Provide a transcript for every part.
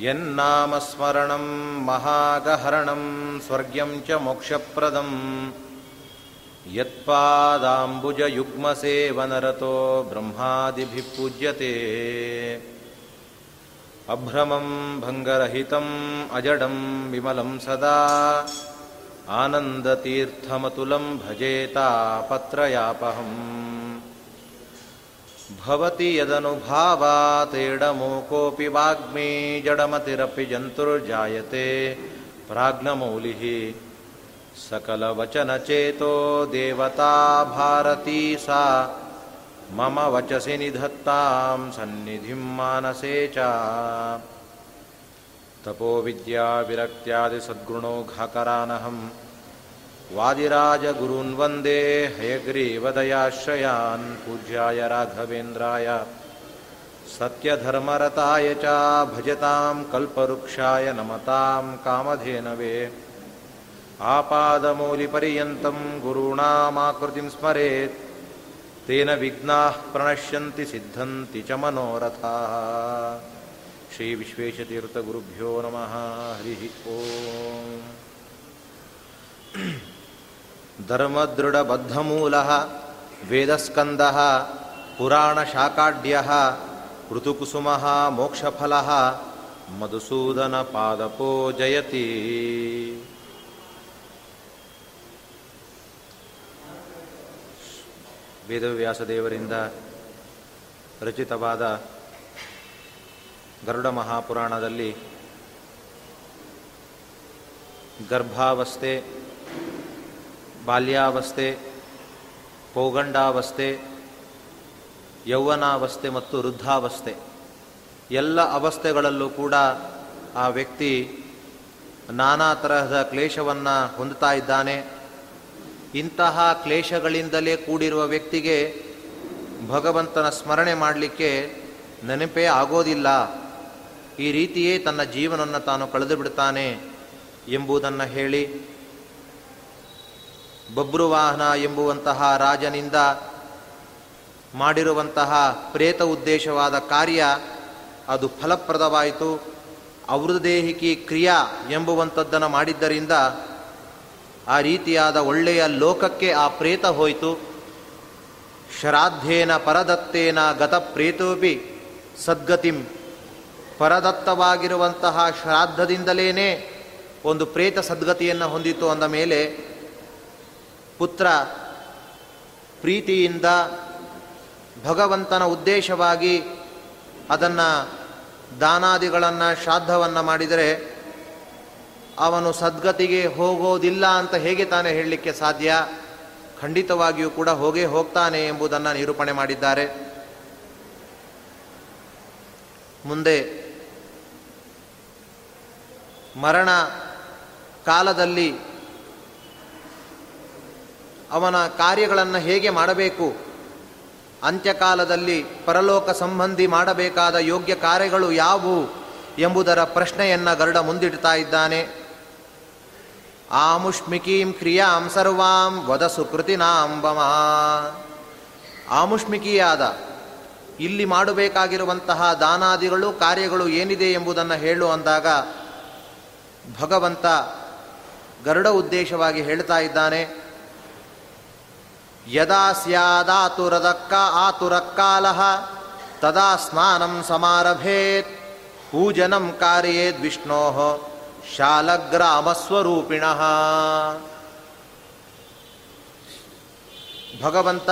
यन्नामस्मरणं महागहरणं स्वर्ग्यं च मोक्षप्रदम् यत्पादाम्बुजयुग्मसेवनरतो ब्रह्मादिभिः पूज्यते। अभ्रमं भङ्गरहितम् अजडं विमलं सदा। आनन्दतीर्थमतुलं भजेतापत्रयापहम् भवति यदनुभावातेडमोकोऽपि वाग्मी जडमतिरपि जन्तुर्जायते प्राज्ञमौलिः सकलवचनचेतो देवता भारती सा मम वचसि निधत्तां सन्निधिं मानसे च तपोविद्याविरक्त्यादिसद्गुणोघाकरानहं वादिराजगुरून् वंदे। हयग्रीवदयाश्रयान् पूज्याय राघवेन्द्राय। सत्यधर्मरताय च भजतां कल्पवृक्षाय नमतां कामधेनवे। आपादमौलिपर्यन्तं गुरूणामाकृतिं स्मरेत्। तेन विघ्नाः प्रणश्यन्ति, सिद्धन्ति च मनोरथाः। श्रीविश्वेशतीर्थगुरुभ्यो नमः। हरिः ओम्। ಧರ್ಮದೃಢಬದ್ಧಮೂಲಃ ವೇದಸ್ಕಂದಃ ಋತುಕುಸುಮ ಋತುಕುಸುಮಃ ಮೋಕ್ಷಫಲಃ ಮಧುಸೂದನಪಾದಪೋ ಜಯತಿ ವೇದವ್ಯಾಸದೇವರಿಂದ ರಚಿತವಾದ ಗರುಡ ಮಹಾಪುರಾಣದಲ್ಲಿ ಗರ್ಭಾವಸ್ಥೆ ಬಾಲ್ಯಾವಸ್ಥೆ ಪೌಗಂಡಾವಸ್ಥೆ ಯೌವನಾವಸ್ಥೆ ಮತ್ತು ವೃದ್ಧಾವಸ್ಥೆ. ಎಲ್ಲ ಅವಸ್ಥೆಗಳಲ್ಲೂ ಕೂಡ ಆ ವ್ಯಕ್ತಿ ನಾನಾ ತರಹದ ಕ್ಲೇಶವನ್ನು ಹೊಂದುತ್ತಾ ಇದ್ದಾನೆ. ಇಂತಹ ಕ್ಲೇಶಗಳಿಂದಲೇ ಕೂಡಿರುವ ವ್ಯಕ್ತಿಗೆ ಭಗವಂತನ ಸ್ಮರಣೆ ಮಾಡಲಿಕ್ಕೆ ನೆನಪೇ ಆಗೋದಿಲ್ಲ. ಈ ರೀತಿಯೇ ತನ್ನ ಜೀವನವನ್ನು ತಾನು ಕಳೆದು ಬಿಡ್ತಾನೆ ಎಂಬುದನ್ನು ಹೇಳಿ ಬಬ್ರುವಾಹನ ಎಂಬುವಂತಹ ರಾಜನಿಂದ ಮಾಡಿರುವಂತಹ ಪ್ರೇತ ಉದ್ದೇಶವಾದ ಕಾರ್ಯ ಅದು ಫಲಪ್ರದವಾಯಿತು. ಅವೃದೇಹಿಕಿ ಕ್ರಿಯಾ ಎಂಬುವಂಥದ್ದನ್ನು ಮಾಡಿದ್ದರಿಂದ ಆ ರೀತಿಯಾದ ಒಳ್ಳೆಯ ಲೋಕಕ್ಕೆ ಆ ಪ್ರೇತ ಹೋಯಿತು. ಶ್ರಾದ್ದೇನ ಪರದತ್ತೇನ ಗತ ಪ್ರೇತೋಪಿ ಸದ್ಗತಿಂ. ಪರದತ್ತವಾಗಿರುವಂತಹ ಶ್ರಾದ್ದದಿಂದಲೇ ಒಂದು ಪ್ರೇತ ಸದ್ಗತಿಯನ್ನು ಹೊಂದಿತು ಅಂದ ಮೇಲೆ ಪುತ್ರ ಪ್ರೀತಿಯಿಂದ ಭಗವಂತನ ಉದ್ದೇಶವಾಗಿ ಅದನ್ನು ದಾನಾದಿಗಳನ್ನು ಶ್ರಾದ್ದವನ್ನು ಮಾಡಿದರೆ ಅವನು ಸದ್ಗತಿಗೆ ಹೋಗೋದಿಲ್ಲ ಅಂತ ಹೇಗೆ ತಾನೇ ಹೇಳಲಿಕ್ಕೆ ಸಾಧ್ಯ? ಖಂಡಿತವಾಗಿಯೂ ಕೂಡ ಹೋಗೇ ಹೋಗ್ತಾನೆ ಎಂಬುದನ್ನು ನಿರೂಪಣೆ ಮಾಡಿದ್ದಾರೆ. ಮುಂದೆ ಮರಣ ಕಾಲದಲ್ಲಿ ಅವನ ಕಾರ್ಯಗಳನ್ನು ಹೇಗೆ ಮಾಡಬೇಕು? ಅಂತ್ಯಕಾಲದಲ್ಲಿ ಪರಲೋಕ ಸಂಬಂಧಿ ಮಾಡಬೇಕಾದ ಯೋಗ್ಯ ಕಾರ್ಯಗಳು ಯಾವುವು ಎಂಬುದರ ಪ್ರಶ್ನೆಯನ್ನು ಗರುಡ ಮುಂದಿಡ್ತಾ ಇದ್ದಾನೆ. ಆಮುಷ್ಮಿಕೀಂ ಕ್ರಿಯಾಂ ಸರ್ವಾಂ ವದ ಸುಕೃತಿನಾಂಬಮ ಆಮುಷ್ಮಿಕಿಯಾದ ಇಲ್ಲಿ ಮಾಡಬೇಕಾಗಿರುವಂತಹ ದಾನಾದಿಗಳು, ಕಾರ್ಯಗಳು ಏನಿದೆ ಎಂಬುದನ್ನು ಹೇಳು ಅಂದಾಗ ಭಗವಂತ ಗರುಡ ಉದ್ದೇಶವಾಗಿ ಹೇಳ್ತಾ ಇದ್ದಾನೆ. ಯದಾ ಸ್ಯಾದಾತುರದಕ್ಕ ಆತುರಕ್ಕಾಲ ತದಾ ಸ್ನಾನಂ ಸಮಾರಭೇತ್ ಪೂಜನಂ ಕಾರ್ಯೇದ್ ವಿಷ್ಣೋ ಶಾಲಗ್ರಾಮಸ್ವರೂಪಿಣ ಭಗವಂತ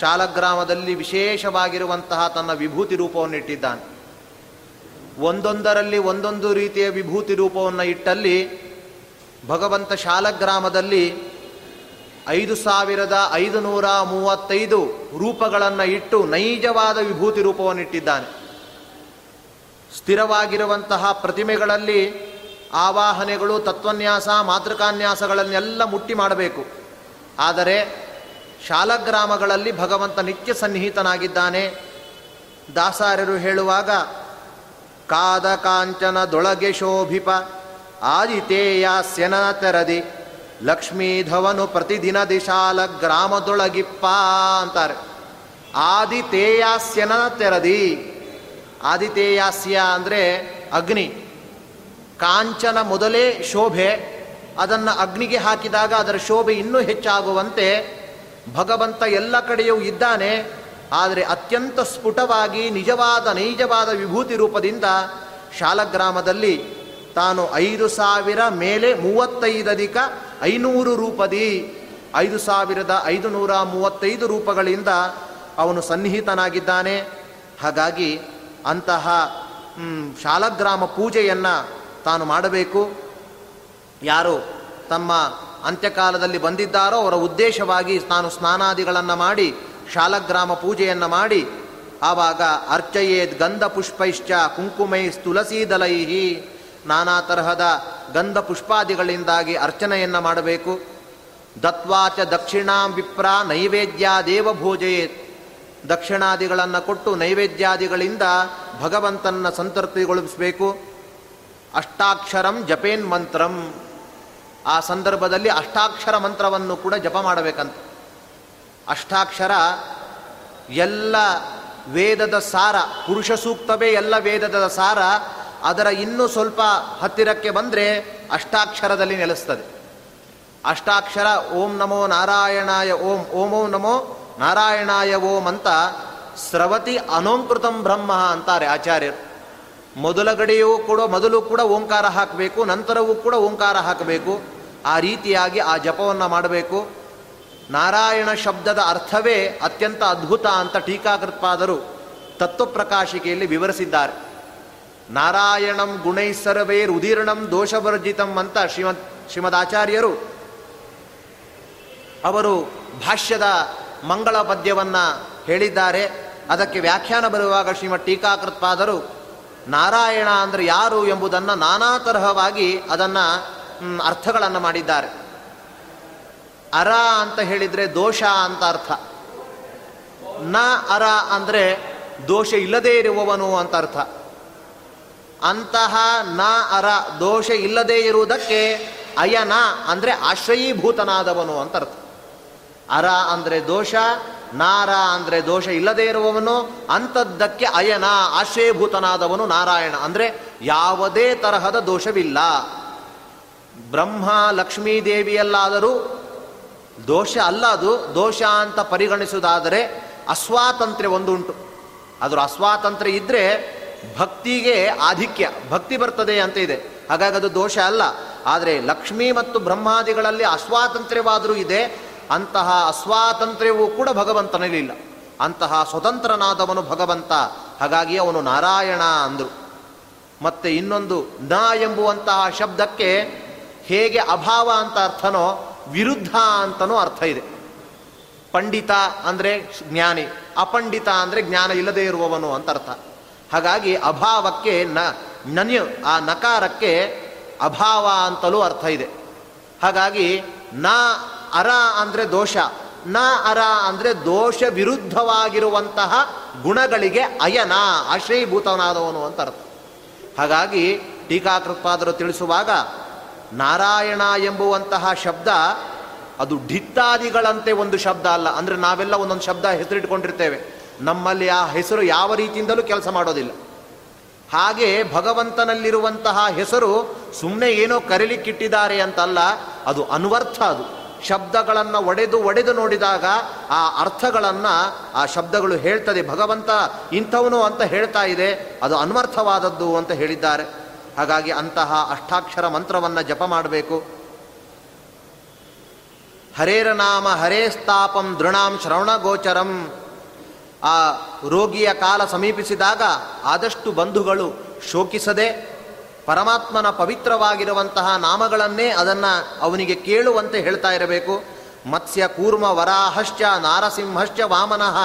ಶಾಲಗ್ರಾಮದಲ್ಲಿ ವಿಶೇಷವಾಗಿರುವಂತಹ ತನ್ನ ವಿಭೂತಿ ರೂಪವನ್ನು ಇಟ್ಟಿದ್ದಾನೆ. ಒಂದೊಂದರಲ್ಲಿ ಒಂದೊಂದು ರೀತಿಯ ವಿಭೂತಿ ರೂಪವನ್ನು ಇಟ್ಟಲ್ಲಿ ಭಗವಂತ ಶಾಲಗ್ರಾಮದಲ್ಲಿ ಐದು ಸಾವಿರದ ಐದು ನೂರ ಮೂವತ್ತೈದು ರೂಪಗಳನ್ನು ಇಟ್ಟು ನೈಜವಾದ ವಿಭೂತಿ ರೂಪವನ್ನು ಇಟ್ಟಿದ್ದಾನೆ ಸ್ಥಿರವಾಗಿರುವಂತಹ ಪ್ರತಿಮೆಗಳಲ್ಲಿ ಆವಾಹನೆಗಳು, ತತ್ವನ್ಯಾಸ, ಮಾತೃಕಾನ್ಯಾಸಗಳನ್ನೆಲ್ಲ ಮುಟ್ಟಿ ಮಾಡಬೇಕು. ಆದರೆ ಶಾಲಗ್ರಾಮಗಳಲ್ಲಿ ಭಗವಂತ ನಿತ್ಯ ಸನ್ನಿಹಿತನಾಗಿದ್ದಾನೆ. ದಾಸಾರ್ಯರು ಹೇಳುವಾಗ, ಕಾದ ಕಾಂಚನದೊಳಗೆ ಶೋಭಿಪ ಆದಿತೇಯಾಸ್ಯನ ತೆರದಿ ಲಕ್ಷ್ಮೀಧವನು ಪ್ರತಿದಿನ ದಿಶಾಲ ಗ್ರಾಮದೊಳಗಿಪ್ಪ ಅಂತಾರೆ. ಆದಿತೇಯಾಸ್ಯನ ತೆರದಿ. ಆದಿತೇಯಾಸ್ಯ ಅಂದರೆ ಅಗ್ನಿ. ಕಾಂಚನ ಮೊದಲೇ ಶೋಭೆ. ಅದನ್ನು ಅಗ್ನಿಗೆ ಹಾಕಿದಾಗ ಅದರ ಶೋಭೆ ಇನ್ನೂ ಹೆಚ್ಚಾಗುವಂತೆ ಭಗವಂತ ಎಲ್ಲ ಕಡೆಯೂ ಇದ್ದಾನೆ. ಆದರೆ ಅತ್ಯಂತ ಸ್ಫುಟವಾಗಿ ನಿಜವಾದ ನೈಜವಾದ ವಿಭೂತಿ ರೂಪದಿಂದ ಶಾಲಗ್ರಾಮದಲ್ಲಿ ತಾನು ಐದು ಸಾವಿರ ಮೇಲೆ ಮೂವತ್ತೈದಧಿಕ ಐನೂರು ರೂಪದಿ ಐದು ಸಾವಿರದ ಐದು ನೂರ ಮೂವತ್ತೈದು ರೂಪಗಳಿಂದ ಅವನು ಸನ್ನಿಹಿತನಾಗಿದ್ದಾನೆ. ಹಾಗಾಗಿ ಅಂತಹ ಶಾಲಗ್ರಾಮ ಪೂಜೆಯನ್ನು ತಾನು ಮಾಡಬೇಕು. ಯಾರು ತಮ್ಮ ಅಂತ್ಯಕಾಲದಲ್ಲಿ ಬಂದಿದ್ದಾರೋ ಅವರ ಉದ್ದೇಶವಾಗಿ ತಾನು ಸ್ನಾನಾದಿಗಳನ್ನು ಮಾಡಿ, ಶಾಲಗ್ರಾಮ ಪೂಜೆಯನ್ನು ಮಾಡಿ, ಆವಾಗ ಅರ್ಚಯೇದ್ ಗಂಧ ಪುಷ್ಪೈಶ್ಚ ಕುಂಕುಮೈ ತುಳಸೀದಲೈಹಿ ನಾನಾ ತರಹದ ಗಂಧ ಪುಷ್ಪಾದಿಗಳಿಂದಾಗಿ ಅರ್ಚನೆಯನ್ನು ಮಾಡಬೇಕು. ದತ್ವಾಚ ದಕ್ಷಿಣಾಂ ವಿಪ್ರ ನೈವೇದ್ಯ ದೇವ ಭೋಜಯೇತ್. ದಕ್ಷಿಣಾದಿಗಳನ್ನು ಕೊಟ್ಟು ನೈವೇದ್ಯಾದಿಗಳಿಂದ ಭಗವಂತನ ಸಂತೃಪ್ತಿಗೊಳಿಸಬೇಕು. ಅಷ್ಟಾಕ್ಷರಂ ಜಪೇನ್ ಮಂತ್ರಂ. ಆ ಸಂದರ್ಭದಲ್ಲಿ ಅಷ್ಟಾಕ್ಷರ ಮಂತ್ರವನ್ನು ಕೂಡ ಜಪ ಮಾಡಬೇಕಂತ. ಅಷ್ಟಾಕ್ಷರ ಎಲ್ಲ ವೇದದ ಸಾರ ಪುರುಷ ಸೂಕ್ತವೇ ಎಲ್ಲ ವೇದದ ಸಾರ ಅದರ ಇನ್ನೂ ಸ್ವಲ್ಪ ಹತ್ತಿರಕ್ಕೆ ಬಂದರೆ ಅಷ್ಟಾಕ್ಷರದಲ್ಲಿ ನೆಲೆಸ್ತದೆ. ಅಷ್ಟಾಕ್ಷರ ಓಂ ನಮೋ ನಾರಾಯಣಾಯ ಓಂ ಓಂ ಓಂ ನಮೋ ನಾರಾಯಣಾಯ ಓಂ ಅಂತ ಸ್ರವತಿ ಅನೋಂಕೃತಂ ಬ್ರಹ್ಮ ಅಂತಾರೆ ಆಚಾರ್ಯರು. ಮೊದಲ ಗಡಿಯೂ ಕೂಡ, ಮೊದಲು ಕೂಡ ಓಂಕಾರ ಹಾಕಬೇಕು, ನಂತರವೂ ಕೂಡ ಓಂಕಾರ ಹಾಕಬೇಕು. ಆ ರೀತಿಯಾಗಿ ಆ ಜಪವನ್ನು ಮಾಡಬೇಕು. ನಾರಾಯಣ ಶಬ್ದದ ಅರ್ಥವೇ ಅತ್ಯಂತ ಅದ್ಭುತ ಅಂತ ಟೀಕಾಕೃತ್ಪಾದರು ತತ್ವಪ್ರಕಾಶಿಕೆಯಲ್ಲಿ ವಿವರಿಸಿದ್ದಾರೆ. ನಾರಾಯಣಂ ಗುಣೈಸರ್ವೇರ್ ಉದೀರ್ಣಂ ದೋಷವರ್ಜಿತಂ ಅಂತ ಶ್ರೀಮದ್ ಶ್ರೀಮದಾಚಾರ್ಯರು ಅವರು ಭಾಷ್ಯದ ಮಂಗಳ ಪದ್ಯವನ್ನು ಹೇಳಿದ್ದಾರೆ. ಅದಕ್ಕೆ ವ್ಯಾಖ್ಯಾನ ಬರುವಾಗ ಶ್ರೀಮದ್ ಟೀಕಾಕೃತ್ಪಾದರು ನಾರಾಯಣ ಅಂದರೆ ಯಾರು ಎಂಬುದನ್ನು ನಾನಾ ತರಹವಾಗಿ ಅದನ್ನು ಅರ್ಥಗಳನ್ನು ಮಾಡಿದ್ದಾರೆ. ಅರ ಅಂತ ಹೇಳಿದರೆ ದೋಷ ಅಂತ ಅರ್ಥ. ನ ಅರ ಅಂದರೆ ದೋಷ ಇಲ್ಲದೇ ಇರುವವನು ಅಂತ ಅರ್ಥ. ಅಂತಹ ನ ಅರ ದೋಷ ಇಲ್ಲದೇ ಇರುವುದಕ್ಕೆ ಅಯನ ಅಂದರೆ ಆಶ್ರಯೀಭೂತನಾದವನು ಅಂತ ಅರ್ಥ. ಅರ ಅಂದರೆ ದೋಷ, ನಾರ ಅಂದರೆ ದೋಷ ಇಲ್ಲದೇ ಇರುವವನು, ಅಂಥದ್ದಕ್ಕೆ ಅಯನ ಆಶ್ರಯಭೂತನಾದವನು ನಾರಾಯಣ ಅಂದರೆ ಯಾವುದೇ ತರಹದ ದೋಷವಿಲ್ಲ. ಬ್ರಹ್ಮ, ಲಕ್ಷ್ಮೀ ದೇವಿಯಲ್ಲಾದರೂ ದೋಷ ಅಲ್ಲ ಅದು, ದೋಷ ಅಂತ ಪರಿಗಣಿಸುವುದಾದರೆ ಅಸ್ವಾತಂತ್ರ್ಯ ಒಂದುಂಟು. ಆದರೂ ಅಸ್ವಾತಂತ್ರ್ಯ ಇದ್ದರೆ ಭಕ್ತಿಗೆ ಆಧಿಕ್ಯ, ಭಕ್ತಿ ಬರ್ತದೆ ಅಂತ ಇದೆ. ಹಾಗಾಗಿ ಅದು ದೋಷ ಅಲ್ಲ. ಆದರೆ ಲಕ್ಷ್ಮಿ ಮತ್ತು ಬ್ರಹ್ಮಾದಿಗಳಲ್ಲಿ ಅಸ್ವಾತಂತ್ರ್ಯವಾದರೂ ಇದೆ, ಅಂತಹ ಅಸ್ವಾತಂತ್ರ್ಯವೂ ಕೂಡ ಭಗವಂತನಲ್ಲಿಲ್ಲ ಅಂತಹ ಸ್ವತಂತ್ರನಾದವನು ಭಗವಂತ, ಹಾಗಾಗಿ ಅವನು ನಾರಾಯಣ ಅಂದರು. ಮತ್ತೆ ಇನ್ನೊಂದು ನ ಎಂಬುವಂತಹ ಶಬ್ದಕ್ಕೆ ಹೇಗೆ ಅಭಾವ ಅಂತ ಅರ್ಥನೋ, ವಿರುದ್ಧ ಅಂತನೂ ಅರ್ಥ ಇದೆ. ಪಂಡಿತ ಅಂದರೆ ಜ್ಞಾನಿ, ಅಪಂಡಿತ ಅಂದರೆ ಜ್ಞಾನ ಇಲ್ಲದೇ ಇರುವವನು ಅಂತ ಅರ್ಥ. ಹಾಗಾಗಿ ಅಭಾವಕ್ಕೆ ನ, ನನ್ಯು, ಆ ನಕಾರಕ್ಕೆ ಅಭಾವ ಅಂತಲೂ ಅರ್ಥ ಇದೆ. ಹಾಗಾಗಿ ನ ಅರ ಅಂದರೆ ದೋಷ, ನ ಅರ ಅಂದರೆ ದೋಷ ವಿರುದ್ಧವಾಗಿರುವಂತಹ ಗುಣಗಳಿಗೆ ಅಯನ, ಆಶ್ರಯೀಭೂತನಾದವನು ಅಂತ ಅರ್ಥ. ಹಾಗಾಗಿ ಟೀಕಾಕೃತ್ಪಾದರು ತಿಳಿಸುವಾಗ ನಾರಾಯಣ ಎಂಬುವಂತಹ ಶಬ್ದ ಅದು ಢಿತ್ತಾದಿಗಳಂತೆ ಒಂದು ಶಬ್ದ ಅಲ್ಲ, ಅಂದರೆ ನಾವೆಲ್ಲ ಒಂದೊಂದು ಶಬ್ದ ಹೆಸರಿಟ್ಕೊಂಡಿರ್ತೇವೆ. ನಮ್ಮಲ್ಲಿ ಆ ಹೆಸರು ಯಾವ ರೀತಿಯಿಂದಲೂ ಕೆಲಸ ಮಾಡೋದಿಲ್ಲ. ಹಾಗೆ ಭಗವಂತನಲ್ಲಿರುವಂತಹ ಹೆಸರು ಸುಮ್ಮನೆ ಏನೋ ಕರೀಲಿಕ್ಕಿಟ್ಟಿದ್ದಾರೆ ಅಂತಲ್ಲ, ಅದು ಅನ್ವರ್ಥ ಅದು. ಶಬ್ದಗಳನ್ನು ಒಡೆದು ಒಡೆದು ನೋಡಿದಾಗ ಆ ಅರ್ಥಗಳನ್ನು ಆ ಶಬ್ದಗಳು ಹೇಳ್ತದೆ, ಭಗವಂತ ಇಂಥವನು ಅಂತ ಹೇಳ್ತಾ ಇದೆ, ಅದು ಅನ್ವರ್ಥವಾದದ್ದು ಅಂತ ಹೇಳಿದ್ದಾರೆ. ಹಾಗಾಗಿ ಅಂತಹ ಅಷ್ಟಾಕ್ಷರ ಮಂತ್ರವನ್ನು ಜಪ ಮಾಡಬೇಕು. ಹರೇರ ನಾಮ ಹರೇ ಸ್ಥಾಪಂ ದೃಣಾಂ ಶ್ರವಣಗೋಚರಂ ಆ ರೋಗಿಯ ಕಾಲ ಸಮೀಪಿಸಿದಾಗ ಆದಷ್ಟು ಬಂಧುಗಳು ಶೋಕಿಸದೆ ಪರಮಾತ್ಮನ ಪವಿತ್ರವಾಗಿರುವಂತಹ ನಾಮಗಳನ್ನೇ ಅದನ್ನು ಅವನಿಗೆ ಕೇಳುವಂತೆ ಹೇಳ್ತಾ ಇರಬೇಕು. ಮತ್ಸ್ಯ ಕೂರ್ಮ ವರಾಹಶ್ಚ ನಾರಸಿಂಹಶ್ಚ ವಾಮನಃ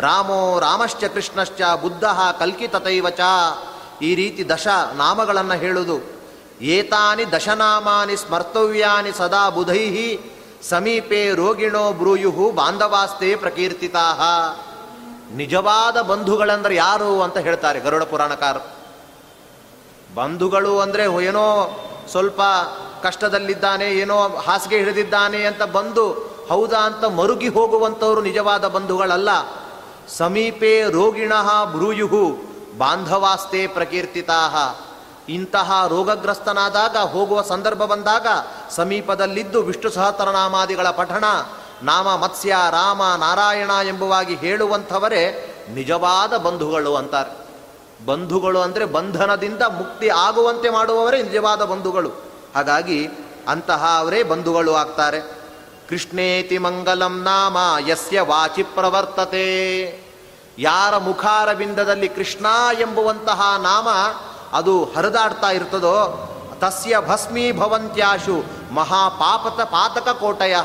ರಾಮೋ ರಾಮಶ್ಚ ಕೃಷ್ಣಶ್ಚ ಬುದ್ಧ ಕಲ್ಕಿತತೈವಚ ಈ ರೀತಿ ದಶ ನಾಮಗಳನ್ನು ಹೇಳುವುದು ಏತಾನಿ ದಶನಾಮಾನಿ ಸ್ಮರ್ತವ್ಯಾನಿ ಸದಾ ಬುಧೈಹಿ ಸಮೀಪೇ ರೋಗಿಣೋ ಬ್ರೂಯುಹು ಬಾಂಧವಾಸ್ತೆ ಪ್ರಕೀರ್ತಿತಾ ನಿಜವಾದ ಬಂಧುಗಳಂದ್ರೆ ಯಾರು ಅಂತ ಹೇಳ್ತಾರೆ ಗರುಡ ಪುರಾಣಕಾರ ಬಂಧುಗಳು ಅಂದರೆ ಏನೋ ಸ್ವಲ್ಪ ಕಷ್ಟದಲ್ಲಿದ್ದಾನೆ, ಏನೋ ಹಾಸಿಗೆ ಹಿಡಿದಿದ್ದಾನೆ ಅಂತ ಬಂದು ಹೌದಾ ಅಂತ ಮರುಗಿ ಹೋಗುವಂಥವರು ನಿಜವಾದ ಬಂಧುಗಳಲ್ಲ. ಸಮೀಪೆ ರೋಗಿಣ ಬ್ರೂಯುಹು, ಬಾಂಧವಾಸ್ತೆ ಪ್ರಕೀರ್ತಿತಾ. ಇಂತಹ ರೋಗಗ್ರಸ್ತನಾದಾಗ, ಹೋಗುವ ಸಂದರ್ಭ ಬಂದಾಗ ಸಮೀಪದಲ್ಲಿದ್ದು ವಿಷ್ಣು ಸಹಸ್ರನಾಮಾದಿಗಳ ಪಠಣ ನಾಮ ಮತ್ಸ್ಯ ರಾಮ ನಾರಾಯಣ ಎಂಬುವಾಗಿ ಹೇಳುವಂಥವರೇ ನಿಜವಾದ ಬಂಧುಗಳು ಅಂತಾರೆ. ಬಂಧುಗಳು ಅಂದರೆ ಬಂಧನದಿಂದ ಮುಕ್ತಿ ಆಗುವಂತೆ ಮಾಡುವವರೇ ನಿಜವಾದ ಬಂಧುಗಳು. ಹಾಗಾಗಿ ಅಂತಹ ಅವರೇ ಬಂಧುಗಳು ಆಗ್ತಾರೆ. ಕೃಷ್ಣೇತಿ ಮಂಗಲಂ ನಾಮ ಯಸ್ಯ ವಾಚಿ ಪ್ರವರ್ತತೆ. ಯಾರ ಮುಖಾರವಿಂದದಲ್ಲಿ ಕೃಷ್ಣ ಎಂಬುವಂತಹ ನಾಮ ಅದು ಹರಿದಾಡ್ತಾ ಇರ್ತದೋ, ತಸ್ಯ ಭಸ್ಮೀಭವಂತ್ಯಾಶು ಮಹಾಪಾಪತ ಪಾತಕ ಕೋಟಯ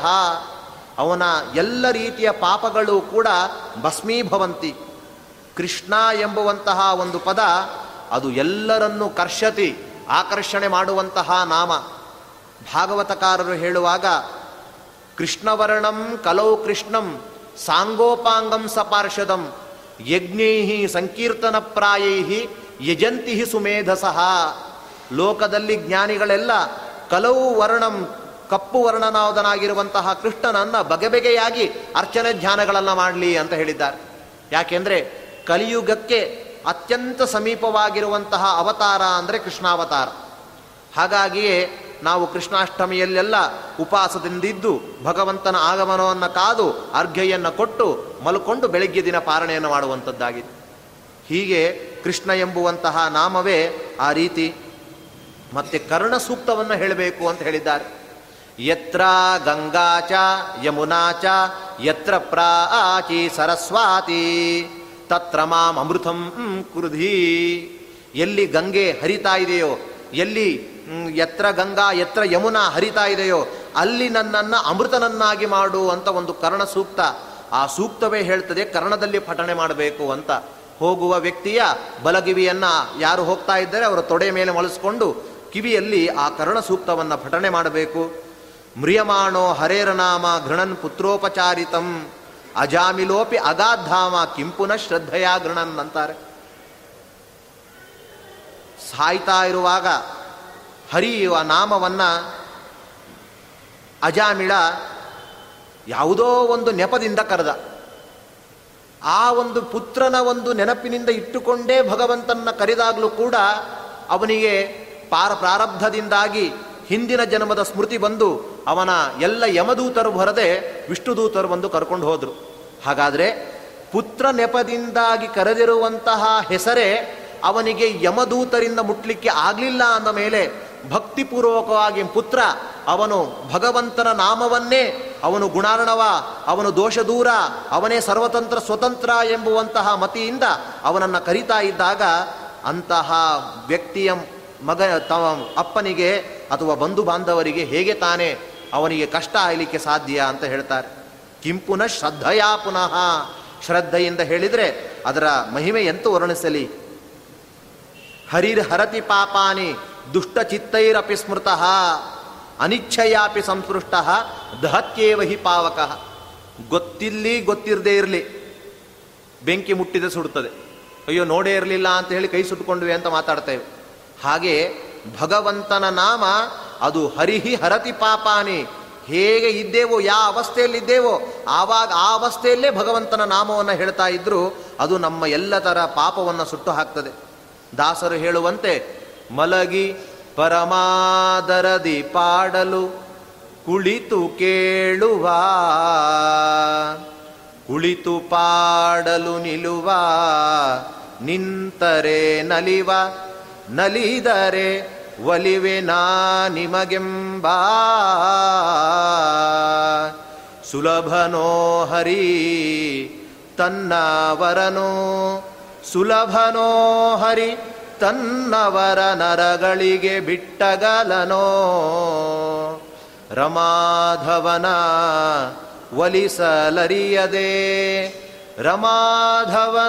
ಅವನ ಎಲ್ಲ ರೀತಿಯ ಪಾಪಗಳು ಕೂಡ ಭಸ್ಮೀಭವಂತಿ. ಕೃಷ್ಣ ಎಂಬುವಂತಹ ಒಂದು ಪದ ಅದು ಎಲ್ಲರನ್ನು ಕರ್ಷತಿ, ಆಕರ್ಷಣೆ ಮಾಡುವಂತಹ ನಾಮ. ಭಾಗವತಕಾರರು ಹೇಳುವಾಗ, ಕೃಷ್ಣವರ್ಣಂ ಕಲೌ ಕೃಷ್ಣಂ ಸಾಂಗೋಪಾಂಗಂ ಸಪಾರ್ಷದಂ ಯಜ್ಞೈಹಿ ಸಂಕೀರ್ತನ ಯಜಂತಿಹಿ ಯಜಂತಿ ಸುಮೇಧಸಃ. ಲೋಕದಲ್ಲಿ ಜ್ಞಾನಿಗಳೆಲ್ಲ ಕಲೌ ವರ್ಣಂ ಕಪ್ಪು ವರ್ಣನಾದನಾಗಿರುವಂತಹ ಕೃಷ್ಣನನ್ನ ಬಗೆಬಗೆಯಾಗಿ ಅರ್ಚನೆ ಧ್ಯಾನಗಳನ್ನು ಮಾಡಲಿ ಅಂತ ಹೇಳಿದ್ದಾರೆ. ಯಾಕೆಂದರೆ ಕಲಿಯುಗಕ್ಕೆ ಅತ್ಯಂತ ಸಮೀಪವಾಗಿರುವಂತಹ ಅವತಾರ ಅಂದರೆ ಕೃಷ್ಣಾವತಾರ. ಹಾಗಾಗಿಯೇ ನಾವು ಕೃಷ್ಣಾಷ್ಟಮಿಯಲ್ಲೆಲ್ಲ ಉಪವಾಸದಿಂದಿದ್ದು ಭಗವಂತನ ಆಗಮನವನ್ನು ಕಾದು ಅರ್ಘ್ಯೆಯನ್ನು ಕೊಟ್ಟು ಮಲ್ಕೊಂಡು ಬೆಳಗ್ಗೆ ದಿನ ಪಾರಣೆಯನ್ನು ಮಾಡುವಂಥದ್ದಾಗಿದೆ ಹೀಗೆ ಕೃಷ್ಣ ಎಂಬುವಂತಹ ನಾಮವೇ ಆ ರೀತಿ. ಮತ್ತೆ ಕರ್ಣ ಸೂಕ್ತವನ್ನು ಹೇಳಬೇಕು ಅಂತ ಹೇಳಿದ್ದಾರೆ. ಯತ್ರ ಗಂಗಾಚ ಯಮುನಾಚ ಯತ್ರ ಪ್ರಾಚಿ ಸರಸ್ವಾತಿ ತತ್ರ ಮಾಂ ಅಮೃತಂ ಕುರುಧಿ ಎಲ್ಲಿ ಗಂಗೆ ಹರಿತಾ ಇದೆಯೋ ಎಲ್ಲಿ ಎತ್ರ ಗಂಗಾ ಎತ್ರ ಯಮುನಾ ಹರಿತಾ ಇದೆಯೋ ಅಲ್ಲಿ ನನ್ನನ್ನು ಅಮೃತನನ್ನಾಗಿ ಮಾಡು ಅಂತ ಒಂದು ಕರ್ಣ ಸೂಕ್ತ. ಆ ಸೂಕ್ತವೇ ಹೇಳ್ತದೆ, ಕರ್ಣದಲ್ಲಿ ಪಠಣೆ ಮಾಡಬೇಕು ಅಂತ. ಹೋಗುವ ವ್ಯಕ್ತಿಯ ಬಲಗಿವಿಯನ್ನು ಯಾರು ಹೋಗ್ತಾ ಇದ್ದರೆ, ಅವರ ತೊಡೆ ಮೇಲೆ ಮಳಿಸ್ಕೊಂಡು ಕಿವಿಯಲ್ಲಿ ಆ ಕರ್ಣ ಸೂಕ್ತವನ್ನು ಪಠಣೆ ಮಾಡಬೇಕು. ಮ್ರಿಯಮಾಣೋ ಹರೇರನಾಮ ಘೃಣನ್ ಪುತ್ರೋಪಚಾರಿತಂ ಅಜಾಮಿಲೋಪಿ ಅಗಾಧಾಮ ಕಿಂಪುನ ಶ್ರದ್ಧೆಯ ಘೃಣನ್ ಅಂತಾರೆ. ಸಾಯ್ತಾ ಇರುವಾಗ ಹರಿಯುವ ನಾಮವನ್ನ ಅಜಾಮಿಳ ಯಾವುದೋ ಒಂದು ನೆಪದಿಂದ ಕರೆದ. ಆ ಒಂದು ಪುತ್ರನ ಒಂದು ನೆನಪಿನಿಂದ ಇಟ್ಟುಕೊಂಡೇ ಭಗವಂತನ ಕರೆದಾಗಲೂ ಕೂಡ ಅವನಿಗೆ ಪಾರ ಪ್ರಾರಬ್ಧದಿಂದಾಗಿ ಹಿಂದಿನ ಜನ್ಮದ ಸ್ಮೃತಿ ಬಂದು ಅವನ ಎಲ್ಲ ಯಮದೂತರು ಬರದೆ ವಿಷ್ಣುದೂತರು ಬಂದು ಕರ್ಕೊಂಡು ಹೋದರು. ಹಾಗಾದರೆ ಪುತ್ರ ನೆಪದಿಂದಾಗಿ ಕರೆದಿರುವಂತಹ ಹೆಸರೇ ಅವನಿಗೆ ಯಮದೂತರಿಂದ ಮುಟ್ಲಿಕ್ಕೆ ಆಗಲಿಲ್ಲ ಅಂದ ಮೇಲೆ ಭಕ್ತಿಪೂರ್ವಕವಾಗಿ ಪುತ್ರ, ಅವನು ಭಗವಂತನ ನಾಮವನ್ನೇ, ಅವನು ಗುಣಾರ್ಣವ, ಅವನು ದೋಷದೂರ, ಅವನೇ ಸರ್ವತಂತ್ರ ಸ್ವತಂತ್ರ ಎಂಬುವಂತಹ ಮತಿಯಿಂದ ಅವನನ್ನು ಕರಿತಾ ಇದ್ದಾಗ ಅಂತಹ ವ್ಯಕ್ತಿಯ ಮಗ ತವ ಅಪ್ಪನಿಗೆ ಅಥವಾ ಬಂಧು ಬಾಂಧವರಿಗೆ ಹೇಗೆ ತಾನೇ ಅವನಿಗೆ ಕಷ್ಟ ಆಗಲಿಕ್ಕೆ ಸಾಧ್ಯ ಅಂತ ಹೇಳ್ತಾರೆ. ಕಿಂಪುನ ಶ್ರದ್ಧೆಯ ಪುನಃ. ಶ್ರದ್ಧೆಯಿಂದ ಹೇಳಿದರೆ ಅದರ ಮಹಿಮೆ ಎಂತೂ ವರ್ಣಿಸಲಿ. ಹರಿರ್ ಹರತಿ ಪಾಪಾನಿ ದುಷ್ಟ ಚಿತ್ತೈರಪಿ ಸ್ಮೃತ. ಅನಿಚ್ಛಯಾಪಿ ಸಂಸ್ಪೃಷ್ಟ ದಹತ್ಯೇವ ಹಿ ಪಾವಕ. ಗೊತ್ತಿಲ್ಲಿ ಗೊತ್ತಿರದೇ ಇರಲಿ. ಬೆಂಕಿ ಮುಟ್ಟಿದೆ ಸುಡುತ್ತದೆ ಅಯ್ಯೋ ನೋಡೇ ಇರಲಿಲ್ಲ ಅಂತ ಹೇಳಿ ಕೈ ಸುಟ್ಕೊಂಡ್ವಿ ಅಂತ ಮಾತಾಡ್ತೇವೆ ಹಾಗೆ ಭಗವಂತನ ನಾಮ ಅದು ಹರಿಹಿ ಹರತಿ ಪಾಪಾನಿ. ಹೇಗೆ ಇದ್ದೇವೋ ಯಾವ ಅವಸ್ಥೆಯಲ್ಲಿದ್ದೇವೋ, ಆವಾಗ ಆ ಅವಸ್ಥೆಯಲ್ಲೇ ಭಗವಂತನ ನಾಮವನ್ನು ಹೇಳ್ತಾ ಇದ್ರು, ಅದು ನಮ್ಮ ಎಲ್ಲ ಥರ ಪಾಪವನ್ನು ಸುಟ್ಟು ಹಾಕ್ತದೆ. ದಾಸರು ಹೇಳುವಂತೆ, ಮಲಗಿ ಪರಮಾದರದಿ ಪಾಡಲು ಕುಳಿತು ಕೇಳುವ, ಕುಳಿತು ಪಾಡಲು ನಿಲುವ ನಿಂತರೆ ನಲಿವ ನಲಿದರೆ ಒಲಿವೆ ನಾ ನಿಮಗೆಂಬ. ಸುಲಭನೋ ಹರಿ, ತನ್ನವರನು. ಸುಲಭನೋ ಹರಿ, ತನ್ನವರ ನರಗಳಿಗೆ ಬಿಟ್ಟಗಲನೋ. ರಮಾಧವನ ಒಲಿಸಲರಿಯದೆ, ರಮಾಧವನೊಲಿಸಲರಿಯದೆ.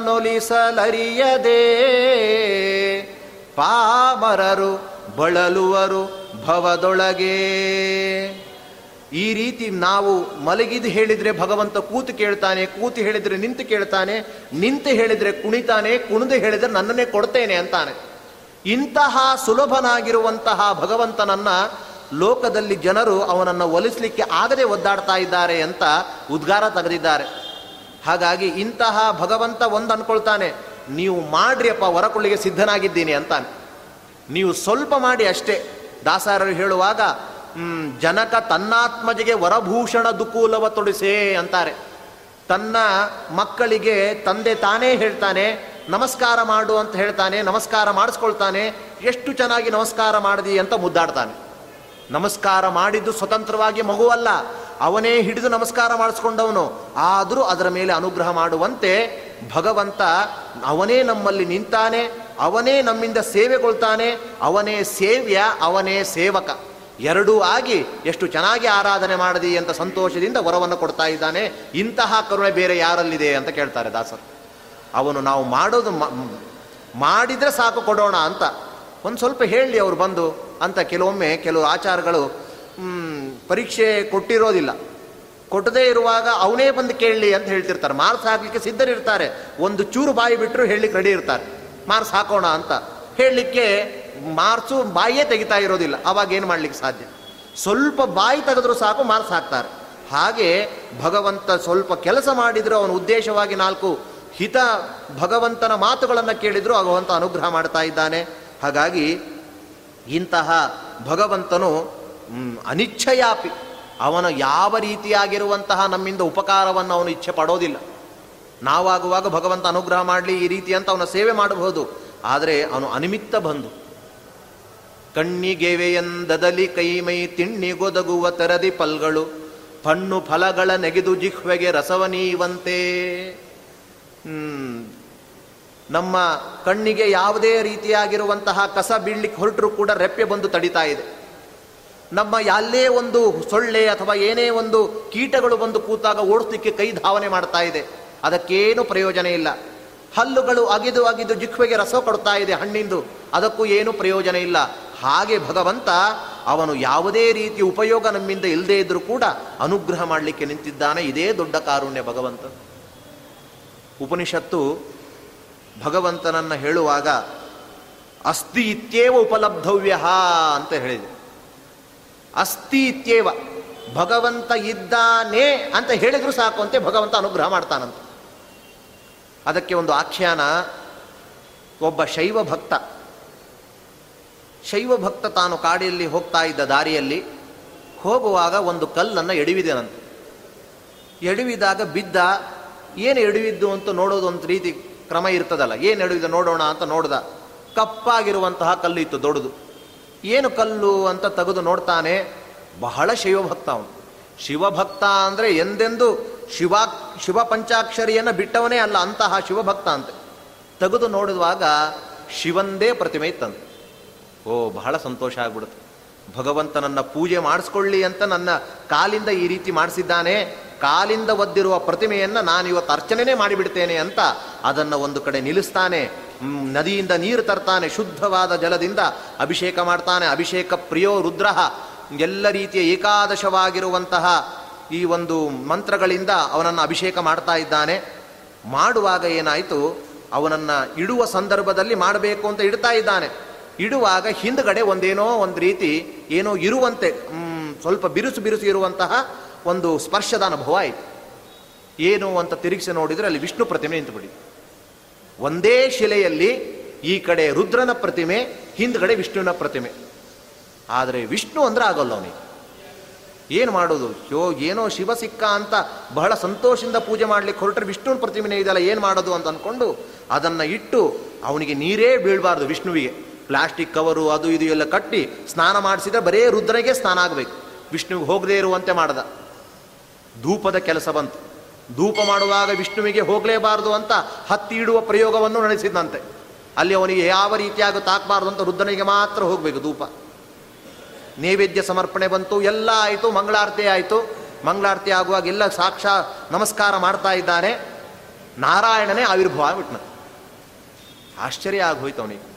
ಪಾಮರರು ಬಳಲುವರು ಭವದೊಳಗೆ. ಈ ರೀತಿ ನಾವು ಮಲಗಿದು ಹೇಳಿದ್ರೆ ಭಗವಂತ ಕೂತು ಕೇಳ್ತಾನೆ, ಕೂತು ಹೇಳಿದ್ರೆ ನಿಂತು ಕೇಳ್ತಾನೆ, ನಿಂತು ಹೇಳಿದ್ರೆ ಕುಣಿತಾನೆ, ಕುಣಿದು ಹೇಳಿದ್ರೆ ನನ್ನನ್ನೇ ಕೊಡ್ತೇನೆ ಅಂತಾನೆ. ಇಂತಹ ಸುಲಭನಾಗಿರುವಂತಹ ಭಗವಂತನನ್ನ ಲೋಕದಲ್ಲಿ ಜನರು ಅವನನ್ನು ಒಲಿಸ್ಲಿಕ್ಕೆ ಆಗದೆ ಒದ್ದಾಡ್ತಾ ಇದ್ದಾರೆ ಅಂತ ಉದ್ಗಾರ ತೆಗೆದಿದ್ದಾರೆ. ಹಾಗಾಗಿ ಇಂತಹ ಭಗವಂತ ಒಂದು ಅನ್ಕೊಳ್ತಾನೆ ನೀವು ಮಾಡ್ರಿಯಪ್ಪ, ಹೊರಕೊಳ್ಳಿಗೆ ಸಿದ್ಧನಾಗಿದ್ದೀನಿ ಅಂತಾನೆ. ನೀವು ಸ್ವಲ್ಪ ಮಾಡಿ ಅಷ್ಟೇ. ದಾಸಾರರು ಹೇಳುವಾಗ ಜನಕ ತನ್ನಾತ್ಮಜಿಗೆ ವರಭೂಷಣ ದುಕೂಲವ ತೊಡಿಸೇ ಅಂತಾರೆ. ತನ್ನ ಮಕ್ಕಳಿಗೆ ತಂದೆ ತಾನೇ ಹೇಳ್ತಾನೆ, ನಮಸ್ಕಾರ ಮಾಡು ಅಂತ ಹೇಳ್ತಾನೆ, ನಮಸ್ಕಾರ ಮಾಡಿಸ್ಕೊಳ್ತಾನೆ, ಎಷ್ಟು ಚೆನ್ನಾಗಿ ನಮಸ್ಕಾರ ಮಾಡಿದಿ ಅಂತ ಮುದ್ದಾಡ್ತಾನೆ. ನಮಸ್ಕಾರ ಮಾಡಿದ್ದು ಸ್ವತಂತ್ರವಾಗಿ ಮಗುವಲ್ಲ ಅವನೇ ಹಿಡಿದು ನಮಸ್ಕಾರ ಮಾಡಿಸ್ಕೊಂಡವನು. ಆದರೂ ಅದರ ಮೇಲೆ ಅನುಗ್ರಹ ಮಾಡುವಂತೆ ಭಗವಂತ ಅವನೇ ನಮ್ಮಲ್ಲಿ ನಿಂತಾನೆ, ಅವನೇ ನಮ್ಮಿಂದ ಸೇವೆಗೊಳ್ತಾನೆ, ಅವನೇ ಸೇವ್ಯ, ಅವನೇ ಸೇವಕ. ಎರಡೂ ಆಗಿ ಎಷ್ಟು ಚೆನ್ನಾಗಿ ಆರಾಧನೆ ಮಾಡದಿ ಅಂತ ಸಂತೋಷದಿಂದ ವರವನ್ನು ಕೊಡ್ತಾ ಇದ್ದಾನೆ. ಇಂತಹ ಕರುಣೆ ಬೇರೆ ಯಾರಲ್ಲಿದೆ ಅಂತ ಕೇಳ್ತಾರೆ ದಾಸರು. ಅವನು ನಾವು ಮಾಡೋದು ಮಾಡಿದರೆ ಸಾಕು ಕೊಡೋಣ ಅಂತ. ಒಂದು ಸ್ವಲ್ಪ ಹೇಳಿ ಅವರು ಬಂದು ಅಂತ ಕೆಲವೊಮ್ಮೆ ಕೆಲವು ಆಚಾರಗಳು ಪರೀಕ್ಷೆ ಕೊಟ್ಟಿರೋದಿಲ್ಲ. ಕೊಟ್ಟದೇ ಇರುವಾಗ ಅವನೇ ಬಂದು ಕೇಳಲಿ ಅಂತ ಹೇಳ್ತಿರ್ತಾರೆ. ಮಾರ್ಕ್ಸ್ ಹಾಕಲಿಕ್ಕೆ ಸಿದ್ಧರಿರ್ತಾರೆ. ಒಂದು ಚೂರು ಬಾಯಿ ಬಿಟ್ಟರು ಹೇಳಲಿಕ್ಕೆ ರೆಡಿ ಇರ್ತಾರೆ. ಮಾರ್ಕ್ಸ್ ಹಾಕೋಣ ಅಂತ. ಹೇಳಲಿಕ್ಕೆ ಮಾರ್ಕ್ಸು ಬಾಯಿಯೇ ತೆಗಿತಾ ಇರೋದಿಲ್ಲ. ಅವಾಗ ಏನು ಮಾಡ್ಲಿಕ್ಕೆ ಸಾಧ್ಯ? ಸ್ವಲ್ಪ ಬಾಯಿ ತೆಗೆದ್ರೂ ಸಾಕು, ಮಾರ್ಕ್ಸ್ ಹಾಕ್ತಾರೆ. ಹಾಗೆ ಭಗವಂತ ಸ್ವಲ್ಪ ಕೆಲಸ ಮಾಡಿದ್ರು, ಅವನ ಉದ್ದೇಶವಾಗಿ ನಾಲ್ಕು ಹಿತ ಭಗವಂತನ ಮಾತುಗಳನ್ನು ಕೇಳಿದ್ರು, ಭಗವಂತ ಅನುಗ್ರಹ ಮಾಡ್ತಾ ಇದ್ದಾನೆ. ಹಾಗಾಗಿ ಇಂತಹ ಭಗವಂತನು ಅನಿಚ್ಛಯಾಪಿ. ಅವನ ಯಾವ ರೀತಿಯಾಗಿರುವಂತಹ ನಮ್ಮಿಂದ ಉಪಕಾರವನ್ನು ಅವನು ಇಚ್ಛೆ ಪಡೋದಿಲ್ಲ. ನಾವಾಗುವಾಗ ಭಗವಂತ ಅನುಗ್ರಹ ಮಾಡಲಿ ಈ ರೀತಿ ಅಂತ ಅವನ ಸೇವೆ ಮಾಡಬಹುದು. ಆದರೆ ಅವನು ಅನಿಮಿತ್ತ ಬಂದು ಕಣ್ಣಿಗೆವೆಯಂದದಲಿ ಕೈಮೈ ತಿಣ್ಣಿಗೊದಗುವ ತರದಿ ಪಲ್ಗಳು, ಪಣ್ಣು ಫಲಗಳ ನೆಗೆದು ಜಿಹ್ವೆಗೆ ರಸವನೀವಂತೆ ನಮ್ಮ ಕಣ್ಣಿಗೆ ಯಾವುದೇ ರೀತಿಯಾಗಿರುವಂತಹ ಕಸ ಬೀಳ್ಲಿಕ್ಕೆ ಹೊರಟರೂ ಕೂಡ ರೆಪ್ಪೆ ಬಂದು ತಡಿತಾ ಇದೆ. ನಮ್ಮ ಎಲ್ಲೇ ಒಂದು ಸೊಳ್ಳೆ ಅಥವಾ ಏನೇ ಒಂದು ಕೀಟಗಳು ಬಂದು ಕೂತಾಗ ಓಡಿಸ್ಲಿಕ್ಕೆ ಕೈ ಧಾವನೆ ಮಾಡ್ತಾ ಇದೆ. ಅದಕ್ಕೇನು ಪ್ರಯೋಜನ ಇಲ್ಲ. ಹಲ್ಲುಗಳು ಅಗಿದು ಅಗಿದು ಜಿಕ್ವೆಗೆ ರಸ ಕೊಡ್ತಾ ಇದೆ ಹಣ್ಣಿಂದು. ಅದಕ್ಕೂ ಏನು ಪ್ರಯೋಜನ ಇಲ್ಲ. ಹಾಗೆ ಭಗವಂತ ಅವನು ಯಾವುದೇ ರೀತಿ ಉಪಯೋಗ ನಮ್ಮಿಂದ ಇಲ್ಲದೇ ಇದ್ದರೂ ಕೂಡ ಅನುಗ್ರಹ ಮಾಡಲಿಕ್ಕೆ ನಿಂತಿದ್ದಾನೆ. ಇದೇ ದೊಡ್ಡ ಕಾರುಣ್ಯ ಭಗವಂತ. ಉಪನಿಷತ್ತು ಭಗವಂತನನ್ನು ಹೇಳುವಾಗ, ಅಸ್ತಿ ಇತ್ಯೇವ ಉಪಲಬ್ಧವ್ಯ ಅಂತ ಹೇಳಿದೆ. ಅಸ್ತಿ ಇತ್ಯೇವ ಭಗವಂತ ಇದ್ದಾನೆ ಅಂತ ಹೇಳಿದ್ರು ಸಾಕು ಅಂತೆ ಭಗವಂತ ಅನುಗ್ರಹ ಮಾಡ್ತಾನಂತ. ಅದಕ್ಕೆ ಒಂದು ಆಖ್ಯಾನ, ಒಬ್ಬ ಶೈವ ಭಕ್ತ. ಶೈವ ಭಕ್ತ ತಾನು ಕಾಡಿಯಲ್ಲಿ ಹೋಗ್ತಾ ಇದ್ದ ದಾರಿಯಲ್ಲಿ ಹೋಗುವಾಗ ಒಂದು ಕಲ್ಲನ್ನು ಎಡವಿದೆನಂತೆ. ಎಡವಿದಾಗ ಬಿದ್ದ, ಏನು ಎಡವಿದ್ದು ಅಂತ ನೋಡೋದು ಒಂದು ರೀತಿ ಕ್ರಮ ಇರ್ತದಲ್ಲ, ಏನು ಎಡವಿದ ನೋಡೋಣ ಅಂತ ನೋಡ್ದ, ಕಪ್ಪಾಗಿರುವಂತಹ ಕಲ್ಲು ಇತ್ತು ದೊಡ್ಡದು. ಏನು ಕಲ್ಲು ಅಂತ ತೆಗೆದು ನೋಡ್ತಾನೆ, ಬಹಳ ಶಿವಭಕ್ತ ಅವನು. ಶಿವಭಕ್ತ ಅಂದರೆ ಎಂದೆಂದು ಶಿವ ಶಿವ ಪಂಚಾಕ್ಷರಿಯನ್ನು ಬಿಟ್ಟವನೇ ಅಲ್ಲ, ಅಂತಹ ಶಿವಭಕ್ತ ಅಂತೆ. ತೆಗೆದು ನೋಡಿದಾಗ ಶಿವಂದೇ ಪ್ರತಿಮೆ ಇತ್ತಂತೆ. ಓ, ಬಹಳ ಸಂತೋಷ ಆಗ್ಬಿಡುತ್ತೆ. ಭಗವಂತನನ್ನ ಪೂಜೆ ಮಾಡಿಸ್ಕೊಳ್ಳಿ ಅಂತ ನನ್ನ ಕಾಲಿಂದ ಈ ರೀತಿ ಮಾಡಿಸಿದ್ದಾನೆ. ಕಾಲಿಂದ ಒದ್ದಿರುವ ಪ್ರತಿಮೆಯನ್ನು ನಾನು ಇವತ್ತು ಅರ್ಚನೆನೇ ಮಾಡಿಬಿಡ್ತೇನೆ ಅಂತ ಅದನ್ನು ಒಂದು ಕಡೆ ನಿಲ್ಲಿಸ್ತಾನೆ. ನದಿಯಿಂದ ನೀರು ತರ್ತಾನೆ, ಶುದ್ಧವಾದ ಜಲದಿಂದ ಅಭಿಷೇಕ ಮಾಡ್ತಾನೆ. ಅಭಿಷೇಕ ಪ್ರಿಯೋ ರುದ್ರ. ಎಲ್ಲ ರೀತಿಯ ಏಕಾದಶವಾಗಿರುವಂತಹ ಈ ಒಂದು ಮಂತ್ರಗಳಿಂದ ಅವನನ್ನು ಅಭಿಷೇಕ ಮಾಡ್ತಾ ಇದ್ದಾನೆ. ಮಾಡುವಾಗ ಏನಾಯಿತು, ಅವನನ್ನು ಇಡುವ ಸಂದರ್ಭದಲ್ಲಿ ಮಾಡಬೇಕು ಅಂತ ಇಡ್ತಾ ಇದ್ದಾನೆ. ಇಡುವಾಗ ಹಿಂದ್ಗಡೆ ಒಂದೇನೋ ಒಂದು ರೀತಿ ಏನೋ ಇರುವಂತೆ ಸ್ವಲ್ಪ ಬಿರುಸು ಬಿರುಸು ಇರುವಂತಹ ಒಂದು ಸ್ಪರ್ಶದ ಅನುಭವ ಆಯಿತು. ಏನು ಅಂತ ತಿರುಗಿಸಿ ನೋಡಿದರೆ ಅಲ್ಲಿ ವಿಷ್ಣು ಪ್ರತಿಮೆ ನಿಂತುಬಿಡಿ ಒಂದೇ ಶಿಲೆಯಲ್ಲಿ ಈ ಕಡೆ ರುದ್ರನ ಪ್ರತಿಮೆ, ಹಿಂದ್ಗಡೆ ವಿಷ್ಣುವಿನ ಪ್ರತಿಮೆ. ಆದರೆ ವಿಷ್ಣು ಅಂದ್ರೆ ಆಗೋಲ್ಲ ಅವನಿಗೆ. ಏನು ಮಾಡೋದು? ಯೋ, ಏನೋ ಶಿವ ಸಿಕ್ಕ ಅಂತ ಬಹಳ ಸಂತೋಷದಿಂದ ಪೂಜೆ ಮಾಡ್ಲಿಕ್ಕೆ ಹೊರಟ್ರೆ ವಿಷ್ಣುವಿನ ಪ್ರತಿಮೆನೇ ಇದೆಯಲ್ಲ, ಏನು ಮಾಡೋದು ಅಂತ ಅಂದ್ಕೊಂಡು ಅದನ್ನು ಇಟ್ಟು ಅವನಿಗೆ ನೀರೇ ಬೀಳಬಾರ್ದು ವಿಷ್ಣುವಿಗೆ. ಪ್ಲಾಸ್ಟಿಕ್ ಕವರು, ಅದು ಇದು ಎಲ್ಲ ಕಟ್ಟಿ ಸ್ನಾನ ಮಾಡಿಸಿದ್ರೆ ಬರೇ ರುದ್ರನಿಗೆ ಸ್ನಾನ ಆಗಬೇಕು. ವಿಷ್ಣುವಿಗೆ ಹೋಗದೇ ಇರುವಂತೆ ಮಾಡ್ದ. ಧೂಪದ ಕೆಲಸ ಬಂತು. ಧೂಪ ಮಾಡುವಾಗ ವಿಷ್ಣುವಿಗೆ ಹೋಗಲೇಬಾರದು ಅಂತ ಹತ್ತಿ ಇಡುವ ಪ್ರಯೋಗವನ್ನು ನಡೆಸಿದಂತೆ. ಅಲ್ಲಿ ಅವನಿಗೆ ಯಾವ ರೀತಿಯಾಗಿ ತಾಕಬಾರದು ಅಂತ ರುದ್ರನಿಗೆ ಮಾತ್ರ ಹೋಗಬೇಕು ಧೂಪ. ನೈವೇದ್ಯ ಸಮರ್ಪಣೆ ಬಂತು, ಎಲ್ಲ ಆಯಿತು, ಮಂಗಳಾರತಿ ಆಯಿತು. ಮಂಗಳಾರತಿ ಆಗುವಾಗ ಎಲ್ಲ ಸಾಕ್ಷಾ ನಮಸ್ಕಾರ ಮಾಡ್ತಾ ಇದ್ದಾನೆ. ನಾರಾಯಣನೇ ಆವಿರ್ಭವ ಬಿಟ್ನ ಆಶ್ಚರ್ಯ ಆಗೋಯ್ತು ಅವನಿಗೆ.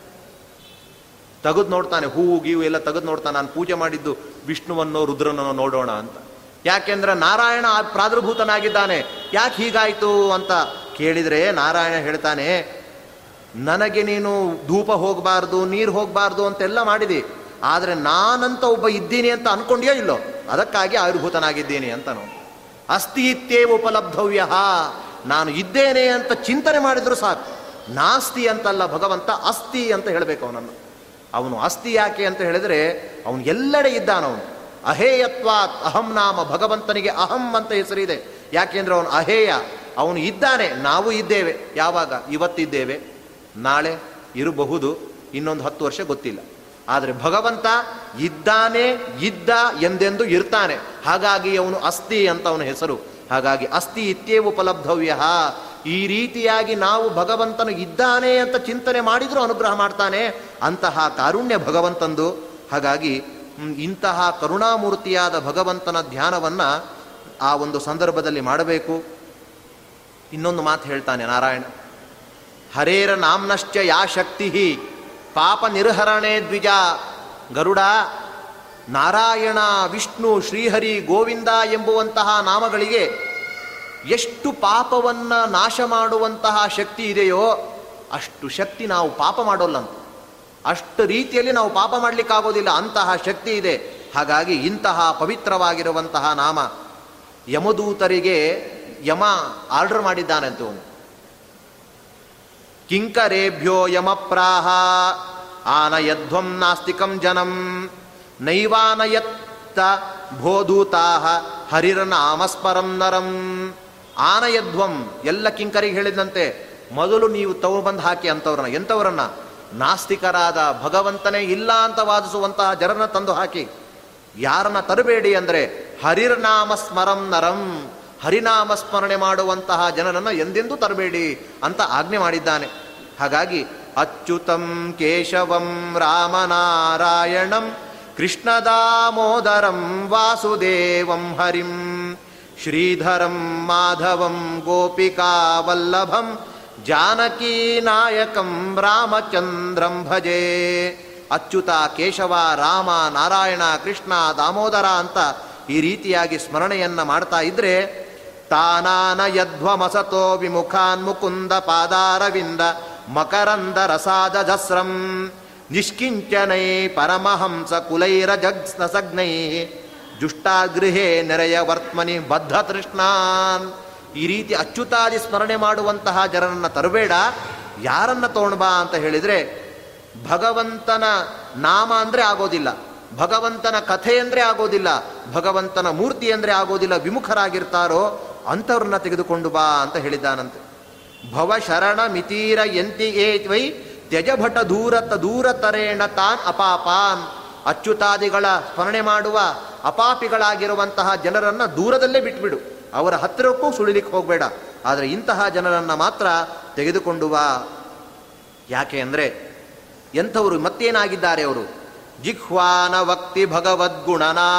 ತೆಗೆದು ನೋಡ್ತಾನೆ, ಹೂವು, ಗೀವು ಎಲ್ಲ ತೆಗೆದು ನೋಡ್ತಾನೆ, ನಾನು ಪೂಜೆ ಮಾಡಿದ್ದು ವಿಷ್ಣುವನ್ನೋ ರುದ್ರನನ್ನು ನೋಡೋಣ ಅಂತ. ಯಾಕೆಂದ್ರೆ ನಾರಾಯಣ ಪ್ರಾದುರ್ಭೂತನಾಗಿದ್ದಾನೆ. ಯಾಕೆ ಹೀಗಾಯಿತು ಅಂತ ಕೇಳಿದರೆ ನಾರಾಯಣ ಹೇಳ್ತಾನೆ, ನನಗೆ ನೀನು ಧೂಪ ಹೋಗಬಾರ್ದು, ನೀರು ಹೋಗಬಾರ್ದು ಅಂತೆಲ್ಲ ಮಾಡಿದಿ. ಆದರೆ ನಾನಂತ ಒಬ್ಬ ಇದ್ದೀನಿ ಅಂತ ಅನ್ಕೊಂಡ್ಯೋ ಇಲ್ಲೋ? ಅದಕ್ಕಾಗಿ ಆಯುರ್ಭೂತನಾಗಿದ್ದೀನಿ ಅಂತನು. ಅಸ್ತಿ ಇತ್ತೇ ಉಪಲಬ್ಧವ್ಯ. ನಾನು ಇದ್ದೇನೆ ಅಂತ ಚಿಂತನೆ ಮಾಡಿದ್ರು ಸಾಕು. ನಾಸ್ತಿ ಅಂತಲ್ಲ ಭಗವಂತ, ಅಸ್ತಿ ಅಂತ ಹೇಳಬೇಕು ಅವನನ್ನು. ಅವನು ಅಸ್ತಿ ಯಾಕೆ ಅಂತ ಹೇಳಿದರೆ, ಅವನು ಎಲ್ಲೆಡೆ ಇದ್ದಾನವನು. ಅಹೇಯತ್ವಾತ್, ಅಹಂ ನಾಮ, ಭಗವಂತನಿಗೆ ಅಹಂ ಅಂತ ಹೆಸರಿದೆ. ಯಾಕೆಂದ್ರೆ ಅವನು ಅಹೇಯ, ಅವನು ಇದ್ದಾನೆ, ನಾವು ಇದ್ದೇವೆ. ಯಾವಾಗ? ಇವತ್ತಿದ್ದೇವೆ. ನಾಳೆ ಇರಬಹುದು, ಇನ್ನೊಂದು ಹತ್ತು ವರ್ಷ ಗೊತ್ತಿಲ್ಲ. ಆದರೆ ಭಗವಂತ ಇದ್ದಾನೆ, ಇದ್ದ ಎಂದೆಂದು ಇರ್ತಾನೆ. ಹಾಗಾಗಿ ಅವನು ಅಸ್ಥಿ ಅಂತ ಅವನ ಹೆಸರು. ಹಾಗಾಗಿ ಅಸ್ಥಿ ಇತ್ಯೇ ಉಪಲಬ್ಧವ್ಯ ಈ ರೀತಿಯಾಗಿ ನಾವು ಭಗವಂತನು ಇದ್ದಾನೆ ಅಂತ ಚಿಂತನೆ ಮಾಡಿದರೂ ಅನುಗ್ರಹ ಮಾಡ್ತಾನೆ. ಅಂತಹ ಕಾರುಣ್ಯ ಭಗವಂತಂದು. ಹಾಗಾಗಿ ಇಂತಹ ಕರುಣಾಮೂರ್ತಿಯಾದ ಭಗವಂತನ ಧ್ಯಾನವನ್ನು ಆ ಒಂದು ಸಂದರ್ಭದಲ್ಲಿ ಮಾಡಬೇಕು. ಇನ್ನೊಂದು ಮಾತು ಹೇಳ್ತಾನೆ ನಾರಾಯಣ. ಹರೇರ ನಾಮ್ನಶ್ಚ ಯಾ ಶಕ್ತಿ ಪಾಪ ನಿರ್ಹರಣೆ ದ್ವಿಜ. ಗರುಡ, ನಾರಾಯಣ, ವಿಷ್ಣು, ಶ್ರೀಹರಿ, ಗೋವಿಂದ ಎಂಬುವಂತಹ ನಾಮಗಳಿಗೆ ಎಷ್ಟು ಪಾಪವನ್ನು ನಾಶ ಮಾಡುವಂತಹ ಶಕ್ತಿ ಇದೆಯೋ ಅಷ್ಟು ಶಕ್ತಿ ನಾವು ಪಾಪ ಮಾಡೋಲ್ಲಂತ. ಅಷ್ಟು ರೀತಿಯಲ್ಲಿ ನಾವು ಪಾಪ ಮಾಡಲಿಕ್ಕಾಗೋದಿಲ್ಲ, ಅಂತಹ ಶಕ್ತಿ ಇದೆ. ಹಾಗಾಗಿ ಇಂತಹ ಪವಿತ್ರವಾಗಿರುವಂತಹ ನಾಮ ಯಮದೂತರಿಗೆ ಯಮ ಆರ್ಡರ್ ಮಾಡಿದ್ದಾನಂತೆ ಅವನು. ಕಿಂಕರೇಭ್ಯೋ ಯಮಪ್ರಾಹ ಆನಯಧ್ವಂ ನಾಸ್ತಿಕಂ ಜನಂ ನೈವಾನಯತ್ತ ಭೋಧೂತಾ ಹರಿರನಾಮಸ್ಪರಂ ನರಂ. ಆನಯಧ್ವಂ ಎಲ್ಲ ಕಿಂಕರಿಗೆ ಹೇಳಿದಂತೆ, ಮೊದಲು ನೀವು ಬಂದು ಹಾಕಿ ಅಂಥವ್ರನ್ನ ಎಂಥವ್ರನ್ನ ನಾಸ್ತಿಕರಾದ ಭಗವಂತನೇ ಇಲ್ಲ ಅಂತ ವಾದಿಸುವಂತಹ ಜನರನ್ನ ತಂದು ಹಾಕಿ. ಯಾರನ್ನ ತರಬೇಡಿ ಅಂದರೆ ಹರಿರ್ನಾಮ ಸ್ಮರಂ ನರಂ, ಹರಿನಾಮ ಸ್ಮರಣೆ ಮಾಡುವಂತಹ ಜನರನ್ನು ಎಂದೆಂದೂ ತರಬೇಡಿ ಅಂತ ಆಜ್ಞೆ ಮಾಡಿದ್ದಾನೆ. ಹಾಗಾಗಿ ಅಚ್ಯುತಂ ಕೇಶವಂ ರಾಮನಾರಾಯಣಂ ಕೃಷ್ಣದಾಮೋದರಂ ವಾಸುದೇವಂ ಹರಿಂ, ಶ್ರೀಧರಂ ಮಾಧವಂ ಗೋಪಿಕಾ ವಲ್ಲಭಂ ಜಾನಕೀ ನಾಯಕಂ ರಾಮಚಂದ್ರಂ ಭಜೆ ಅಚ್ಯುತ ಕೇಶವ ರಾಮ ನಾರಾಯಣ ಕೃಷ್ಣ ದಾಮೋದರ ಅಂತ ಈ ರೀತಿಯಾಗಿ ಸ್ಮರಣೆಯನ್ನ ಮಾಡ್ತಾ ಇದ್ರೆ ತಾನಾನ ಯಧ್ವಮಸತೋ ವಿಮುಖಾನ್ ಮುಕುಂದ ಪಾದಾರವಿಂದ ಮಕರಂದ ರಸಾದ ಜಸ್ರಂ, ನಿಷ್ಕಿಂಚನೈ ಪರಮಹಂಸ ಕುಲೈರ ಜಗ್ಸ್ನಸಗ್ನೈ ಜುಷ್ಟಾಗೃಹೇ ನೆರೆಯ ವರ್ತ್ಮನಿ ಬದ್ಧ ತೃಷ್ಣಾನ್ ಈ ರೀತಿ ಅಚ್ಯುತಾದಿ ಸ್ಮರಣೆ ಮಾಡುವಂತಹ ಜನರನ್ನು ತರಬೇಡ, ಯಾರನ್ನ ತಗೊಂಡ್ಬಾ ಅಂತ ಹೇಳಿದರೆ ಭಗವಂತನ ನಾಮ ಅಂದರೆ ಆಗೋದಿಲ್ಲ, ಭಗವಂತನ ಕಥೆ ಅಂದರೆ ಆಗೋದಿಲ್ಲ, ಭಗವಂತನ ಮೂರ್ತಿ ಅಂದರೆ ಆಗೋದಿಲ್ಲ, ವಿಮುಖರಾಗಿರ್ತಾರೋ ಅಂಥವ್ರನ್ನ ತೆಗೆದುಕೊಂಡು ಬಾ ಅಂತ ಹೇಳಿದ್ದಾನಂತೆ. ಭವ ಶರಣ ಮಿತೀರ ಎಂತಿ ವೈ ತ್ಯಜಭಟ ದೂರತ ದೂರತರೇಣ ತಾನ್ ಅಪಾಪಾನ್. ಅಚ್ಯುತಾದಿಗಳ ಸ್ಮರಣೆ ಮಾಡುವ ಅಪಾಪಿಗಳಾಗಿರುವಂತಹ ಜನರನ್ನು ದೂರದಲ್ಲೇ ಬಿಟ್ಬಿಡು. ಅವರ ಹತ್ತಿರಕ್ಕೂ ಸುಳಿಲಿಕ್ಕೆ ಹೋಗಬೇಡ. ಆದರೆ ಇಂತಹ ಜನರನ್ನು ಮಾತ್ರ ತೆಗೆದುಕೊಂಡು ಬಾ. ಯಾಕೆ ಅಂದರೆ ಎಂಥವರು ಮತ್ತೇನಾಗಿದ್ದಾರೆ ಅವರು? ಜಿಹ್ವಾನ ವಕ್ತಿ ಭಗವದ್ಗುಣನಾಮಧೇಯಂ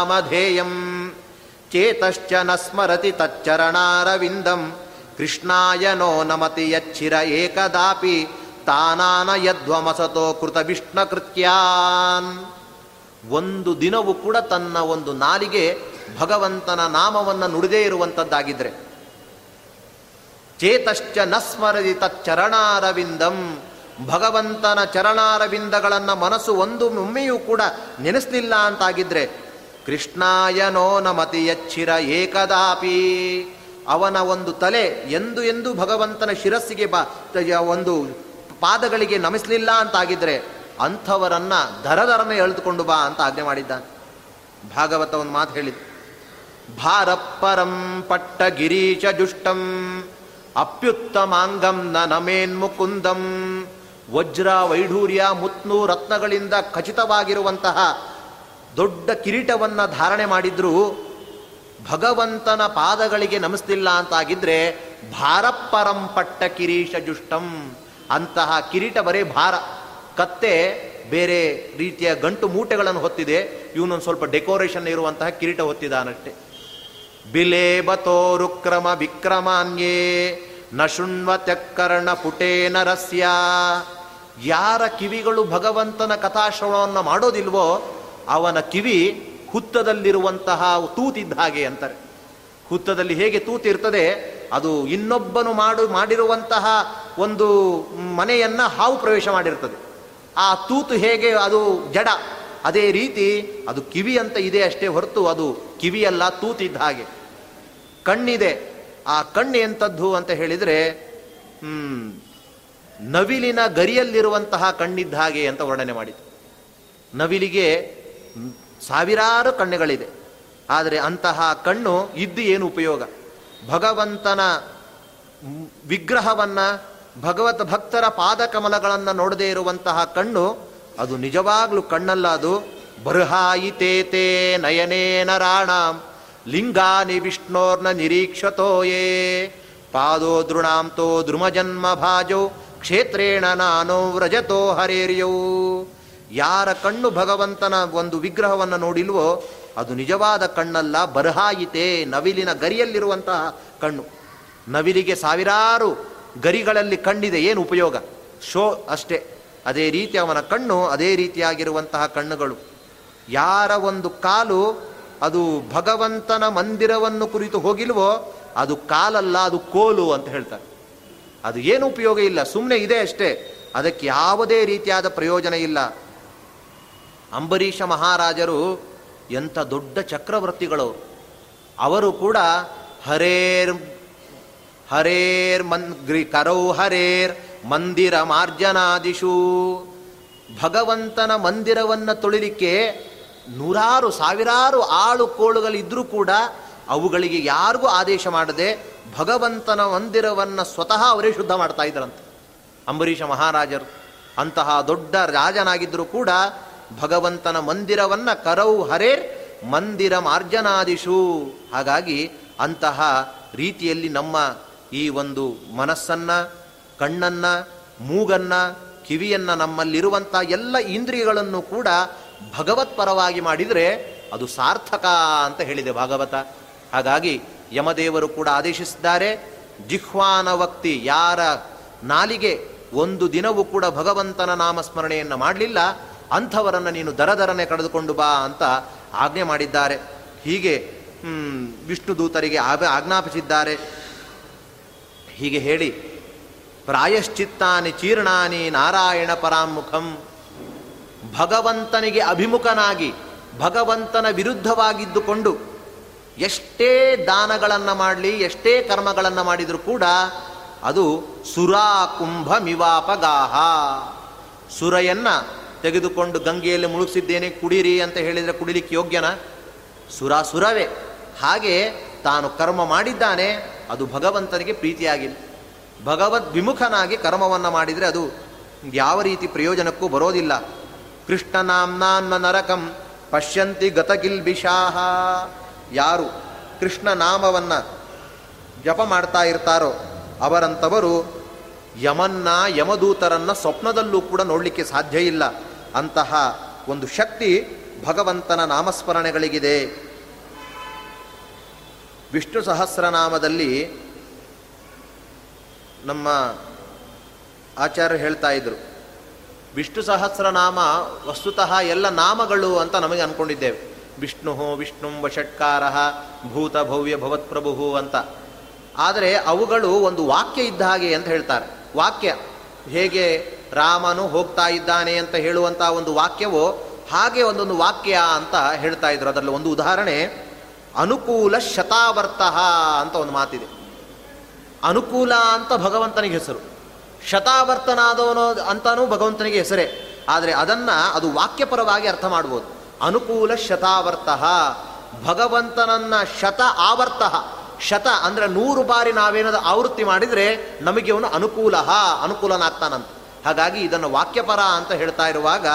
ಚೇತಶ್ಚ ನ ಸ್ಮರತಿ ತಚ್ಚರಣಾರವಿಂದಂ. ಕೃಷ್ಣಾಯ ನೋ ನಮತಿ ಯಚ್ಚಿರ ಏಕದಾಪಿ ತಾನಾನ ಯಧ್ವಮಸತೋ ಕೃತ ವಿಷ್ಣು ಕೃತ್ಯಾನ್ ಒಂದು ದಿನವೂ ಕೂಡ ತನ್ನ ಒಂದು ನಾಲಿಗೆ ಭಗವಂತನ ನಾಮವನ್ನು ನುಡಿದೇ ಇರುವಂಥದ್ದಾಗಿದ್ರೆ ಚೇತಶ್ಚ ನಸ್ಮರದಿ ತಚ್ಚರಣಾರವಿಂದಂ ಭಗವಂತನ ಚರಣಾರವಿಂದಗಳನ್ನು ಮನಸ್ಸು ಒಂದು ಮೊಮ್ಮೆಯೂ ಕೂಡ ನೆನೆಸಲಿಲ್ಲ ಅಂತಾಗಿದ್ರೆ ಕೃಷ್ಣಾಯನೋ ನಮತಿ ಯಚ್ಚಿರ ಏಕದಾಪಿ. ಅವನ ಒಂದು ತಲೆ ಎಂದು ಎಂದು ಭಗವಂತನ ಶಿರಸ್ಸಿಗೆ ಬಾ ಒಂದು ಪಾದಗಳಿಗೆ ನಮಿಸಲಿಲ್ಲ ಅಂತಾಗಿದ್ರೆ ಅಂಥವರನ್ನ ದರದರನೆ ಎಳೆದುಕೊಂಡು ಬಾ ಅಂತ ಆಜ್ಞೆ ಮಾಡಿದ್ದಾನೆ. ಭಾಗವತ ಒಂದು ಮಾತು ಹೇಳಿದ. ಭಾರಪ್ಪರಂ ಪಟ್ಟ ಗಿರೀಶ ಜುಷ್ಟಂ, ಅಪ್ಯುತ್ತಮಾಂಗಂ ನಮೇನ್ಮುಕುಂದಂ ವಜ್ರ ವೈಢೂರ್ಯ ಮುತ್ನು ರತ್ನಗಳಿಂದ ಖಚಿತವಾಗಿರುವಂತಹ ದೊಡ್ಡ ಕಿರೀಟವನ್ನು ಧಾರಣೆ ಮಾಡಿದ್ರು ಭಗವಂತನ ಪಾದಗಳಿಗೆ ನಮಿಸ್ತಿಲ್ಲ ಅಂತಾಗಿದ್ರೆ ಭಾರಪ್ಪರಂ ಪಟ್ಟ ಕಿರೀಶ ಜುಷ್ಟಂ, ಅಂತಹ ಕಿರೀಟ ಬರೇ ಭಾರ. ಕತ್ತೆ ಬೇರೆ ರೀತಿಯ ಗಂಟು ಮೂಟೆಗಳನ್ನು ಹೊತ್ತಿದೆ. ಇವನೊಂದು ಸ್ವಲ್ಪ ಡೆಕೋರೇಷನ್ ಇರುವಂತಹ ಕಿರೀಟ ಹೊತ್ತಿದಾನಷ್ಟೇ. ಬಿಲೇಬತೋ ರುಕ್ರಮ ವಿಕ್ರಮಾನ್ಯೇ ನ ಶೃಣ್ವತ್ಯಕರ್ಣ ಪುಟೇನ ರಸ್ಯ ಯಾರ ಕಿವಿಗಳು ಭಗವಂತನ ಕಥಾಶ್ರವಣವನ್ನು ಮಾಡೋದಿಲ್ವೋ, ಅವನ ಕಿವಿ ಹುತ್ತದಲ್ಲಿರುವಂತಹ ತೂತಿದ್ದ ಹಾಗೆ ಅಂತಾರೆ. ಹುತ್ತದಲ್ಲಿ ಹೇಗೆ ತೂತಿರ್ತದೆ ಅದು ಇನ್ನೊಬ್ಬನು ಮಾಡು, ಮಾಡಿರುವಂತಹ ಒಂದು ಮನೆಯನ್ನ ಹಾವು ಪ್ರವೇಶ ಮಾಡಿರ್ತದೆ. ಆ ತೂತು ಹೇಗೆ ಅದು ಜಡ? ಅದೇ ರೀತಿ ಅದು ಕಿವಿ ಅಂತ ಇದೆ ಅಷ್ಟೇ ಹೊರತು ಅದು ಕಿವಿಯಲ್ಲ, ತೂತಿದ್ದ ಹಾಗೆ. ಕಣ್ಣಿದೆ. ಆ ಕಣ್ಣು ಎಂಥದ್ದು ಅಂತ ಹೇಳಿದರೆ ನವಿಲಿನ ಗರಿಯಲ್ಲಿರುವಂತಹ ಕಣ್ಣಿದ್ದ ಹಾಗೆ ಅಂತ ವರ್ಣನೆ ಮಾಡಿತು. ನವಿಲಿಗೆ ಸಾವಿರಾರು ಕಣ್ಣುಗಳಿದೆ. ಆದರೆ ಅಂತಹ ಕಣ್ಣು ಇದ್ದು ಏನು ಉಪಯೋಗ? ಭಗವಂತನ ವಿಗ್ರಹವನ್ನ ಭಗವತ್ ಭಕ್ತರ ಪಾದಕಮಲಗಳನ್ನು ನೋಡದೇ ಇರುವಂತಹ ಕಣ್ಣು, ಅದು ನಿಜವಾಗ್ಲೂ ಕಣ್ಣಲ್ಲ ಅದು ಬೃಹಾಯಿತೇತೆ ನಯನೇನ ರಾಣಾಂ, ಲಿಂಗಾನಿ ವಿಷ್ಣೋರ್ನ ನಿರೀಕ್ಷತೋಯೇ. ಪಾದೋ ದೃಣಾಂತೋ ದ್ರುಮಜನ್ಮ ಭಾಜೋ, ಕ್ಷೇತ್ರೇಣ ನಾನೋ ವ್ರಜತೋ ಹರೇರ್ಯೋ. ಯಾರ ಕಣ್ಣು ಭಗವಂತನ ಒಂದು ವಿಗ್ರಹವನ್ನು ನೋಡಿಲ್ವೋ, ಅದು ನಿಜವಾದ ಕಣ್ಣಲ್ಲ ಬರಹಾಯಿತೆ ನವಿಲಿನ ಗರಿಯಲ್ಲಿರುವಂತಹ ಕಣ್ಣು. ನವಿಲಿಗೆ ಸಾವಿರಾರು ಗರಿಗಳಲ್ಲಿ ಕಣ್ಣಿದೆ, ಏನು ಉಪಯೋಗ? ಶೋ ಅಷ್ಟೇ. ಅದೇ ರೀತಿ ಅವನ ಕಣ್ಣು, ಅದೇ ರೀತಿಯಾಗಿರುವಂತಹ ಕಣ್ಣುಗಳು. ಯಾರ ಒಂದು ಕಾಲು ಅದು ಭಗವಂತನ ಮಂದಿರವನ್ನು ಕುರಿತು ಹೋಗಿಲ್ವೋ, ಅದು ಕಾಲಲ್ಲ, ಅದು ಕೋಲು ಅಂತ ಹೇಳ್ತಾರೆ. ಅದು ಏನು ಉಪಯೋಗ ಇಲ್ಲ ಸುಮ್ಮನೆ ಇದೆ ಅಷ್ಟೇ. ಅದಕ್ಕೆ ಯಾವುದೇ ರೀತಿಯಾದ ಪ್ರಯೋಜನ ಇಲ್ಲ. ಅಂಬರೀಷ ಮಹಾರಾಜರು ಎಂಥ ದೊಡ್ಡ ಚಕ್ರವರ್ತಿಗಳು ಅವರು ಕೂಡ ಹರೇರ್ ಹರೇರ್ ಮನ್ ಗ್ರಿ ಕರೌ ಹರೇರ್ ಮಂದಿರ ಮಾರ್ಜನಾದಿಶು. ಭಗವಂತನ ಮಂದಿರವನ್ನು ತೊಳಿಲಿಕ್ಕೆ ನೂರಾರು ಸಾವಿರಾರು ಆಳು ಕೋಳುಗಳಿದ್ದರೂ ಕೂಡ ಅವುಗಳಿಗೆ ಯಾರಿಗೂ ಆದೇಶ ಮಾಡದೆ ಭಗವಂತನ ಮಂದಿರವನ್ನು ಸ್ವತಃ ಅವರೇ ಶುದ್ಧ ಮಾಡ್ತಾ ಇದ್ರಂತೆ ಅಂಬರೀಷ ಮಹಾರಾಜರು ಅಂತಹ ದೊಡ್ಡ ರಾಜನಾಗಿದ್ದರೂ ಕೂಡ ಭಗವಂತನ ಮಂದಿರವನ್ನು ಕರೌ ಹರೇರ್ ಮಂದಿರ ಮಾರ್ಜನಾದಿಶು. ಹಾಗಾಗಿ ಅಂತಹ ರೀತಿಯಲ್ಲಿ ನಮ್ಮ ಈ ಒಂದು ಮನಸ್ಸನ್ನು, ಕಣ್ಣನ್ನ, ಮೂಗನ್ನು, ಕಿವಿಯನ್ನು ನಮ್ಮಲ್ಲಿರುವಂಥ ಎಲ್ಲ ಇಂದ್ರಿಯಗಳನ್ನು ಕೂಡ ಭಗವತ್ ಪರವಾಗಿ ಮಾಡಿದರೆ ಅದು ಸಾರ್ಥಕ ಅಂತ ಹೇಳಿದೆ ಭಾಗವತ. ಹಾಗಾಗಿ ಯಮದೇವರು ಕೂಡ ಆದೇಶಿಸಿದ್ದಾರೆ, ಜಿಹ್ವಾನ ವಕ್ತಿ, ಯಾರ ನಾಲಿಗೆ ಒಂದು ದಿನವೂ ಕೂಡ ಭಗವಂತನ ನಾಮಸ್ಮರಣೆಯನ್ನು ಮಾಡಲಿಲ್ಲ, ಅಂಥವರನ್ನು ನೀನು ದರದರನೆ ಕಳೆದುಕೊಂಡು ಬಾ ಅಂತ ಆಜ್ಞೆ ಮಾಡಿದ್ದಾರೆ. ಹೀಗೆ ವಿಷ್ಣು ದೂತರಿಗೆ ಆಜ್ಞಾಪಿಸಿದ್ದಾರೆ. ಹೀಗೆ ಹೇಳಿ, ಪ್ರಾಯಶ್ಚಿತ್ತಾನಿ ಚೀರ್ಣಾನಿ ನಾರಾಯಣ ಪರಾಮುಖಂ. ಭಗವಂತನಿಗೆ ಅಭಿಮುಖನಾಗಿ, ಭಗವಂತನ ವಿರುದ್ಧವಾಗಿದ್ದುಕೊಂಡು ಎಷ್ಟೇ ದಾನಗಳನ್ನು ಮಾಡಲಿ, ಎಷ್ಟೇ ಕರ್ಮಗಳನ್ನು ಮಾಡಿದರೂ ಕೂಡ ಅದು ಸುರಾ ಕುಂಭ ಮಿವಾಪಗಾಹ. ಸುರೆಯನ್ನ ತೆಗೆದುಕೊಂಡು ಗಂಗೆಯಲ್ಲಿ ಮುಳುಗಿಸಿದ್ದೇನೆ, ಕುಡಿರಿ ಅಂತ ಹೇಳಿದರೆ ಕುಡಿಲಿಕ್ಕೆ ಯೋಗ್ಯನ? ಸುರ ಸುರವೇ. ಹಾಗೆ ತಾನು ಕರ್ಮ ಮಾಡಿದ್ದಾನೆ ಅದು ಭಗವಂತನಿಗೆ ಪ್ರೀತಿಯಾಗಿಲ್ಲ. ಭಗವದ್ ವಿಮುಖನಾಗಿ ಕರ್ಮವನ್ನು ಮಾಡಿದರೆ ಅದು ಯಾವ ರೀತಿ ಪ್ರಯೋಜನಕ್ಕೂ ಬರೋದಿಲ್ಲ. ಕೃಷ್ಣ ನಾಮ್ನಾನ್ನ ನರಕಂ ಪಶ್ಯಂತಿ ಗತಗಿಲ್ಬಿಷಾಹ. ಯಾರು ಕೃಷ್ಣ ನಾಮವನ್ನು ಜಪ ಮಾಡ್ತಾ ಇರ್ತಾರೋ ಅವರಂಥವರು ಯಮನ್ನ ಯಮದೂತರನ್ನ ಸ್ವಪ್ನದಲ್ಲೂ ಕೂಡ ನೋಡಲಿಕ್ಕೆ ಸಾಧ್ಯ ಇಲ್ಲ. ಅಂತಹ ಒಂದು ಶಕ್ತಿ ಭಗವಂತನ ನಾಮಸ್ಮರಣೆಗಳಿಗಿದೆ. ವಿಷ್ಣು ಸಹಸ್ರನಾಮದಲ್ಲಿ ನಮ್ಮ ಆಚಾರ್ಯರು ಹೇಳ್ತಾ ಇದ್ರು. ವಿಷ್ಣು ಸಹಸ್ರನಾಮ ವಸ್ತುತಃ ಎಲ್ಲ ನಾಮಗಳು ಅಂತ ನಮಗೆ ಅನ್ಕೊಂಡಿದ್ದೇವೆ. ವಿಷ್ಣು ವಿಷ್ಣು ವಷಟ್ಕಾರ ಭೂತ ಭವ್ಯ ಭವತ್ಪ್ರಭು ಅಂತ. ಆದರೆ ಅವುಗಳು ಒಂದು ವಾಕ್ಯ ಇದ್ದ ಹಾಗೆ ಅಂತ ಹೇಳ್ತಾರೆ. ವಾಕ್ಯ ಹೇಗೆ ರಾಮನು ಹೋಗ್ತಾ ಇದ್ದಾನೆ ಅಂತ ಹೇಳುವಂಥ ಒಂದು ವಾಕ್ಯವು ಹಾಗೆ ಒಂದೊಂದು ವಾಕ್ಯ ಅಂತ ಹೇಳ್ತಾ ಇದ್ರು. ಅದರಲ್ಲಿ ಒಂದು ಉದಾಹರಣೆ ಅನುಕೂಲ ಶತಾವರ್ತ ಅಂತ ಒಂದು ಮಾತಿದೆ. ಅನುಕೂಲ ಅಂತ ಭಗವಂತನಿಗೆ ಹೆಸರು. ಶತಾವರ್ತನಾದವನು ಅಂತಾನೂ ಭಗವಂತನಿಗೆ ಹೆಸರೇ. ಆದರೆ ಅದನ್ನು ಅದು ವಾಕ್ಯಪರವಾಗಿ ಅರ್ಥ ಮಾಡ್ಬೋದು. ಅನುಕೂಲ ಶತಾವರ್ತ ಭಗವಂತನನ್ನ ಶತ ಆವರ್ತಃ ಶತ ಅಂದ್ರೆ ನೂರು ಬಾರಿ ನಾವೇನಾದ್ರು ಆವೃತ್ತಿ ಮಾಡಿದರೆ ನಮಗೆ ಅವನು ಅನುಕೂಲ ಅನುಕೂಲನಾಗ್ತಾನಂತ. ಹಾಗಾಗಿ ಇದನ್ನು ವಾಕ್ಯಪರ ಅಂತ ಹೇಳ್ತಾ ಇರುವಾಗ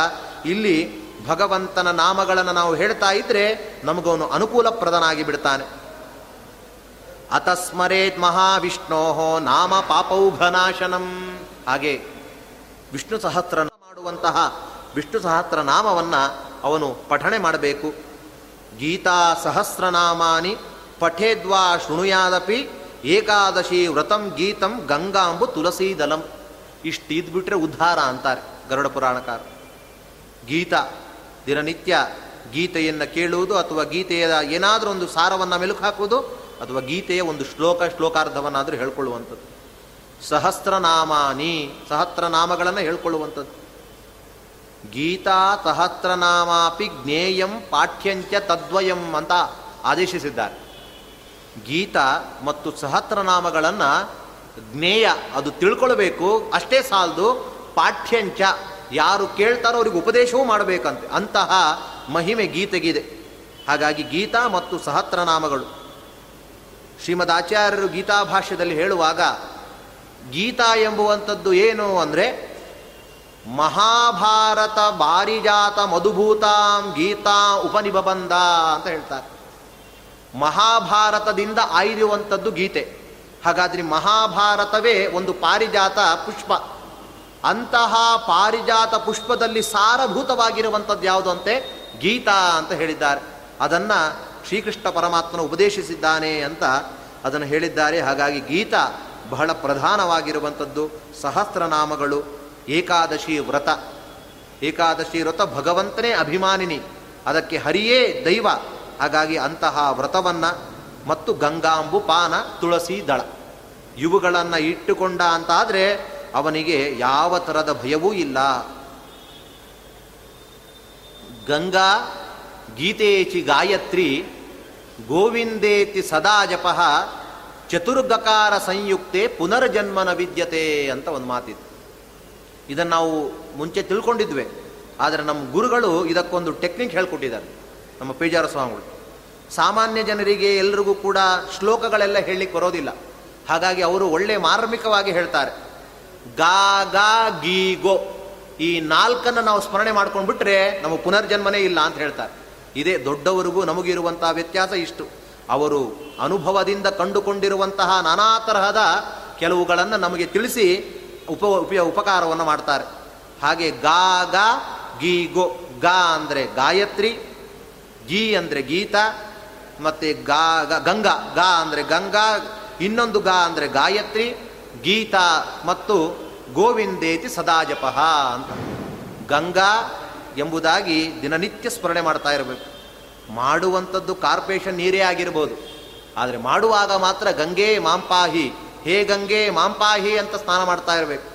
ಇಲ್ಲಿ ಭಗವಂತನ ನಾಮಗಳನ್ನು ನಾವು ಹೇಳ್ತಾ ಇದ್ರೆ ನಮಗವನು ಅನುಕೂಲಪ್ರದನಾಗಿ ಬಿಡ್ತಾನೆ ಅತಸ್ಮರೇತ್ ಮಹಾವಿಷ್ಣೋಹೋ ನಾಮ ಪಾಪೌಘನಾಶನಂ ಹಾಗೆ ವಿಷ್ಣು ಸಹಸ್ರ ಮಾಡುವಂತಹ ವಿಷ್ಣು ಸಹಸ್ರ ನಾಮವನ್ನು ಅವನು ಪಠಣೆ ಮಾಡಬೇಕು. ಗೀತಾ ಸಹಸ್ರನಾಮಾನಿ ಪಠೇದ್ವಾ ಶೃಣುಯಾದಪಿ ಏಕಾದಶಿ ವ್ರತಂ ಗೀತಂ ಗಂಗಾಂಬು ತುಳಸೀದಲಂ ಇಷ್ಟು ಇದ್ಬಿಟ್ರೆ ಉದ್ಧಾರ ಅಂತಾರೆ ಗರುಡ ಪುರಾಣಕಾರ. ಗೀತಾ ದಿನನಿತ್ಯ ಗೀತೆಯನ್ನು ಕೇಳುವುದು ಅಥವಾ ಗೀತೆಯ ಏನಾದರೂ ಒಂದು ಸಾರವನ್ನು ಮೆಲುಕು ಹಾಕುವುದು ಅಥವಾ ಗೀತೆಯ ಒಂದು ಶ್ಲೋಕ, ಶ್ಲೋಕಾರ್ಧವನ್ನಾದರೂ ಹೇಳ್ಕೊಳ್ಳುವಂಥದ್ದು. ಸಹಸ್ರನಾಮಾನಿ, ಸಹಸ್ರನಾಮಗಳನ್ನು ಹೇಳ್ಕೊಳ್ಳುವಂಥದ್ದು. ಗೀತಾ ಸಹಸ್ರನಾಮಾಪಿ ಜ್ಞೇಯಂ ಪಾಠ್ಯಂಚ ತದ್ವಯಂ ಅಂತ ಆದೇಶಿಸಿದ್ದಾರೆ. ಗೀತಾ ಮತ್ತು ಸಹಸ್ರನಾಮಗಳನ್ನು ಜ್ಞೇಯ ಅದು ತಿಳ್ಕೊಳ್ಬೇಕು, ಅಷ್ಟೇ ಸಾಲದು ಪಾಠ್ಯಂಚ ಯಾರು ಕೇಳ್ತಾರೋ ಅವ್ರಿಗೆ ಉಪದೇಶವೂ ಮಾಡಬೇಕಂತೆ. ಅಂತಹ ಮಹಿಮೆ ಗೀತೆಗಿದೆ. ಹಾಗಾಗಿ ಗೀತಾ ಮತ್ತು ಸಹಸ್ರನಾಮಗಳು. ಶ್ರೀಮದ್ ಆಚಾರ್ಯರು ಗೀತಾ ಭಾಷ್ಯದಲ್ಲಿ ಹೇಳುವಾಗ, ಗೀತಾ ಎಂಬುವಂಥದ್ದು ಏನು ಅಂದರೆ, ಮಹಾಭಾರತ ಬಾರಿಜಾತ ಮಧುಭೂತಾಂ ಗೀತಾ ಉಪನಿಬಂಧ ಅಂತ ಹೇಳ್ತಾರೆ. ಮಹಾಭಾರತದಿಂದ ಆಯ್ದಿರುವಂಥದ್ದು ಗೀತೆ. ಹಾಗಾದ್ರೆ ಮಹಾಭಾರತವೇ ಒಂದು ಪಾರಿಜಾತ ಪುಷ್ಪ. ಅಂತಹ ಪಾರಿಜಾತ ಪುಷ್ಪದಲ್ಲಿ ಸಾರಭೂತವಾಗಿರುವಂಥದ್ದು ಯಾವುದು ಅಂತೆ? ಗೀತಾ ಅಂತ ಹೇಳಿದ್ದಾರೆ. ಅದನ್ನು ಶ್ರೀಕೃಷ್ಣ ಪರಮಾತ್ಮನ ಉಪದೇಶಿಸಿದ್ದಾನೆ ಅಂತ ಅದನ್ನು ಹೇಳಿದ್ದಾರೆ. ಹಾಗಾಗಿ ಗೀತಾ ಬಹಳ ಪ್ರಧಾನವಾಗಿರುವಂಥದ್ದು. ಸಹಸ್ರನಾಮಗಳು, ಏಕಾದಶಿ ವ್ರತ. ಏಕಾದಶಿ ವ್ರತ ಭಗವಂತನೇ ಅಭಿಮಾನಿನಿ. ಅದಕ್ಕೆ ಹರಿಯೇ ದೈವ. ಹಾಗಾಗಿ ಅಂತಹ ವ್ರತವನ್ನು ಮತ್ತು ಗಂಗಾಂಬು, ಪಾನ, ತುಳಸಿ, ದಳ. ಇವುಗಳನ್ನು ಇಟ್ಟುಕೊಂಡ ಅಂತಾದರೆ ಅವನಿಗೆ ಯಾವ ಥರದ ಭಯವೂ ಇಲ್ಲ. ಗಂಗಾ ಗೀತೇಚಿ ಗಾಯತ್ರಿ ಗೋವಿಂದೇತಿ ಸದಾ ಜಪ ಚತುರ್ಗಕಾರ ಸಂಯುಕ್ತೆ ಪುನರ್ಜನ್ಮನ ವಿದ್ಯತೆ ಅಂತ ಒಂದು ಮಾತಿತ್ತು. ಇದನ್ನು ನಾವು ಮುಂಚೆ ತಿಳ್ಕೊಂಡಿದ್ವಿ. ಆದರೆ ನಮ್ಮ ಗುರುಗಳು ಇದಕ್ಕೊಂದು ಟೆಕ್ನಿಕ್ ಹೇಳ್ಕೊಟ್ಟಿದ್ದಾರೆ. ನಮ್ಮ ಪೇಜಾರ ಸ್ವಾಮಿಗಳು. ಸಾಮಾನ್ಯ ಜನರಿಗೆ ಎಲ್ರಿಗೂ ಕೂಡ ಶ್ಲೋಕಗಳೆಲ್ಲ ಹೇಳಲಿಕ್ಕೆ ಬರೋದಿಲ್ಲ. ಹಾಗಾಗಿ ಅವರು ಒಳ್ಳೆ ಮಾರ್ಮಿಕವಾಗಿ ಹೇಳ್ತಾರೆ. ಗಾ ಗಾ, ಗೀ, ಗೋ. ಈ ನಾಲ್ಕನ್ನು ನಾವು ಸ್ಮರಣೆ ಮಾಡ್ಕೊಂಡು ಬಿಟ್ರೆ ನಮಗೆ ಪುನರ್ಜನ್ಮನೇ ಇಲ್ಲ ಅಂತ ಹೇಳ್ತಾರೆ. ಇದೇ ದೊಡ್ಡವರಿಗೂ ನಮಗಿರುವಂತಹ ವ್ಯತ್ಯಾಸ ಇಷ್ಟು. ಅವರು ಅನುಭವದಿಂದ ಕಂಡುಕೊಂಡಿರುವಂತಹ ನಾನಾ ತರಹದ ಕೆಲವುಗಳನ್ನು ನಮಗೆ ತಿಳಿಸಿ ಉಪ, ಉಪಯ, ಉಪಕಾರವನ್ನು ಮಾಡ್ತಾರೆ. ಹಾಗೆ ಗಾ, ಗೀ, ಗೋ, ಗಾ. ಅಂದರೆ ಗಾಯತ್ರಿ, ಗೀ ಅಂದರೆ ಗೀತಾ, ಮತ್ತು ಗಾ, ಗಂಗಾ. ಗಾ ಅಂದರೆ ಗಂಗಾ, ಇನ್ನೊಂದು ಗಾ ಅಂದರೆ ಗಾಯತ್ರಿ ಗೀತಾ ಮತ್ತು ಗೋವಿಂದೇತಿ ಸದಾಜಪಃ ಅಂತ. ಗಂಗಾ ಎಂಬುದಾಗಿ ದಿನನಿತ್ಯ ಸ್ಮರಣೆ ಮಾಡ್ತಾ ಇರಬೇಕು. ಮಾಡುವಂಥದ್ದು ಕಾರ್ಪೊರೇಷನ್ ನೀರೇ ಆಗಿರ್ಬೋದು. ಆದರೆ ಮಾಡುವಾಗ ಮಾತ್ರ ಗಂಗೆ ಮಾಂಪಾಹಿ, ಹೇ ಗಂಗೆ ಮಾಂಪಾಹಿ ಅಂತ ಸ್ನಾನ ಮಾಡ್ತಾ ಇರಬೇಕು.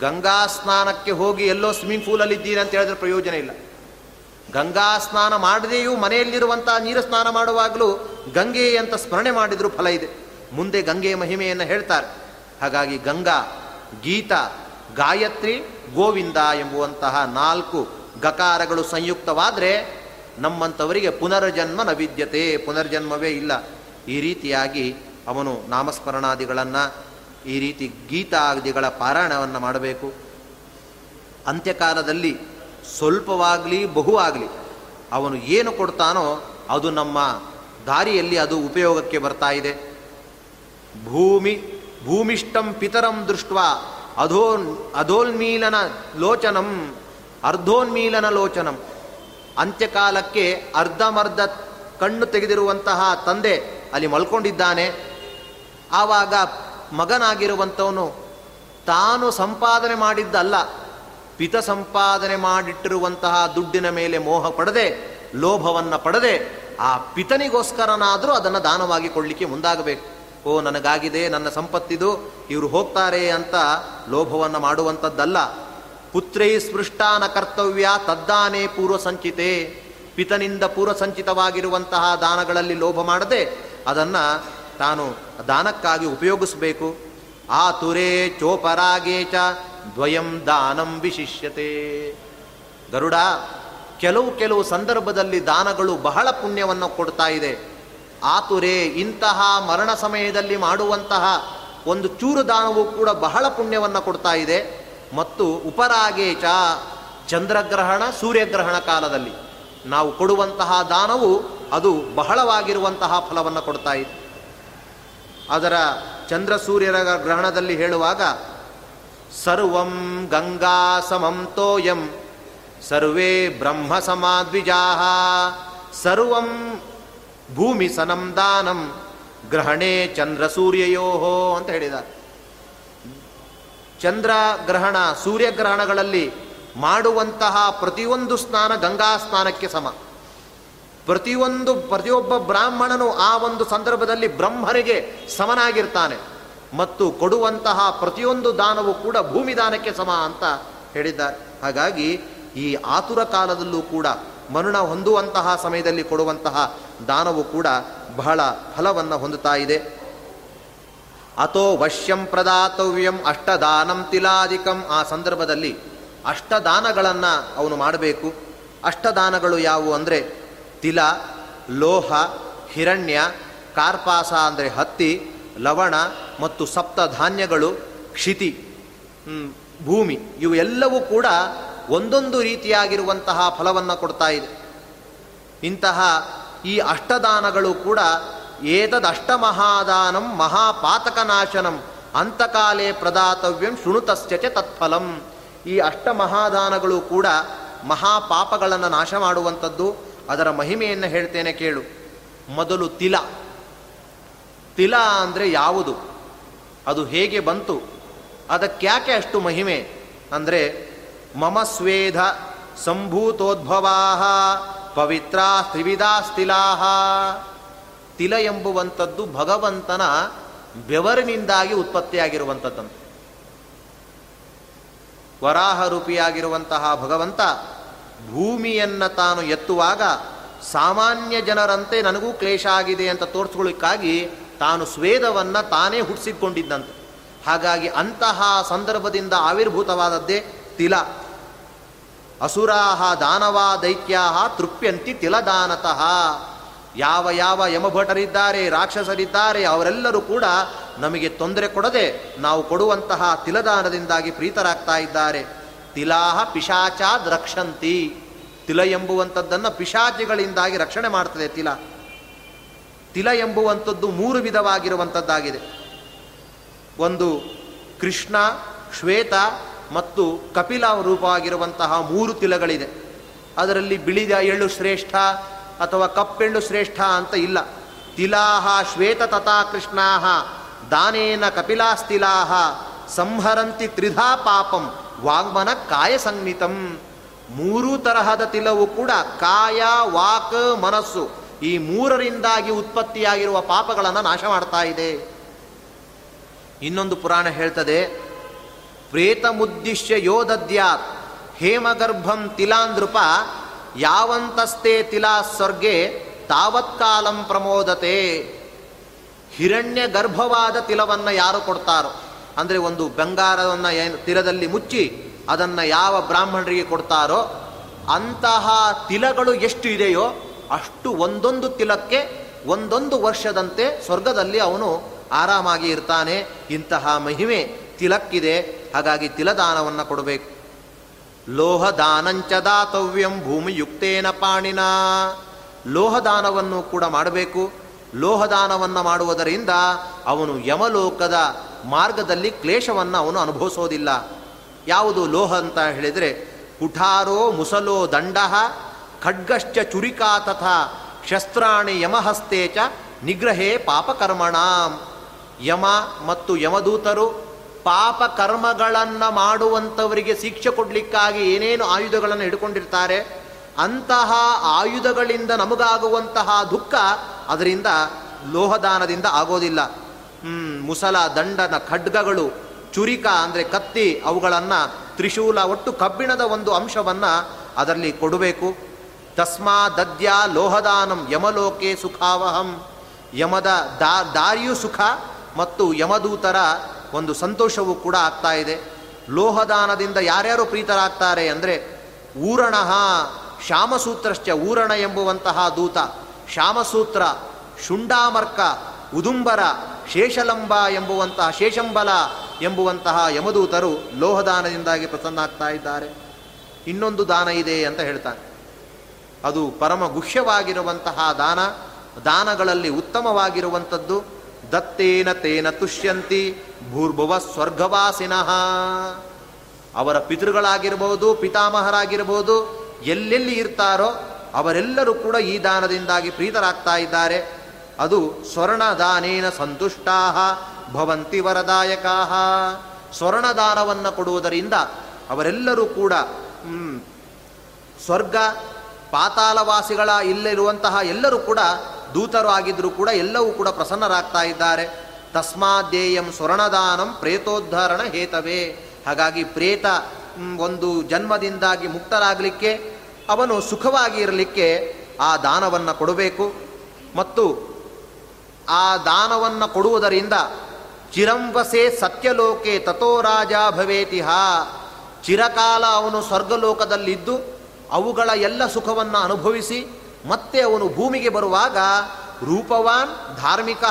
ಗಂಗಾ ಸ್ನಾನಕ್ಕೆ ಹೋಗಿ ಎಲ್ಲೋ ಸ್ವಿಮ್ಮಿಂಗ್ ಪೂಲಲ್ಲಿ ಇದ್ದೀರಿ ಅಂತ ಹೇಳಿದ್ರೆ ಪ್ರಯೋಜನ ಇಲ್ಲ. ಗಂಗಾ ಸ್ನಾನ ಮಾಡದೆಯೂ ಮನೆಯಲ್ಲಿರುವಂಥ ನೀರು ಸ್ನಾನ ಮಾಡುವಾಗಲೂ ಗಂಗೆ ಅಂತ ಸ್ಮರಣೆ ಮಾಡಿದರೂ ಫಲ ಇದೆ. ಮುಂದೆ ಗಂಗೆಯ ಮಹಿಮೆಯನ್ನು ಹೇಳ್ತಾರೆ. ಹಾಗಾಗಿ ಗಂಗಾ, ಗೀತಾ, ಗಾಯತ್ರಿ, ಗೋವಿಂದ ಎಂಬುವಂತಹ ನಾಲ್ಕು ಗಕಾರಗಳು ಸಂಯುಕ್ತವಾದರೆ ನಮ್ಮಂಥವರಿಗೆ ಪುನರ್ಜನ್ಮ ನವಿದ್ಯತೆ ಪುನರ್ಜನ್ಮವೇ ಇಲ್ಲ. ಈ ರೀತಿಯಾಗಿ ಅವನು ನಾಮಸ್ಮರಣಾದಿಗಳನ್ನು, ಈ ರೀತಿ ಗೀತಾದಿಗಳ ಪಾರಾಯಣವನ್ನು ಮಾಡಬೇಕು. ಅಂತ್ಯಕಾಲದಲ್ಲಿ ಸ್ವಲ್ಪವಾಗಲಿ, ಬಹುವಾಗಲಿ ಅವನು ಏನು ಕೊಡ್ತಾನೋ ಅದು ನಮ್ಮ ದಾರಿಯಲ್ಲಿ ಅದು ಉಪಯೋಗಕ್ಕೆ ಬರ್ತಾ ಇದೆ. ಭೂಮಿ ಭೂಮಿಷ್ಟಂ ಪಿತರಂ ದೃಷ್ಟ ಅಧೋ ಅಧೋನ್ಮೀಲನ ಲೋಚನಂ, ಅರ್ಧೋನ್ಮೀಲನ ಲೋಚನಂ. ಅಂತ್ಯಕಾಲಕ್ಕೆ ಅರ್ಧಮರ್ಧ ಕಣ್ಣು ತೆಗೆದಿರುವಂತಹ ತಂದೆ ಅಲ್ಲಿ ಮಲ್ಕೊಂಡಿದ್ದಾನೆ. ಆವಾಗ ಮಗನಾಗಿರುವಂಥವನು ತಾನು ಸಂಪಾದನೆ ಮಾಡಿದ್ದಲ್ಲ ಪಿತ ಸಂಪಾದನೆ ಮಾಡಿಟ್ಟಿರುವಂತಹ ದುಡ್ಡಿನ ಮೇಲೆ ಮೋಹ ಪಡದೆ, ಲೋಭವನ್ನು ಪಡದೆ ಆ ಪಿತನಿಗೋಸ್ಕರನಾದರೂ ಅದನ್ನು ದಾನವಾಗಿ ಕೊಡಲಿಕ್ಕೆ ಮುಂದಾಗಬೇಕು. ಓ, ನನಗಾಗಿದೆ, ನನ್ನ ಸಂಪತ್ತಿದು, ಇವರು ಹೋಗ್ತಾರೆ ಅಂತ ಲೋಭವನ್ನು ಮಾಡುವಂಥದ್ದಲ್ಲ. ಪುತ್ರೈ ಸ್ಪೃಷ್ಟಾನ ಕರ್ತವ್ಯ ತದ್ದಾನೇ ಪೂರ್ವ ಸಂಚಿತೆ ಪಿತನಿಂದ ಪೂರ್ವ ಸಂಚಿತವಾಗಿರುವಂತಹ ದಾನಗಳಲ್ಲಿ ಲೋಭ ಮಾಡದೆ ಅದನ್ನು ತಾನು ದಾನಕ್ಕಾಗಿ ಉಪಯೋಗಿಸಬೇಕು. ಆ ತುರೇ ಚೋಪರಾಗೇ ಚ ದ್ವಯಂ ದಾನಂ ವಿಶಿಷ್ಯತೆ. ಗರುಡ, ಕೆಲವು ಕೆಲವು ಸಂದರ್ಭದಲ್ಲಿ ದಾನಗಳು ಬಹಳ ಪುಣ್ಯವನ್ನು ಕೊಡ್ತಾ ಇದೆ. ಆತುರೆ, ಇಂತಹ ಮರಣ ಸಮಯದಲ್ಲಿ ಮಾಡುವಂತಹ ಒಂದು ಚೂರು ದಾನವು ಕೂಡ ಬಹಳ ಪುಣ್ಯವನ್ನು ಕೊಡ್ತಾ ಇದೆ. ಮತ್ತು ಉಪರಾಗೇಚ ಚಂದ್ರಗ್ರಹಣ, ಸೂರ್ಯಗ್ರಹಣ ಕಾಲದಲ್ಲಿ ನಾವು ಕೊಡುವಂತಹ ದಾನವು ಅದು ಬಹಳವಾಗಿರುವಂತಹ ಫಲವನ್ನು ಕೊಡ್ತಾ ಇದೆ. ಅದರ ಚಂದ್ರ ಸೂರ್ಯರ ಗ್ರಹಣದಲ್ಲಿ ಹೇಳುವಾಗ, ಸರ್ವಂ ಗಂಗಾ ಸಮಂ ತೋಯಂ, ಸರ್ವೇ ಬ್ರಹ್ಮ ಸಮಾದ್ವಿಜಾ ಸರ್ವಂ ಭೂಮಿ ಸನಂ ದಾನಂ ಗ್ರಹಣೆ ಚಂದ್ರ ಸೂರ್ಯಯೋಹೋ ಅಂತ ಹೇಳಿದ್ದಾರೆ ಚಂದ್ರಗ್ರಹಣ ಸೂರ್ಯಗ್ರಹಣಗಳಲ್ಲಿ ಮಾಡುವಂತಹ ಪ್ರತಿಯೊಂದು ಸ್ನಾನ ಗಂಗಾ ಸ್ನಾನಕ್ಕೆ ಸಮ. ಪ್ರತಿಯೊಂದು ಪ್ರತಿಯೊಬ್ಬ ಬ್ರಾಹ್ಮಣನು ಆ ಒಂದು ಸಂದರ್ಭದಲ್ಲಿ ಬ್ರಹ್ಮನಿಗೆ ಸಮನಾಗಿರ್ತಾನೆ. ಮತ್ತು ಕೊಡುವಂತಹ ಪ್ರತಿಯೊಂದು ದಾನವು ಕೂಡ ಭೂಮಿ ದಾನಕ್ಕೆ ಸಮ ಅಂತ ಹೇಳಿದ್ದಾರೆ. ಹಾಗಾಗಿ ಈ ಆತುರ ಕಾಲದಲ್ಲೂ ಕೂಡ ಮರಣ ಹೊಂದುವಂತಹ ಸಮಯದಲ್ಲಿ ಕೊಡುವಂತಹ ದಾನವು ಕೂಡ ಬಹಳ ಫಲವನ್ನು ಹೊಂದುತ್ತಾ ಇದೆ. ಅಥೋ ವಶ್ಯಂ ಪ್ರದಾತವ್ಯಂ ಅಷ್ಟದಾನಂ ತಿಲಾಧಿಕಂ. ಆ ಸಂದರ್ಭದಲ್ಲಿ ಅಷ್ಟದಾನಗಳನ್ನು ಅವನು ಮಾಡಬೇಕು. ಅಷ್ಟದಾನಗಳು ಯಾವುವು ಅಂದರೆ ತಿಲ, ಲೋಹ, ಹಿರಣ್ಯ, ಕಾರ್ಪಾಸ ಅಂದರೆ ಹತ್ತಿ, ಲವಣ ಮತ್ತು ಸಪ್ತ ಧಾನ್ಯಗಳು ಕ್ಷಿತಿ ಭೂಮಿ ಇವೆಲ್ಲವೂ ಕೂಡ ಒಂದೊಂದು ರೀತಿಯಾಗಿರುವಂತಹ ಫಲವನ್ನು ಕೊಡ್ತಾ ಇದೆ. ಇಂತಹ ಈ ಅಷ್ಟದಾನಗಳು ಕೂಡ ಏತದಷ್ಟಮಹಾದಾನಂ ಮಹಾಪಾತಕನಾಶನಂ ಅಂತಕಾಲೇ ಪ್ರದಾತವ್ಯಂ ಶೃಣುತಶ್ಚ ತತ್ಫಲಂ. ಈ ಅಷ್ಟಮಹಾದಾನಗಳು ಕೂಡ ಮಹಾಪಾಪಗಳನ್ನು ನಾಶ ಮಾಡುವಂಥದ್ದು. ಅದರ ಮಹಿಮೆಯನ್ನು ಹೇಳ್ತೇನೆ ಕೇಳು. ಮೊದಲು ತಿಲ. ತಿಲ ಅಂದರೆ ಯಾವುದು? ಅದು ಹೇಗೆ ಬಂತು? ಅದಕ್ಕ್ಯಾಕೆ ಅಷ್ಟು ಮಹಿಮೆ? ಅಂದರೆ ಮಮ ಸ್ವೇಧ ಸಂಭೂತೋದ್ಭವಾ ಪವಿತ್ರ ತ್ರಿವಿಧಾಸ್ತಿಲಾ ತಿಲ ಎಂಬುವಂಥದ್ದು ಭಗವಂತನ ಬೆವರಿನಿಂದಾಗಿ ಉತ್ಪತ್ತಿಯಾಗಿರುವಂಥದ್ದಂತೆ ವರಾಹ ರೂಪಿಯಾಗಿರುವಂತಹ ಭಗವಂತ ಭೂಮಿಯನ್ನು ತಾನು ಎತ್ತುವಾಗ ಸಾಮಾನ್ಯ ಜನರಂತೆ ನನಗೂ ಕ್ಲೇಶ ಆಗಿದೆ ಅಂತ ತೋರಿಸ್ಕೊಳ್ಳಿಕ್ಕಾಗಿ ತಾನು ಸ್ವೇದವನ್ನು ತಾನೇ ಹುಟ್ಟಿಸಿಕೊಂಡಿದ್ದಂತೆ. ಹಾಗಾಗಿ ಅಂತಹ ಸಂದರ್ಭದಿಂದ ಆವಿರ್ಭೂತವಾದದ್ದೇ ತಿಲ. ಅಸುರಾಹ ದಾನವಾ ದೈತ್ಯಾಹ ತೃಪ್ಯಂತಿ ತಿಲದಾನತಃ. ಯಾವ ಯಾವ ಯಮಭಟರಿದ್ದಾರೆ, ರಾಕ್ಷಸರಿದ್ದಾರೆ, ಅವರೆಲ್ಲರೂ ಕೂಡ ನಮಗೆ ತೊಂದರೆ ಕೊಡದೆ ನಾವು ಕೊಡುವಂತಹ ತಿಲದಾನದಿಂದಾಗಿ ಪ್ರೀತರಾಗ್ತಾ ಇದ್ದಾರೆ. ತಿಲಾಹ ಪಿಶಾಚಾದ್ ರಕ್ಷಂತಿ. ತಿಲ ಎಂಬುವಂಥದ್ದನ್ನು ಪಿಶಾಚಿಗಳಿಂದಾಗಿ ರಕ್ಷಣೆ ಮಾಡ್ತದೆ ತಿಲ. ತಿಲ ಎಂಬುವಂಥದ್ದು ಮೂರು ವಿಧವಾಗಿರುವಂಥದ್ದಾಗಿದೆ. ಒಂದು ಕೃಷ್ಣ, ಶ್ವೇತ ಮತ್ತು ಕಪಿಲ ರೂಪವಾಗಿರುವಂತಹ ಮೂರು ತಿಲಗಳಿದೆ. ಅದರಲ್ಲಿ ಬಿಳಿದ ಎಳ್ಳು ಶ್ರೇಷ್ಠ ಅಥವಾ ಕಪ್ಪೆಳ್ಳು ಶ್ರೇಷ್ಠ ಅಂತ ಇಲ್ಲ. ತಿಲಾಹ ಶ್ವೇತ ತಥಾ ಕೃಷ್ಣಾಹ ದಾನೇನ ಕಪಿಲಾಸ್ತಿಲಾಹ ಸಂಹರಂತಿ ತ್ರಿಧಾ ಪಾಪಂ ವಾಗ್ಮನ ಕಾಯ ಸಂಹಿತಂ ಮೂರು ತರಹದ ತಿಲವು ಕೂಡ ಕಾಯ, ವಾಕ್, ಮನಸ್ಸು ಈ ಮೂರರಿಂದಾಗಿ ಉತ್ಪತ್ತಿಯಾಗಿರುವ ಪಾಪಗಳನ್ನು ನಾಶ ಮಾಡ್ತಾ ಇದೆ. ಇನ್ನೊಂದು ಪುರಾಣ ಹೇಳ್ತದೆ ಪ್ರೇತಮುದ್ದಿಶ್ಯ ಯೋದದ್ಯಾತ್ ಹೇಮಗರ್ಭಂ ತಿಲಾಂದೃಪ ಯಾವಂತಸ್ತೆ ತಿಲಾ ಸ್ವರ್ಗೆ ತಾವತ್ಕಾಲಂ ಪ್ರಮೋದತೆ. ಹಿರಣ್ಯ ಗರ್ಭವಾದ ತಿಲವನ್ನು ಯಾರು ಕೊಡ್ತಾರೋ? ಅಂದರೆ ಒಂದು ಬಂಗಾರವನ್ನು ಏನು ತಿಲದಲ್ಲಿ ಮುಚ್ಚಿ ಅದನ್ನು ಯಾವ ಬ್ರಾಹ್ಮಣರಿಗೆ ಕೊಡ್ತಾರೋ? ಅಂತಹ ತಿಲಗಳು ಎಷ್ಟು ಇದೆಯೋ ಅಷ್ಟು ಒಂದೊಂದು ತಿಲಕ್ಕೆ ಒಂದೊಂದು ವರ್ಷದಂತೆ ಸ್ವರ್ಗದಲ್ಲಿ ಅವನು ಆರಾಮಾಗಿ ಇರ್ತಾನೆ. ಇಂತಹ ಮಹಿಮೆ ತಿಲಕ್ಕಿದೆ. ಹಾಗಾಗಿ ತಿಲದಾನವನ್ನು ಕೊಡಬೇಕು. ಲೋಹದಾನಂಚ ದಾತವ್ಯಂ ಭೂಮಿಯುಕ್ತೇನ ಪಾಣಿನ. ಲೋಹದಾನವನ್ನು ಕೂಡ ಮಾಡಬೇಕು. ಲೋಹದಾನವನ್ನು ಮಾಡುವುದರಿಂದ ಅವನು ಯಮಲೋಕದ ಮಾರ್ಗದಲ್ಲಿ ಕ್ಲೇಶವನ್ನು ಅವನು ಅನುಭವಿಸೋದಿಲ್ಲ. ಯಾವುದು ಲೋಹ ಅಂತ ಹೇಳಿದರೆ, ಕುಠಾರೋ ಮುಸಲೋ ದಂಡ ಖಡ್ಗಶ್ಚ ಚುರಿಕಾ ತಥಾ ಶಸ್ತ್ರಾಣಿ ಯಮಹಸ್ತೇಚ ನಿಗ್ರಹೇ ಪಾಪಕರ್ಮಣಾಂ. ಯಮ ಮತ್ತು ಯಮದೂತರು ಪಾಪ ಕರ್ಮಗಳನ್ನು ಮಾಡುವಂಥವರಿಗೆ ಶಿಕ್ಷೆ ಕೊಡಲಿಕ್ಕಾಗಿ ಏನೇನು ಆಯುಧಗಳನ್ನು ಹಿಡ್ಕೊಂಡಿರ್ತಾರೆ, ಅಂತಹ ಆಯುಧಗಳಿಂದ ನಮಗಾಗುವಂತಹ ದುಃಖ ಅದರಿಂದ ಲೋಹದಾನದಿಂದ ಆಗೋದಿಲ್ಲ. ಮುಸಲ, ದಂಡನ, ಖಡ್ಗಗಳು, ಚುರಿಕ ಅಂದರೆ ಕತ್ತಿ ಅವುಗಳನ್ನು ತ್ರಿಶೂಲ ಒಟ್ಟು ಕಬ್ಬಿಣದ ಒಂದು ಅಂಶವನ್ನು ಅದರಲ್ಲಿ ಕೊಡಬೇಕು. ತಸ್ಮಾ ದದ್ಯ ಲೋಹದಾನಂ ಯಮಲೋಕೆ ಸುಖಾವಹಂ. ಯಮದ ದಾ, ದಾರಿಯು ಸುಖ ಮತ್ತು ಯಮದೂತರ ಒಂದು ಸಂತೋಷವೂ ಕೂಡ ಆಗ್ತಾ ಇದೆ. ಲೋಹದಾನದಿಂದ ಯಾರ್ಯಾರು ಪ್ರೀತರಾಗ್ತಾರೆ ಅಂದರೆ ಊರಣ ಶ್ಯಾಮಸೂತ್ರಶ್ಚ ಊರಣ ಎಂಬುವಂತಹ ದೂತ. ಶ್ಯಾಮಸೂತ್ರ, ಶುಂಡಾಮರ್ಕ, ಉದುಂಬರ, ಶೇಷಲಂಬ ಎಂಬುವಂತಹ ಶೇಷಂಬಲ ಎಂಬುವಂತಹ ಯಮದೂತರು ಲೋಹದಾನದಿಂದಾಗಿ ಪ್ರಸನ್ನ ಆಗ್ತಾ ಇದ್ದಾರೆ. ಇನ್ನೊಂದು ದಾನ ಇದೆ ಅಂತ ಹೇಳ್ತಾನೆ. ಅದು ಪರಮ ಗುಹ್ಯವಾಗಿರುವಂತಹ ದಾನ. ದಾನಗಳಲ್ಲಿ ಉತ್ತಮವಾಗಿರುವಂಥದ್ದು ದತ್ತೇನ ತೇನ ತುಷ್ಯಂತಿ. ಭೂರ್ಭುವ ಸ್ವರ್ಗವಾಸಿನಃ. ಅವರ ಪಿತೃಗಳಾಗಿರ್ಬೋದು, ಪಿತಾಮಹರಾಗಿರ್ಬೋದು, ಎಲ್ಲೆಲ್ಲಿ ಇರ್ತಾರೋ ಅವರೆಲ್ಲರೂ ಕೂಡ ಈ ದಾನದಿಂದಾಗಿ ಪ್ರೀತರಾಗ್ತಾ ಇದ್ದಾರೆ. ಅದು ಸ್ವರ್ಣ ದಾನೇನ ಸಂತುಷ್ಟಾ ಭವಂತಿ ವರದಾಯಕಾ ಸ್ವರ್ಣದಾನವನ್ನು ಕೊಡುವುದರಿಂದ ಅವರೆಲ್ಲರೂ ಕೂಡ ಸ್ವರ್ಗ ಪಾತಾಳವಾಸಿಗಳ ಇಲ್ಲಿರುವಂತಹ ಎಲ್ಲರೂ ಕೂಡ ದೂತರು ಆಗಿದ್ದರೂ ಕೂಡ ಎಲ್ಲವೂ ಕೂಡ ಪ್ರಸನ್ನರಾಗ್ತಾ ಇದ್ದಾರೆ. ತಸ್ಮಾದ್ದೇಯಂ ಸ್ವರ್ಣದಾನಂ ಪ್ರೇತೋದ್ಧಾರಣ ಹೇತವೇ. ಹಾಗಾಗಿ ಪ್ರೇತ ಒಂದು ಜನ್ಮದಿಂದಾಗಿ ಮುಕ್ತರಾಗಲಿಕ್ಕೆ, ಅವನು ಸುಖವಾಗಿ ಇರಲಿಕ್ಕೆ ಆ ದಾನವನ್ನು ಕೊಡಬೇಕು. ಮತ್ತು ಆ ದಾನವನ್ನು ಕೊಡುವುದರಿಂದ ಚಿರಂಬಸೆ ಸತ್ಯಲೋಕೆ ತಥೋ ರಾಜ ಭವೇತಿಹ ಚಿರಕಾಲ ಅವನು ಸ್ವರ್ಗಲೋಕದಲ್ಲಿದ್ದು ಅವುಗಳ ಎಲ್ಲ ಸುಖವನ್ನು ಅನುಭವಿಸಿ ಮತ್ತೆ ಅವನು ಭೂಮಿಗೆ ಬರುವಾಗ ರೂಪವಾನ್ ಧಾರ್ಮಿಕ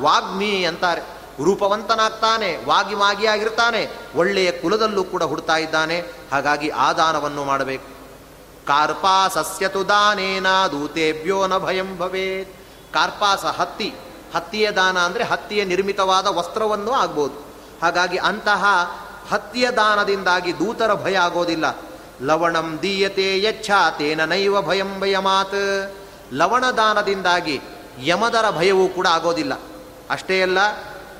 ವಾಗ್ಮಿ ಅಂತಾರೆ. ರೂಪವಂತನಾಗ್ತಾನೆ, ವಾಗಿ ಆಗಿರ್ತಾನೆ, ಒಳ್ಳೆಯ ಕುಲದಲ್ಲೂ ಕೂಡ ಹುಡ್ತಾ ಇದ್ದಾನೆ. ಹಾಗಾಗಿ ಆ ದಾನವನ್ನು ಮಾಡಬೇಕು. ಕಾರ್ಪಾಸಸ್ಯತು ದಾನೇನ ದೂತೇಭ್ಯೋ ನ ಭಯಂ ಭವೇತ್. ಕಾರ್ಪಾಸ ಹತ್ತಿ, ಹತ್ತಿಯ ದಾನ ಅಂದರೆ ಹತ್ತಿಯ ನಿರ್ಮಿತವಾದ ವಸ್ತ್ರವನ್ನು ಆಗ್ಬೋದು. ಹಾಗಾಗಿ ಅಂತಹ ಹತ್ತಿಯ ದಾನದಿಂದಾಗಿ ದೂತರ ಭಯ ಆಗೋದಿಲ್ಲ. ಲವಣಂ ದೀಯತೆ ಯಚ್ಛ, ತೇನ ನೈವ ಭಯಂ ಭಯಮಾತ್. ಲವಣ ದಾನದಿಂದಾಗಿ ಯಮದರ ಭಯವೂ ಕೂಡ ಆಗೋದಿಲ್ಲ. ಅಷ್ಟೇ ಅಲ್ಲ,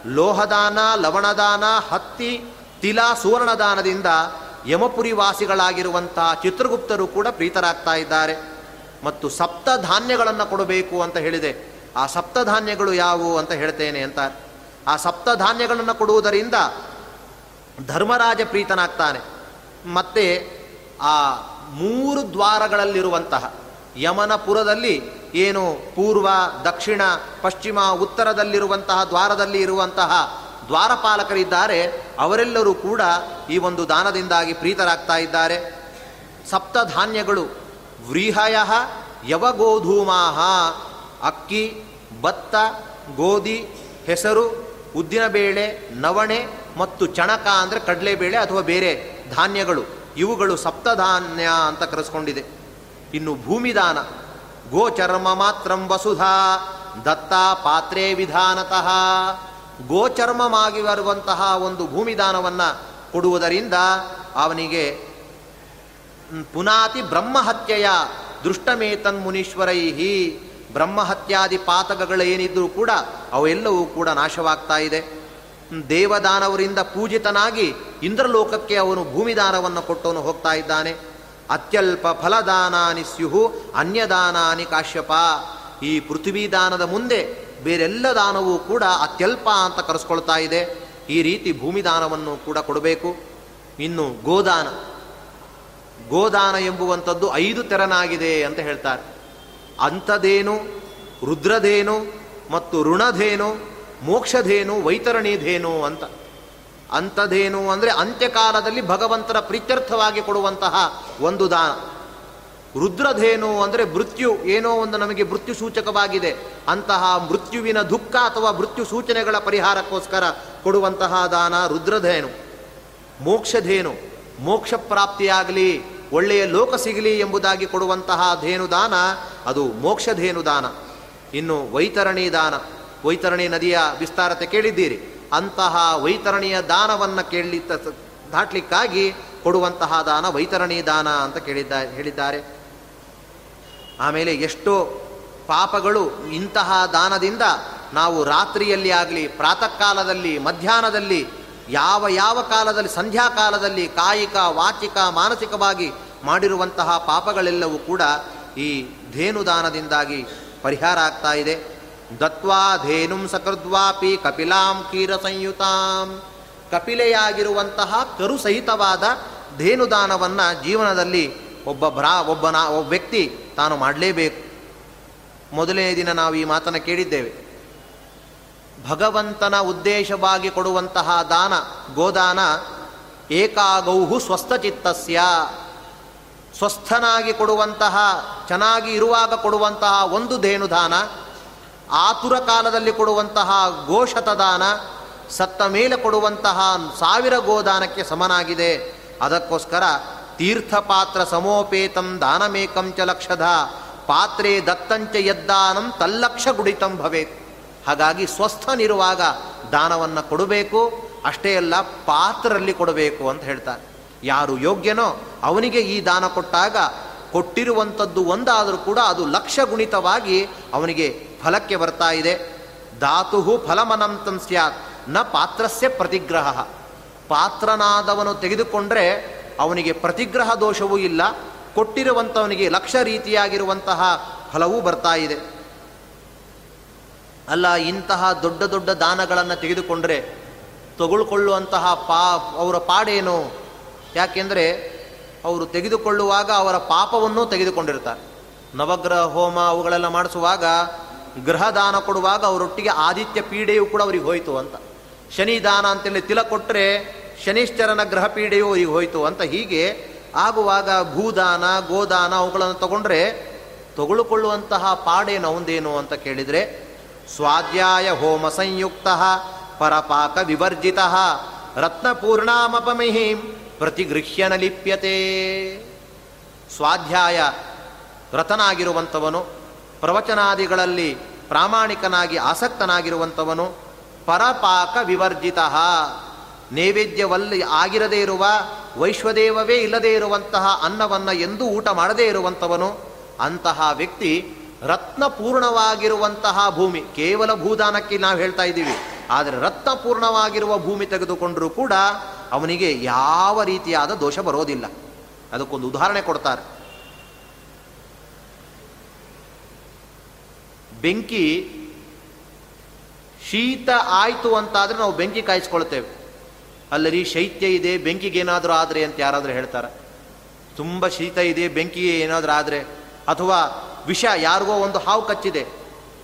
ಲೋಹದಾನ, ಲವಣದಾನ, ಹತ್ತಿ, ತಿಲ, ಸುವರ್ಣದಾನದಿಂದ ಯಮಪುರಿ ವಾಸಿಗಳಾಗಿರುವಂತಹ ಚಿತ್ರಗುಪ್ತರು ಕೂಡ ಪ್ರೀತರಾಗ್ತಾ ಇದ್ದಾರೆ. ಮತ್ತು ಸಪ್ತ ಧಾನ್ಯಗಳನ್ನು ಕೊಡಬೇಕು ಅಂತ ಹೇಳಿದೆ. ಆ ಸಪ್ತ ಧಾನ್ಯಗಳು ಯಾವುವು ಅಂತ ಹೇಳ್ತೇನೆ ಅಂತ. ಆ ಸಪ್ತ ಧಾನ್ಯಗಳನ್ನು ಕೊಡುವುದರಿಂದ ಧರ್ಮರಾಜ ಪ್ರೀತನಾಗ್ತಾನೆ. ಮತ್ತೆ ಆ ಮೂರು ದ್ವಾರಗಳಲ್ಲಿರುವಂತಹ ಯಮನಪುರದಲ್ಲಿ ಏನು ಪೂರ್ವ, ದಕ್ಷಿಣ, ಪಶ್ಚಿಮ, ಉತ್ತರದಲ್ಲಿರುವಂತಹ ದ್ವಾರದಲ್ಲಿ ಇರುವಂತಹ ದ್ವಾರಪಾಲಕರಿದ್ದಾರೆ, ಅವರೆಲ್ಲರೂ ಕೂಡ ಈ ಒಂದು ದಾನದಿಂದಾಗಿ ಪ್ರೀತರಾಗ್ತಾ ಇದ್ದಾರೆ. ಸಪ್ತ ಧಾನ್ಯಗಳು ವ್ರೀಹಯ ಯವಗೋಧೂಮಾಹ, ಅಕ್ಕಿ, ಭತ್ತ, ಗೋಧಿ, ಹೆಸರು ಉದ್ದಿನಬೇಳೆ ನವಣೆ ಮತ್ತು ಚಣಕ ಅಂದರೆ ಕಡಲೆಬೇಳೆ ಅಥವಾ ಬೇರೆ ಧಾನ್ಯಗಳು. ಇವುಗಳು ಸಪ್ತಧಾನ್ಯ ಅಂತ ಕರೆಸ್ಕೊಂಡಿದೆ. ಇನ್ನು ಭೂಮಿದಾನ ಗೋಚರ್ಮ ಮಾತ್ರಂ ವಸುಧಾ ದತ್ತ ಪಾತ್ರೆ ವಿಧಾನತಃ. ಗೋಚರ್ಮವಾಗಿ ಬರುವಂತಹ ಒಂದು ಭೂಮಿದಾನವನ್ನು ಕೊಡುವುದರಿಂದ ಅವನಿಗೆ ಪುನಾತಿ ಬ್ರಹ್ಮಹತ್ಯೆಯ ದೃಷ್ಟಮೇತನ್ ಮುನೀಶ್ವರೈಹಿ ಬ್ರಹ್ಮಹತ್ಯಾದಿ ಪಾತಕಗಳೇನಿದ್ರೂ ಕೂಡ ಅವೆಲ್ಲವೂ ಕೂಡ ನಾಶವಾಗ್ತಾ ಇದೆ. ದೇವದಾನವರಿಂದ ಪೂಜಿತನಾಗಿ ಇಂದ್ರಲೋಕಕ್ಕೆ ಅವನು ಭೂಮಿದಾನವನ್ನು ಕೊಟ್ಟವನು ಹೋಗ್ತಾ ಇದ್ದಾನೆ. ಅತ್ಯಲ್ಪ ಫಲದಾನಾನಿ ಸ್ಯುಹು, ಅನ್ಯದಾನಾನಿ ಕಾಶ್ಯಪ. ಈ ಪೃಥ್ವಿ ದಾನದ ಮುಂದೆ ಬೇರೆಲ್ಲ ದಾನವೂ ಕೂಡ ಅತ್ಯಲ್ಪ ಅಂತ ಕರೆಸ್ಕೊಳ್ತಾ ಇದೆ. ಈ ರೀತಿ ಭೂಮಿ ದಾನವನ್ನು ಕೂಡ ಕೊಡಬೇಕು. ಇನ್ನು ಗೋದಾನ. ಗೋದಾನ ಎಂಬುವಂಥದ್ದು ಐದು ತೆರನಾಗಿದೆ ಅಂತ ಹೇಳ್ತಾರೆ. ಅಂಥದೇನು ರುದ್ರಧೇನು ಮತ್ತು ಋಣಧೇನು ಮೋಕ್ಷಧೇನು ವೈತರಣಿಧೇನು ಅಂತ. ಅಂಥದ್ದೇನು ಅಂದರೆ ಅಂತ್ಯಕಾಲದಲ್ಲಿ ಭಗವಂತನ ಪ್ರೀತ್ಯರ್ಥವಾಗಿ ಕೊಡುವಂತಹ ಒಂದು ದಾನ. ರುದ್ರಧೇನು ಅಂದರೆ ಮೃತ್ಯು, ಏನೋ ಒಂದು ನಮಗೆ ಮೃತ್ಯು ಸೂಚಕವಾಗಿದೆ. ಅಂತಹ ಮೃತ್ಯುವಿನ ದುಃಖ ಅಥವಾ ಮೃತ್ಯು ಸೂಚನೆಗಳ ಪರಿಹಾರಕ್ಕೋಸ್ಕರ ಕೊಡುವಂತಹ ದಾನ ರುದ್ರಧೇನು. ಮೋಕ್ಷಧೇನು, ಮೋಕ್ಷ ಪ್ರಾಪ್ತಿಯಾಗಲಿ, ಒಳ್ಳೆಯ ಲೋಕ ಸಿಗಲಿ ಎಂಬುದಾಗಿ ಕೊಡುವಂತಹ ಧೇನು ದಾನ ಅದು ಮೋಕ್ಷಧೇನು ದಾನ ಇನ್ನು ವೈತರಣಿ ದಾನ. ವೈತರಣಿ ನದಿಯ ವಿಸ್ತಾರತೆ ಕೇಳಿದ್ದೀರಿ. ಅಂತಹ ವೈತರಣಿಯ ದಾನವನ್ನು ಕೇಳಿ ದಾಟ್ಲಿಕ್ಕಾಗಿ ಕೊಡುವಂತಹ ದಾನ ವೈತರಣಿ ದಾನ ಅಂತ ಕೇಳಿದ್ದ, ಹೇಳಿದ್ದಾರೆ. ಆಮೇಲೆ ಎಷ್ಟೋ ಪಾಪಗಳು ಇಂತಹ ದಾನದಿಂದ ನಾವು ರಾತ್ರಿಯಲ್ಲಿ ಆಗಲಿ ಪ್ರಾತಃ ಕಾಲದಲ್ಲಿ ಮಧ್ಯಾಹ್ನದಲ್ಲಿ, ಯಾವ ಯಾವ ಕಾಲದಲ್ಲಿ ಸಂಧ್ಯಾ ಕಾಲದಲ್ಲಿ ಕಾಯಿಕ, ವಾಚಿಕ, ಮಾನಸಿಕವಾಗಿ ಮಾಡಿರುವಂತಹ ಪಾಪಗಳೆಲ್ಲವೂ ಕೂಡ ಈ ಧೇನು ದಾನದಿಂದಾಗಿ ಪರಿಹಾರ ಆಗ್ತಾ ಇದೆ. ದತ್ವಾ ಧೇನುಂ ಸಕೃದ್ವಾಪಿ ಕಪಿಲಾಂ ಕೀರ ಸಂಯುತಾಂ. ಕಪಿಲೆಯಾಗಿರುವಂತಹ ಕರು ಸಹಿತವಾದ ಧೇನುದಾನವನ್ನು ಜೀವನದಲ್ಲಿ ಒಬ್ಬ ಭ್ರಾ, ಒಬ್ಬ ನಾ, ಒಬ್ಬ ವ್ಯಕ್ತಿ ತಾನು ಮಾಡಲೇಬೇಕು. ಮೊದಲನೇ ದಿನ ನಾವು ಈ ಮಾತನ್ನು ಕೇಳಿದ್ದೇವೆ. ಭಗವಂತನ ಉದ್ದೇಶವಾಗಿ ಕೊಡುವಂತಹ ದಾನ, ಗೋದಾನ ಏಕಾಗೌಹು ಸ್ವಸ್ಥಚಿತ್ತಸ್ಯ. ಸ್ವಸ್ಥನಾಗಿ ಕೊಡುವಂತಹ, ಚೆನ್ನಾಗಿ ಇರುವಾಗ ಕೊಡುವಂತಹ ಒಂದು ಧೇನುದಾನ ಆತುರ ಕಾಲದಲ್ಲಿ ಕೊಡುವಂತಹ ಗೋಶತದಾನ, ಸತ್ತ ಮೇಲೆ ಕೊಡುವಂತಹ ಸಾವಿರ ಗೋದಾನಕ್ಕೆ ಸಮನಾಗಿದೆ. ಅದಕ್ಕೋಸ್ಕರ ತೀರ್ಥಪಾತ್ರ ಸಮೋಪೇತಂ ದಾನಮೇಕಂ ಚ ಲಕ್ಷಧ, ಪಾತ್ರೆ ದತ್ತಂಚ ಯದ್ದಾನಂ ತಲ್ಲಕ್ಷ ಗುಡಿತಂ ಭವೇತ್. ಹಾಗಾಗಿ ಸ್ವಸ್ಥನಿರುವಾಗ ದಾನವನ್ನು ಕೊಡಬೇಕು, ಅಷ್ಟೇ ಅಲ್ಲ ಪಾತ್ರರಲ್ಲಿ ಕೊಡಬೇಕು ಅಂತ ಹೇಳ್ತಾರೆ. ಯಾರು ಯೋಗ್ಯನೋ ಅವನಿಗೆ ಈ ದಾನ ಕೊಟ್ಟಾಗ ಕೊಟ್ಟಿರುವಂಥದ್ದು ಒಂದಾದರೂ ಕೂಡ ಅದು ಲಕ್ಷ ಗುಣಿತವಾಗಿ ಅವನಿಗೆ ಫಲಕ್ಕೆ ಬರ್ತಾ ಇದೆ. ಧಾತು ಫಲಮನಂತಂ ಸ್ಯಾತ್. ನ ಪಾತ್ರಸ್ಯ ಪ್ರತಿಗ್ರಹ. ಪಾತ್ರನಾದವನು ತೆಗೆದುಕೊಂಡ್ರೆ ಅವನಿಗೆ ಪ್ರತಿಗ್ರಹ ದೋಷವೂ ಇಲ್ಲ. ಕೊಟ್ಟಿರುವಂಥವನಿಗೆ ಲಕ್ಷ ರೀತಿಯಾಗಿರುವಂತಹ ಫಲವೂ ಬರ್ತಾ ಇದೆ. ಅಲ್ಲ, ಇಂತಹ ದೊಡ್ಡ ದೊಡ್ಡ ದಾನಗಳನ್ನು ತೆಗೆದುಕೊಂಡ್ರೆ ತಗೊಳ್ಕೊಳ್ಳುವಂತಹ ಪಾ, ಅವರ ಪಾಡೇನು? ಯಾಕೆಂದರೆ ಅವರು ತೆಗೆದುಕೊಳ್ಳುವಾಗ ಅವರ ಪಾಪವನ್ನೂ ತೆಗೆದುಕೊಂಡಿರ್ತಾರೆ ನವಗ್ರಹ, ಹೋಮ ಅವುಗಳೆಲ್ಲ ಮಾಡಿಸುವಾಗ ಗ್ರಹ ದಾನ ಕೊಡುವಾಗ ಅವರೊಟ್ಟಿಗೆ ಆದಿತ್ಯ ಪೀಡೆಯೂ ಕೂಡ ಅವ್ರಿಗೆ ಹೋಯಿತು ಅಂತ. ಶನಿ ದಾನ ಅಂತೇಳಿ ತಿಲ ಕೊಟ್ಟರೆ ಶನಿಶ್ಚರನ ಗ್ರಹ ಪೀಡೆಯೂ ಅವ್ರಿಗೆ ಹೋಯಿತು ಅಂತ. ಹೀಗೆ ಆಗುವಾಗ ಭೂದಾನ, ಗೋದಾನ ಅವುಗಳನ್ನು ತಗೊಂಡ್ರೆ ತಗೊಳ್ಳಿಕೊಳ್ಳುವಂತಹ ಪಾಡೇನು, ಅವಂದೇನು ಅಂತ ಕೇಳಿದರೆ, ಸ್ವಾಧ್ಯಾಯ ಹೋಮ ಸಂಯುಕ್ತ ಪರಪಾಕ ವಿವರ್ಜಿತ ರತ್ನಪೂರ್ಣಾಮಪಮಿಹಿಂ ಪ್ರತಿಗೃಹ್ಯನ ಲಿಪ್ಯತೆ. ಸ್ವಾಧ್ಯಾಯ ವ್ರತನಾಗಿರುವಂಥವನು ಪ್ರವಚನಾದಿಗಳಲ್ಲಿ ಪ್ರಾಮಾಣಿಕನಾಗಿ ಆಸಕ್ತನಾಗಿರುವಂಥವನು ಪರಪಾಕ ವಿವರ್ಜಿತ. ನೈವೇದ್ಯವಲ್ಲಿ ಆಗಿರದೇ ಇರುವ, ವೈಶ್ವದೇವವೇ ಇಲ್ಲದೇ ಇರುವಂತಹ ಅನ್ನವನ್ನು ಎಂದೂ ಊಟ ಮಾಡದೇ ಇರುವಂಥವನು, ಅಂತಹ ವ್ಯಕ್ತಿ ರತ್ನಪೂರ್ಣವಾಗಿರುವಂತಹ ಭೂಮಿ, ಕೇವಲ ಭೂದಾನಕ್ಕೆ ನಾವು ಹೇಳ್ತಾ ಇದ್ದೀವಿ, ಆದರೆ ರತ್ನಪೂರ್ಣವಾಗಿರುವ ಭೂಮಿ ತೆಗೆದುಕೊಂಡರೂ ಕೂಡ ಅವನಿಗೆ ಯಾವ ರೀತಿಯಾದ ದೋಷ ಬರೋದಿಲ್ಲ. ಅದಕ್ಕೊಂದು ಉದಾಹರಣೆ ಕೊಡ್ತಾರೆ. ಬೆಂಕಿ ಶೀತ ಆಯಿತು ಅಂತಾದರೆ ನಾವು ಬೆಂಕಿ ಕಾಯಿಸ್ಕೊಳ್ತೇವೆ. ಅಲ್ಲರಿ ಶೈತ್ಯ ಇದೆ ಬೆಂಕಿಗೇನಾದರೂ ಆದರೆ ಅಂತ ಯಾರಾದರೂ ಹೇಳ್ತಾರೆ. ತುಂಬ ಶೀತ ಇದೆ ಬೆಂಕಿ ಏನಾದರೂ ಆದರೆ, ಅಥವಾ ವಿಷ ಯಾರಿಗೋ ಒಂದು ಹಾವು ಕಚ್ಚಿದೆ.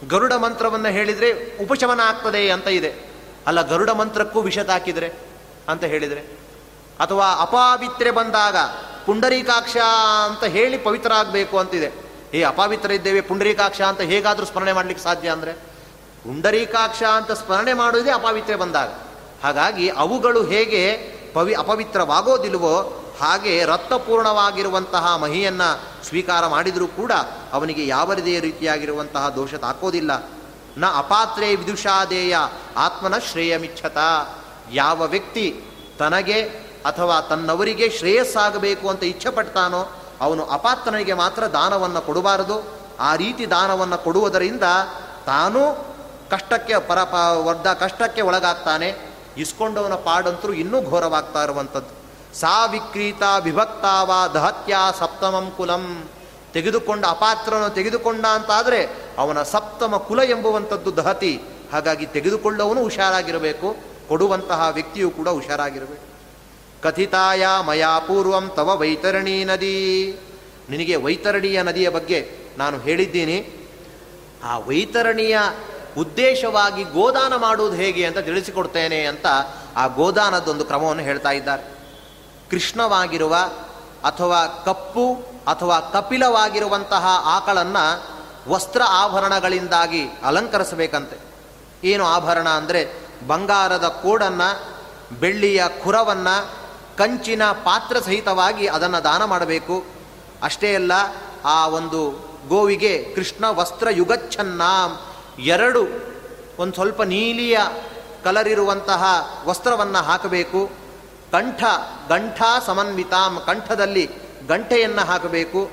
ಗರುಡ ಮಂತ್ರವನ್ನು ಹೇಳಿದರೆ ಉಪಶಮನ ಆಗ್ತದೆ ಅಂತ ಇದೆ. ಅಲ್ಲ, ಗರುಡ ಮಂತ್ರಕ್ಕೂ ವಿಷ ತಾಕಿದರೆ ಅಂತ ಹೇಳಿದರೆ? ಅಥವಾ ಅಪಾವಿತ್ರೆ ಬಂದಾಗ ಪುಂಡರೀಕಾಕ್ಷ ಅಂತ ಹೇಳಿ ಪವಿತ್ರ ಆಗಬೇಕು ಅಂತಿದೆ. ಏ ಅಪಾವಿತ್ರ ಇದ್ದೇವೆ ಪುಂಡರೀಕಾಕ್ಷ ಅಂತ ಹೇಗಾದರೂ ಸ್ಮರಣೆ ಮಾಡಲಿಕ್ಕೆ ಸಾಧ್ಯ ಅಂದರೆ ಪುಂಡರೀಕಾಕ್ಷ ಅಂತ ಸ್ಮರಣೆ ಮಾಡುವುದೇ ಅಪಾವಿತ್ರ ಬಂದಾಗ. ಹಾಗಾಗಿ ಅವುಗಳು ಹೇಗೆ ಪವಿ ಅಪವಿತ್ರವಾಗೋದಿಲ್ವೋ ಹಾಗೆ ರಕ್ತಪೂರ್ಣವಾಗಿರುವಂತಹ ಮಹಿಯನ್ನು ಸ್ವೀಕಾರ ಮಾಡಿದರೂ ಕೂಡ ಅವನಿಗೆ ಯಾವುದೇ ರೀತಿಯಾಗಿರುವಂತಹ ದೋಷ ತಾಕೋದಿಲ್ಲ. ನ ಅಪಾತ್ರೇ ವಿದುಷಾದೇಯ ಆತ್ಮನ ಶ್ರೇಯಮಿಚ್ಛತ. ಯಾವ ವ್ಯಕ್ತಿ ತನಗೆ ಅಥವಾ ತನ್ನವರಿಗೆ ಶ್ರೇಯಸ್ಸಾಗಬೇಕು ಅಂತ ಇಚ್ಛೆ ಪಡ್ತಾನೋ ಅವನು ಅಪಾತ್ರನಿಗೆ ಮಾತ್ರ ದಾನವನ್ನು ಕೊಡಬಾರದು. ಆ ರೀತಿ ದಾನವನ್ನು ಕೊಡುವುದರಿಂದ ತಾನೂ ಕಷ್ಟಕ್ಕೆ ಪರ ವರ್ಧ ಕಷ್ಟಕ್ಕೆ ಒಳಗಾಗ್ತಾನೆ. ಇಸ್ಕೊಂಡವನ ಪಾಡಂತರೂ ಇನ್ನೂ ಘೋರವಾಗ್ತಾ ಇರುವಂಥದ್ದು. ಸಾ ವಿಕ್ರೀತ ವಿಭಕ್ತಾವ ದಹತ್ಯ ಸಪ್ತಮಂ ಕುಲಂ. ತೆಗೆದುಕೊಂಡ ಅಪಾತ್ರನ ತೆಗೆದುಕೊಂಡ ಅಂತಾದರೆ ಅವನ ಸಪ್ತಮ ಕುಲ ಎಂಬುವಂಥದ್ದು ದಹತಿ. ಹಾಗಾಗಿ ತೆಗೆದುಕೊಳ್ಳವನು ಹುಷಾರಾಗಿರಬೇಕು. ಕೊಡುವಂತಹ ವ್ಯಕ್ತಿಯು ಕೂಡ ಹುಷಾರಾಗಿರಬೇಕು. ಕಥಿತಾಯ ಮಯಾ ಪೂರ್ವಂ ತವ ವೈತರಣಿ ನದಿ. ನಿನಗೆ ವೈತರಣಿಯ ನದಿಯ ಬಗ್ಗೆ ನಾನು ಹೇಳಿದ್ದೀನಿ. ಆ ವೈತರಣಿಯ ಉದ್ದೇಶವಾಗಿ ಗೋದಾನ ಮಾಡುವುದು ಹೇಗೆ ಅಂತ ತಿಳಿಸಿಕೊಡ್ತೇನೆ ಅಂತ ಆ ಗೋದಾನದೊಂದು ಕ್ರಮವನ್ನು ಹೇಳ್ತಾ ಇದ್ದಾರೆ. ಕೃಷ್ಣವಾಗಿರುವ ಅಥವಾ ಕಪ್ಪು ಅಥವಾ ಕಪಿಲವಾಗಿರುವಂತಹ ಆಕಳನ್ನು ವಸ್ತ್ರ ಆಭರಣಗಳಿಂದಾಗಿ ಅಲಂಕರಿಸಬೇಕಂತೆ. ಏನು ಆಭರಣ ಅಂದರೆ ಬಂಗಾರದ ಕೋಡನ್ನು, ಬೆಳ್ಳಿಯ ಖುರವನ್ನು ಕಂಚಿನ ಪಾತ್ರ ಸಹಿತವಾಗಿ ಅದನ್ನು ದಾನ ಮಾಡಬೇಕು. ಅಷ್ಟೇ ಅಲ್ಲ, ಆ ಒಂದು ಗೋವಿಗೆ ಕೃಷ್ಣ ವಸ್ತ್ರ ಯುಗಚ್ಛನ್ನ ಎರಡು ಒಂದು ಸ್ವಲ್ಪ ನೀಲಿಯ ಕಲರ್ ಇರುವಂತಹ ವಸ್ತ್ರವನ್ನು ಹಾಕಬೇಕು. ಕಂಠ ಗಂಠ ಸಮನ್ವಿತಾಂ, ಕಂಠದಲ್ಲಿ ಗಂಟೆಯನ್ನು ಹಾಕಬೇಕು.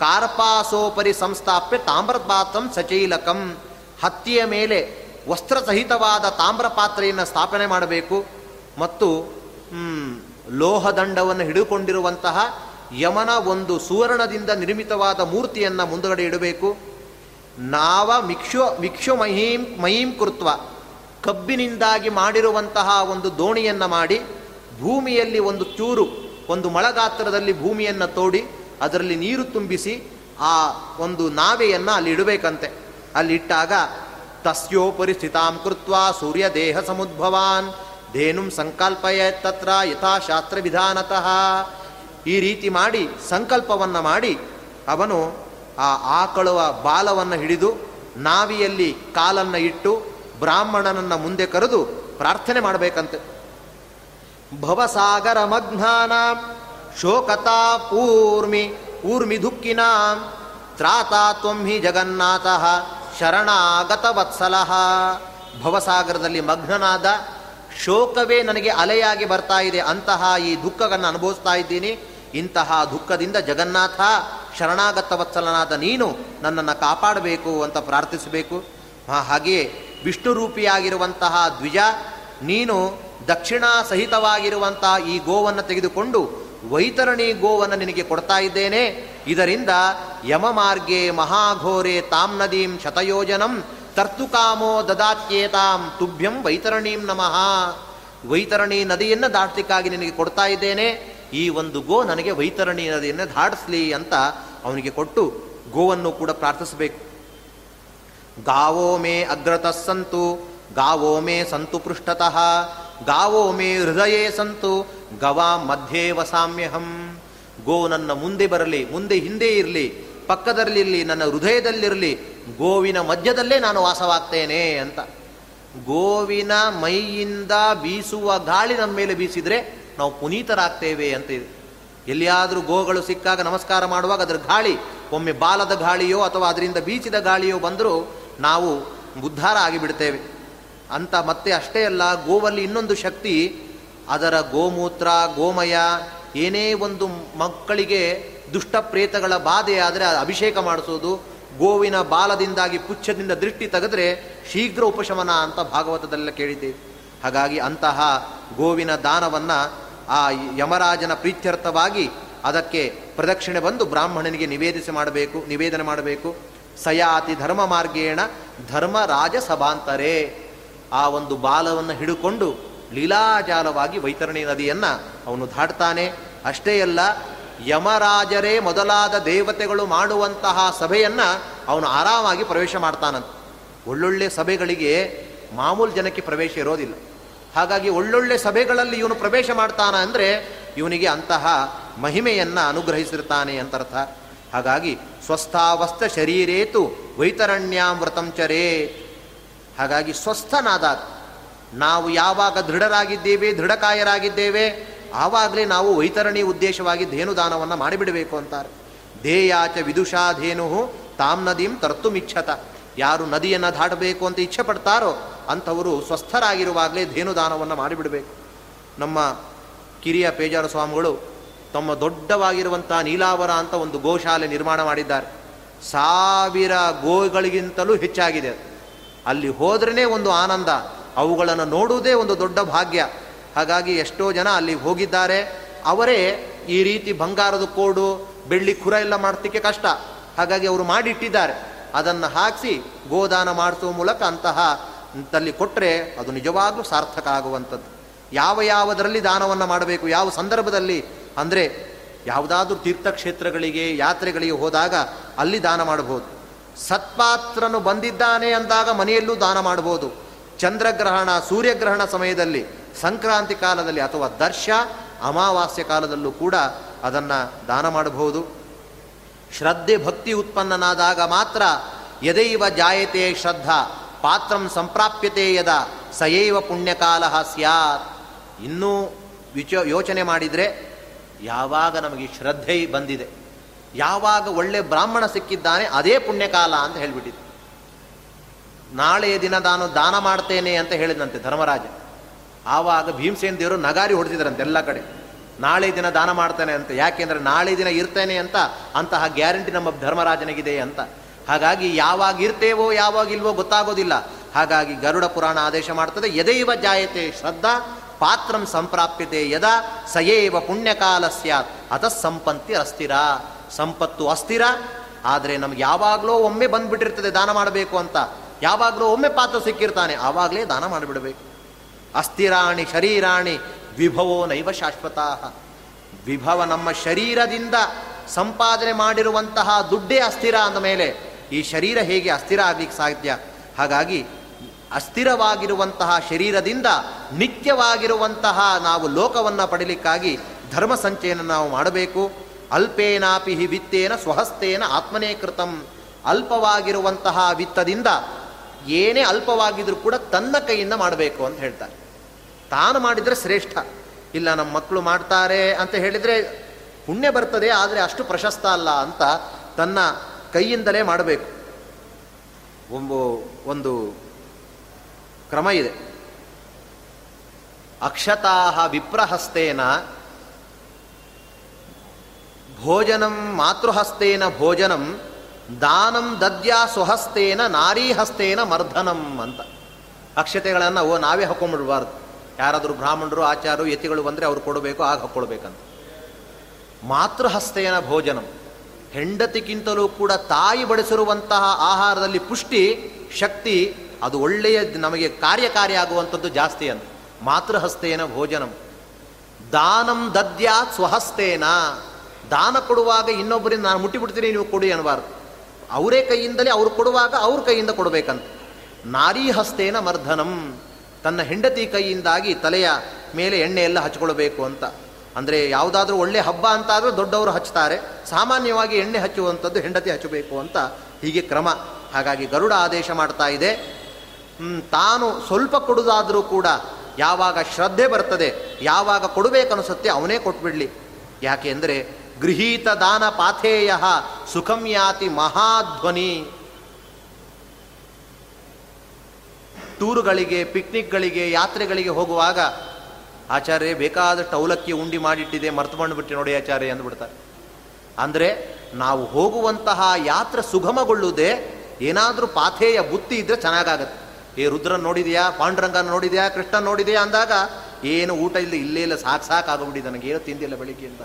ಕಾರ್ಪಾಸೋಪರಿ ಸಂಸ್ಥಾಪ್ಯ ತಾಮ್ರಪಾತ್ರಂ ಸಚೈಲಕಂ. ಹತ್ತಿಯ ಮೇಲೆ ವಸ್ತ್ರ ಸಹಿತವಾದ ತಾಮ್ರ ಪಾತ್ರೆಯನ್ನು ಸ್ಥಾಪನೆ ಮಾಡಬೇಕು. ಮತ್ತು ಲೋಹದಂಡವನ್ನು ಹಿಡಿದುಕೊಂಡಿರುವಂತಹ ಯಮನ ಒಂದು ಸುವರ್ಣದಿಂದ ನಿರ್ಮಿತವಾದ ಮೂರ್ತಿಯನ್ನು ಮುಂದುಗಡೆ ಇಡಬೇಕು. ನಾವ ಮಿಕ್ಷು ಮಿಕ್ಷು ಮಹೀಂ ಮಹೀಂ ಕೃತ್ವ, ಕಬ್ಬಿನಿಂದಾಗಿ ಮಾಡಿರುವಂತಹ ಒಂದು ದೋಣಿಯನ್ನು ಮಾಡಿ ಭೂಮಿಯಲ್ಲಿ ಒಂದು ಚೂರು, ಒಂದು ಮಳಗಾತ್ರದಲ್ಲಿ ಭೂಮಿಯನ್ನು ತೋಡಿ ಅದರಲ್ಲಿ ನೀರು ತುಂಬಿಸಿ ಆ ಒಂದು ನಾವೆಯನ್ನು ಅಲ್ಲಿ ಇಡಬೇಕಂತೆ. ಅಲ್ಲಿಟ್ಟಾಗ ತಸ್ಯೋಪರಿ ಸ್ಥಿತಾಂ ಕೃತ್ವ ಸೂರ್ಯ ದೇಹ ಸಮುದ್ಭವಾನ್. ಧೇನುಂ ಸಂಕಲ್ಪಯ ತತ್ರ ಯಥಾಶಾಸ್ತ್ರ ವಿಧಾನತಃ ಈ ರೀತಿ ಮಾಡಿ, ಸಂಕಲ್ಪವನ್ನು ಮಾಡಿ, ಅವನು ಆ ಆಕಳುವ ಬಾಲವನ್ನು ಹಿಡಿದು, ನಾವಿಯಲ್ಲಿ ಕಾಲನ್ನು ಇಟ್ಟು, ಬ್ರಾಹ್ಮಣನನ್ನು ಮುಂದೆ ಕರೆದು ಪ್ರಾರ್ಥನೆ ಮಾಡಬೇಕಂತೆ. ಭವಸಾಗರ ಮಗ್ನಾನ ಶೋಕತಾ ಪೂರ್ಮಿ, ಊರ್ಮಿ ದುಃಖಿನ, ತ್ರಾತಾ ತ್ವಂ ಜಗನ್ನಾಥ ಶರಣಾಗತ ವತ್ಸಲಹ ಭವಸಾಗರದಲ್ಲಿ ಮಗ್ನನಾದ ಶೋಕವೇ ನನಗೆ ಅಲೆಯಾಗಿ ಬರ್ತಾ ಇದೆ, ಅಂತಹ ಈ ದುಃಖವನ್ನು ಅನುಭವಿಸ್ತಾ ಇದ್ದೀನಿ. ಇಂತಹ ದುಃಖದಿಂದ ಜಗನ್ನಾಥ ಶರಣಾಗತ ವತ್ಸಲನಾದ ನೀನು ನನ್ನನ್ನು ಕಾಪಾಡಬೇಕು ಅಂತ ಪ್ರಾರ್ಥಿಸಬೇಕು. ಹಾಗೆಯೇ ವಿಷ್ಣು ರೂಪಿಯಾಗಿರುವಂತಹ ದ್ವಿಜ, ನೀನು ದಕ್ಷಿಣ ಸಹಿತವಾಗಿರುವಂಥ ಈ ಗೋವನ್ನು ತೆಗೆದುಕೊಂಡು ವೈತರಣಿ ಗೋವನ್ನು ನಿನಗೆ ಕೊಡ್ತಾ ಇದ್ದೇನೆ. ಇದರಿಂದ ಯಮ ಮಾರ್ಗೆ ಮಹಾಘೋರೆ ತಾಮ್ ನದೀಂ ಶತಯೋಜನಂ ತರ್ತುಕಾಮೋ ದದಾತ್ಯೇತಾಂ ತುಭ್ಯಂ ವೈತರಣೀಂ ನಮಃ. ವೈತರಣಿ ನದಿಯನ್ನು ದಾಟಲಿಕ್ಕಾಗಿ ನಿನಗೆ ಕೊಡ್ತಾ ಇದ್ದೇನೆ. ಈ ಒಂದು ಗೋ ನನಗೆ ವೈತರಣಿ ನದಿಯನ್ನು ದಾಟಿಸ್ಲಿ ಅಂತ ಅವನಿಗೆ ಕೊಟ್ಟು ಗೋವನ್ನು ಕೂಡ ಪ್ರಾರ್ಥಿಸಬೇಕು. ಗಾವೋ ಮೇ ಅಗ್ರತಃ ಸಂತು, ಗಾವೋ ಮೇ ಸಂತು ಪೃಷ್ಠತಃ, ಗಾವೋ ಮೇ ಹೃದಯೇ ಸಂತು, ಗವಾ ಮಧ್ಯೆ ವಸಾಮ್ಯಹಂ. ಗೋ ನನ್ನ ಮುಂದೆ ಬರಲಿ, ಮುಂದೆ ಹಿಂದೆ ಇರಲಿ. ಪಕ್ಕದಲ್ಲಿರಲಿ, ನನ್ನ ಹೃದಯದಲ್ಲಿರಲಿ, ಗೋವಿನ ಮಧ್ಯದಲ್ಲೇ ನಾನು ವಾಸವಾಗ್ತೇನೆ ಅಂತ. ಗೋವಿನ ಮೈಯಿಂದ ಬೀಸುವ ಗಾಳಿ ನಮ್ಮ ಮೇಲೆ ಬೀಸಿದ್ರೆ ನಾವು ಪುನೀತರಾಗ್ತೇವೆ ಅಂತ ಇದೆ ಎಲ್ಲಿಯಾದರೂ ಗೋಗಳು ಸಿಕ್ಕಾಗ ನಮಸ್ಕಾರ ಮಾಡುವಾಗ ಅದರ ಗಾಳಿ, ಒಮ್ಮೆ ಬಾಲದ ಗಾಳಿಯೋ ಅಥವಾ ಅದರಿಂದ ಬೀಸಿದ ಗಾಳಿಯೋ ಬಂದರೂ ನಾವು ಉದ್ಧಾರ ಆಗಿಬಿಡ್ತೇವೆ. ಅಂತ ಮತ್ತೆ ಅಷ್ಟೇ ಅಲ್ಲ, ಗೋವಲ್ಲಿ ಇನ್ನೊಂದು ಶಕ್ತಿ, ಅದರ ಗೋಮೂತ್ರ, ಗೋಮಯ, ಏನೇ ಒಂದು ಮಕ್ಕಳಿಗೆ ದುಷ್ಟ ಪ್ರೇತಗಳ ಬಾಧೆ ಆದರೆ ಅಭಿಷೇಕ ಮಾಡಿಸೋದು, ಗೋವಿನ ಬಾಲದಿಂದಾಗಿ ಪುಚ್ಛದಿಂದ ದೃಷ್ಟಿ ತೆಗೆದ್ರೆ ಶೀಘ್ರ ಉಪಶಮನ ಅಂತ ಭಾಗವತದಲ್ಲ ಕೇಳಿದ್ದೇವೆ ಹಾಗಾಗಿ ಅಂತಹ ಗೋವಿನ ದಾನವನ್ನು ಆ ಯಮರಾಜನ ಪ್ರೀತ್ಯರ್ಥವಾಗಿ ಅದಕ್ಕೆ ಪ್ರದಕ್ಷಿಣೆ ಬಂದು ಬ್ರಾಹ್ಮಣನಿಗೆ ನಿವೇದಿಸಿ ಮಾಡಬೇಕು, ನಿವೇದನೆ ಮಾಡಬೇಕು. ಸಯಾತಿ ಧರ್ಮ ಮಾರ್ಗೇಣ ಧರ್ಮರಾಜ ಸಭಾಂತರೇ ಆ ಒಂದು ಬಾಲವನ್ನು ಹಿಡುಕೊಂಡು ಲೀಲಾಜಾಲವಾಗಿ ವೈತರಣಿ ನದಿಯನ್ನು ಅವನು ದಾಟ್ತಾನೆ ಅಷ್ಟೇ ಅಲ್ಲ ಯಮರಾಜರೇ ಮೊದಲಾದ ದೇವತೆಗಳು ಮಾಡುವಂತಹ ಸಭೆಯನ್ನು ಅವನು ಆರಾಮಾಗಿ ಪ್ರವೇಶ ಮಾಡ್ತಾನಂತ. ಒಳ್ಳೊಳ್ಳೆ ಸಭೆಗಳಿಗೆ ಮಾಮೂಲು ಜನಕ್ಕೆ ಪ್ರವೇಶ ಇರೋದಿಲ್ಲ. ಹಾಗಾಗಿ ಒಳ್ಳೊಳ್ಳೆ ಸಭೆಗಳಲ್ಲಿ ಇವನು ಪ್ರವೇಶ ಮಾಡ್ತಾನ ಅಂದರೆ ಇವನಿಗೆ ಅಂತಹ ಮಹಿಮೆಯನ್ನು ಅನುಗ್ರಹಿಸಿರ್ತಾನೆ ಅಂತರ್ಥ ಹಾಗಾಗಿ ಸ್ವಸ್ಥಾವಸ್ಥ ಶರೀರೇತು ವೈತರಣ್ಯಾಮೃತಂಚರೇ ಹಾಗಾಗಿ ಸ್ವಸ್ಥನಾದ ನಾವು ಯಾವಾಗ ದೃಢರಾಗಿದ್ದೇವೆ, ದೃಢಕಾಯರಾಗಿದ್ದೇವೆ ಆವಾಗಲೇ ನಾವು ವೈತರಣಿ ಉದ್ದೇಶವಾಗಿ ಧೇನುದಾನವನ್ನು ಮಾಡಿಬಿಡಬೇಕು ಅಂತಾರೆ. ದೇಯಾಚ ವಿದುಷಾ ಧೇನು ತಾಮ್ ನದೀಂ ತರ್ತುಮಿಚ್ಛತ ಯಾರು ನದಿಯನ್ನು ದಾಟಬೇಕು ಅಂತ ಇಚ್ಛೆ ಪಡ್ತಾರೋ ಅಂಥವರು ಸ್ವಸ್ಥರಾಗಿರುವಾಗಲೇ ಧೇನುದಾನವನ್ನು ಮಾಡಿಬಿಡಬೇಕು. ನಮ್ಮ ಕಿರಿಯ ಪೇಜಾರ ಸ್ವಾಮಿಗಳು ತಮ್ಮ ದೊಡ್ಡವಾಗಿರುವಂಥ ನೀಲಾವರ ಅಂತ ಒಂದು ಗೋಶಾಲೆ ನಿರ್ಮಾಣ ಮಾಡಿದ್ದಾರೆ. ಸಾವಿರ ಗೋಗಳಿಗಿಂತಲೂ ಹೆಚ್ಚಾಗಿದೆ. ಅಲ್ಲಿ ಹೋದ್ರೇ ಒಂದು ಆನಂದ, ಅವುಗಳನ್ನು ನೋಡುವುದೇ ಒಂದು ದೊಡ್ಡ ಭಾಗ್ಯ. ಹಾಗಾಗಿ ಎಷ್ಟೋ ಜನ ಅಲ್ಲಿ ಹೋಗಿದ್ದಾರೆ. ಅವರೇ ಈ ರೀತಿ ಬಂಗಾರದ ಕೋಡು, ಬೆಳ್ಳಿ ಖುರ ಎಲ್ಲ ಮಾಡ್ತಿಕ್ಕೆ ಕಷ್ಟ. ಹಾಗಾಗಿ ಅವರು ಮಾಡಿಟ್ಟಿದ್ದಾರೆ. ಅದನ್ನು ಹಾಕಿಸಿ ಗೋದಾನ ಮಾಡಿಸುವ ಮೂಲಕ ಅಂತಹ ತಲ್ಲಿ ಕೊಟ್ಟರೆ ಅದು ನಿಜವಾಗ್ಲೂ ಸಾರ್ಥಕ ಆಗುವಂಥದ್ದು. ಯಾವ ಯಾವುದರಲ್ಲಿ ದಾನವನ್ನು ಮಾಡಬೇಕು, ಯಾವ ಸಂದರ್ಭದಲ್ಲಿ? ಅಂದರೆ ಯಾವುದಾದ್ರೂ ತೀರ್ಥಕ್ಷೇತ್ರಗಳಿಗೆ, ಯಾತ್ರೆಗಳಿಗೆ ಹೋದಾಗ ಅಲ್ಲಿ ದಾನ ಮಾಡಬಹುದು. ಸತ್ಪಾತ್ರನು ಬಂದಿದ್ದಾನೆ ಅಂದಾಗ ಮನೆಯಲ್ಲೂ ದಾನ ಮಾಡಬಹುದು. ಚಂದ್ರಗ್ರಹಣ, ಸೂರ್ಯಗ್ರಹಣ ಸಮಯದಲ್ಲಿ ಸಂಕ್ರಾಂತಿ ಕಾಲದಲ್ಲಿ ಅಥವಾ ದರ್ಶ ಅಮಾವಾಸ್ಯ ಕಾಲದಲ್ಲೂ ಕೂಡ ಅದನ್ನು ದಾನ ಮಾಡಬಹುದು. ಶ್ರದ್ಧೆ ಭಕ್ತಿ ಉತ್ಪನ್ನನಾದಾಗ ಮಾತ್ರ ಯದೈವ ಜಾಯತೆ ಶ್ರದ್ಧಾ ಪಾತ್ರಂ ಸಂಪ್ರಾಪ್ಯತೆ ಯದ ಸಯೈವ ಪುಣ್ಯಕಾಲ ಸ್ಯಾತ್. ಇನ್ನೂ ವಿಚ ಯೋಚನೆ ಮಾಡಿದರೆ ಯಾವಾಗ ನಮಗೆ ಶ್ರದ್ಧೆ ಬಂದಿದೆ, ಯಾವಾಗ ಒಳ್ಳೆ ಬ್ರಾಹ್ಮಣ ಸಿಕ್ಕಿದ್ದಾನೆ ಅದೇ ಪುಣ್ಯಕಾಲ ಅಂತ ಹೇಳಿಬಿಟ್ಟಿದೆ ನಾಳೆಯ ದಿನ ನಾನು ದಾನ ಮಾಡ್ತೇನೆ ಅಂತ ಹೇಳಿದಂತೆ ಧರ್ಮರಾಜ. ಆವಾಗ ಭೀಮಸೇನ ದೇವರು ನಗಾರಿ ಹೊಡೆದಿದ್ರಂತೆ ಎಲ್ಲ ಕಡೆ. ನಾಳೆ ದಿನ ದಾನ ಮಾಡ್ತಾನೆ ಅಂತ. ಯಾಕೆಂದ್ರೆ ನಾಳೆ ದಿನ ಇರ್ತೇನೆ ಅಂತ, ಅಂತಹ ಗ್ಯಾರಂಟಿ ನಮ್ಮ ಧರ್ಮರಾಜನಿಗಿದೆ ಅಂತ. ಹಾಗಾಗಿ ಯಾವಾಗ ಇರ್ತೇವೋ, ಯಾವಾಗ ಇಲ್ವೋ ಗೊತ್ತಾಗೋದಿಲ್ಲ. ಹಾಗಾಗಿ ಗರುಡ ಪುರಾಣ ಆದೇಶ ಮಾಡ್ತದೆ, ಯದೈವ ಜಾಯತೆ ಶ್ರದ್ಧಾ, ಪಾತ್ರಂ ಸಂಪ್ರಾಪ್ಯತೆ ಯದಾ, ಸಯೇವ ಪುಣ್ಯಕಾಲ ಸ್ಯಾತ್, ಅತ ಸಂಪತ್ತಿ ಅಸ್ಥಿರ. ಸಂಪತ್ತು ಅಸ್ಥಿರ, ಆದರೆ ನಮ್ಗೆ ಯಾವಾಗಲೋ ಒಮ್ಮೆ ಬಂದ್ಬಿಟ್ಟಿರ್ತದೆ ದಾನ ಮಾಡಬೇಕು ಅಂತ. ಯಾವಾಗಲೋ ಒಮ್ಮೆ ಪಾತ್ರ ಸಿಕ್ಕಿರ್ತಾನೆ, ಆವಾಗಲೇ ದಾನ ಮಾಡಿಬಿಡಬೇಕು. ಅಸ್ಥಿರಾಣಿ ಶರೀರಾಣಿ ವಿಭವೋ ನೈವ ಶಾಶ್ವತ ವಿಭವ ನಮ್ಮ ಶರೀರದಿಂದ ಸಂಪಾದನೆ ಮಾಡಿರುವಂತಹ ದುಡ್ಡೇ ಅಸ್ಥಿರ ಅಂದ ಮೇಲೆ ಈ ಶರೀರ ಹೇಗೆ ಅಸ್ಥಿರ ಆಗಲಿಕ್ಕೆ ಸಾಧ್ಯ? ಹಾಗಾಗಿ ಅಸ್ಥಿರವಾಗಿರುವಂತಹ ಶರೀರದಿಂದ ನಿತ್ಯವಾಗಿರುವಂತಹ ನಾವು ಲೋಕವನ್ನು ಪಡೀಲಿಕ್ಕಾಗಿ ಧರ್ಮ ಸಂಚಯನ ನಾವು ಮಾಡಬೇಕು. ಅಲ್ಪೇನಾಪಿ ಹಿ ವಿತ್ತೇನ ಸ್ವಹಸ್ತೇನ ಆತ್ಮನೇ ಕೃತಂ ಅಲ್ಪವಾಗಿರುವಂತಹ ವಿತ್ತದಿಂದ ಏನೇ ಅಲ್ಪವಾಗಿದ್ರೂ ಕೂಡ ತನ್ನ ಕೈಯಿಂದ ಮಾಡಬೇಕು ಅಂತ ಹೇಳ್ತಾರೆ. ತಾನು ಮಾಡಿದರೆ ಶ್ರೇಷ್ಠ. ಇಲ್ಲ, ನಮ್ಮ ಮಕ್ಕಳು ಮಾಡ್ತಾರೆ ಅಂತ ಹೇಳಿದರೆ ಪುಣ್ಯ ಬರ್ತದೆ, ಆದರೆ ಅಷ್ಟು ಪ್ರಶಸ್ತ ಅಲ್ಲ ಅಂತ ತನ್ನ ಕೈಯಿಂದಲೇ ಮಾಡಬೇಕು. ಒಂದು ಒಂದು ಕ್ರಮ ಇದೆ. ಅಕ್ಷತಾಹ ವಿಪ್ರಹಸ್ತೇನ ಭೋಜನಂ ಮಾತೃಹಸ್ತೇನ ಭೋಜನಂ ದಾನಂ ದದ್ಯಾ ಸ್ವಹಸ್ತೇನ ನಾರೀಹಸ್ತೇನ ಮರ್ಧನಂ ಅಂತ. ಅಕ್ಷತೆಗಳನ್ನು ಓ ನಾವೇ ಹಾಕೊಂಡ್ಬಿಡ್ಬಾರ್ದು. ಯಾರಾದರೂ ಬ್ರಾಹ್ಮಣರು ಆಚಾರು ಯತಿಗಳು ಬಂದರೆ ಅವ್ರು ಕೊಡಬೇಕು, ಆಗ ಹಾಕ್ಕೊಳ್ಬೇಕಂತ ಮಾತೃಹಸ್ತೇನ ಭೋಜನಂ. ಹೆಂಡತಿಗಿಂತಲೂ ಕೂಡ ತಾಯಿ ಬಡಿಸಿರುವಂತಹ ಆಹಾರದಲ್ಲಿ ಪುಷ್ಟಿ, ಶಕ್ತಿ, ಅದು ಒಳ್ಳೆಯ ನಮಗೆ ಕಾರ್ಯಕಾರಿ ಆಗುವಂಥದ್ದು ಜಾಸ್ತಿ ಅಂತ. ಮಾತೃಹಸ್ತೇನ ಭೋಜನಂ. ದಾನಂ ದದ್ಯಾ ಸ್ವಹಸ್ತೇನ ದಾನ ಕೊಡುವಾಗ ಇನ್ನೊಬ್ಬರಿಂದ ನಾನು ಮುಟ್ಟಿಬಿಡ್ತೀನಿ, ನೀವು ಕೊಡಿ ಅನ್ನಬಾರ್ದು. ಅವರೇ ಕೈಯಿಂದಲೇ ಅವ್ರು ಕೊಡುವಾಗ ಅವ್ರ ಕೈಯಿಂದ ಕೊಡಬೇಕಂತ. ನಾರೀ ಹಸ್ತೇನ ಮರ್ಧನಂ. ತನ್ನ ಹೆಂಡತಿ ಕೈಯಿಂದಾಗಿ ತಲೆಯ ಮೇಲೆ ಎಣ್ಣೆ ಎಲ್ಲ ಹಚ್ಕೊಳ್ಬೇಕು ಅಂತ. ಅಂದರೆ ಯಾವುದಾದ್ರೂ ಒಳ್ಳೆ ಹಬ್ಬ ಅಂತಾದರೂ ದೊಡ್ಡವರು ಹಚ್ತಾರೆ. ಸಾಮಾನ್ಯವಾಗಿ ಎಣ್ಣೆ ಹಚ್ಚುವಂಥದ್ದು ಹೆಂಡತಿ ಹಚ್ಚಬೇಕು ಅಂತ ಹೀಗೆ ಕ್ರಮ. ಹಾಗಾಗಿ ಗರುಡ ಆದೇಶ ಮಾಡ್ತಾ ಇದೆ. ತಾನು ಸ್ವಲ್ಪ ಕೊಡುವುದಾದರೂ ಕೂಡ ಯಾವಾಗ ಶ್ರದ್ಧೆ ಬರ್ತದೆ, ಯಾವಾಗ ಕೊಡಬೇಕನ್ನಿಸುತ್ತೆ ಅವನೇ ಕೊಟ್ಬಿಡಲಿ. ಯಾಕೆ ಅಂದರೆ ಗೃಹೀತ ದಾನ ಪಾಥೇಯ ಸುಖಂ ಯಾತಿ ಮಹಾಧ್ವನಿ. ಟೂರುಗಳಿಗೆ, ಪಿಕ್ನಿಕ್ಗಳಿಗೆ, ಯಾತ್ರೆಗಳಿಗೆ ಹೋಗುವಾಗ ಆಚಾರ್ಯ ಬೇಕಾದಷ್ಟು ಅವಲಕ್ಕಿ ಉಂಡಿ ಮಾಡಿಟ್ಟಿದೆ, ಮರ್ತು ಮಾಡಿಬಿಟ್ಟು ನೋಡಿ ಆಚಾರ್ಯ ಅಂದ್ಬಿಡ್ತಾರೆ. ಅಂದರೆ ನಾವು ಹೋಗುವಂತಹ ಯಾತ್ರೆ ಸುಗಮಗೊಳ್ಳುವುದೇ ಏನಾದರೂ ಪಾಥೇಯ ಬುತ್ತಿ ಇದ್ರೆ ಚೆನ್ನಾಗಾಗತ್ತೆ. ಏ ರುದ್ರನ್ ನೋಡಿದೆಯಾ, ಪಾಂಡುರಂಗನ ನೋಡಿದೆಯಾ ಕೃಷ್ಣ ನೋಡಿದೆಯಾ ಅಂದಾಗ ಏನು ಊಟ ಇಲ್ಲ, ಇಲ್ಲೇ ಇಲ್ಲ, ಸಾಕು ನನಗೆ ಏನು ತಿಂದಿಲ್ಲ ಬೆಳಿಗ್ಗೆಯಿಂದ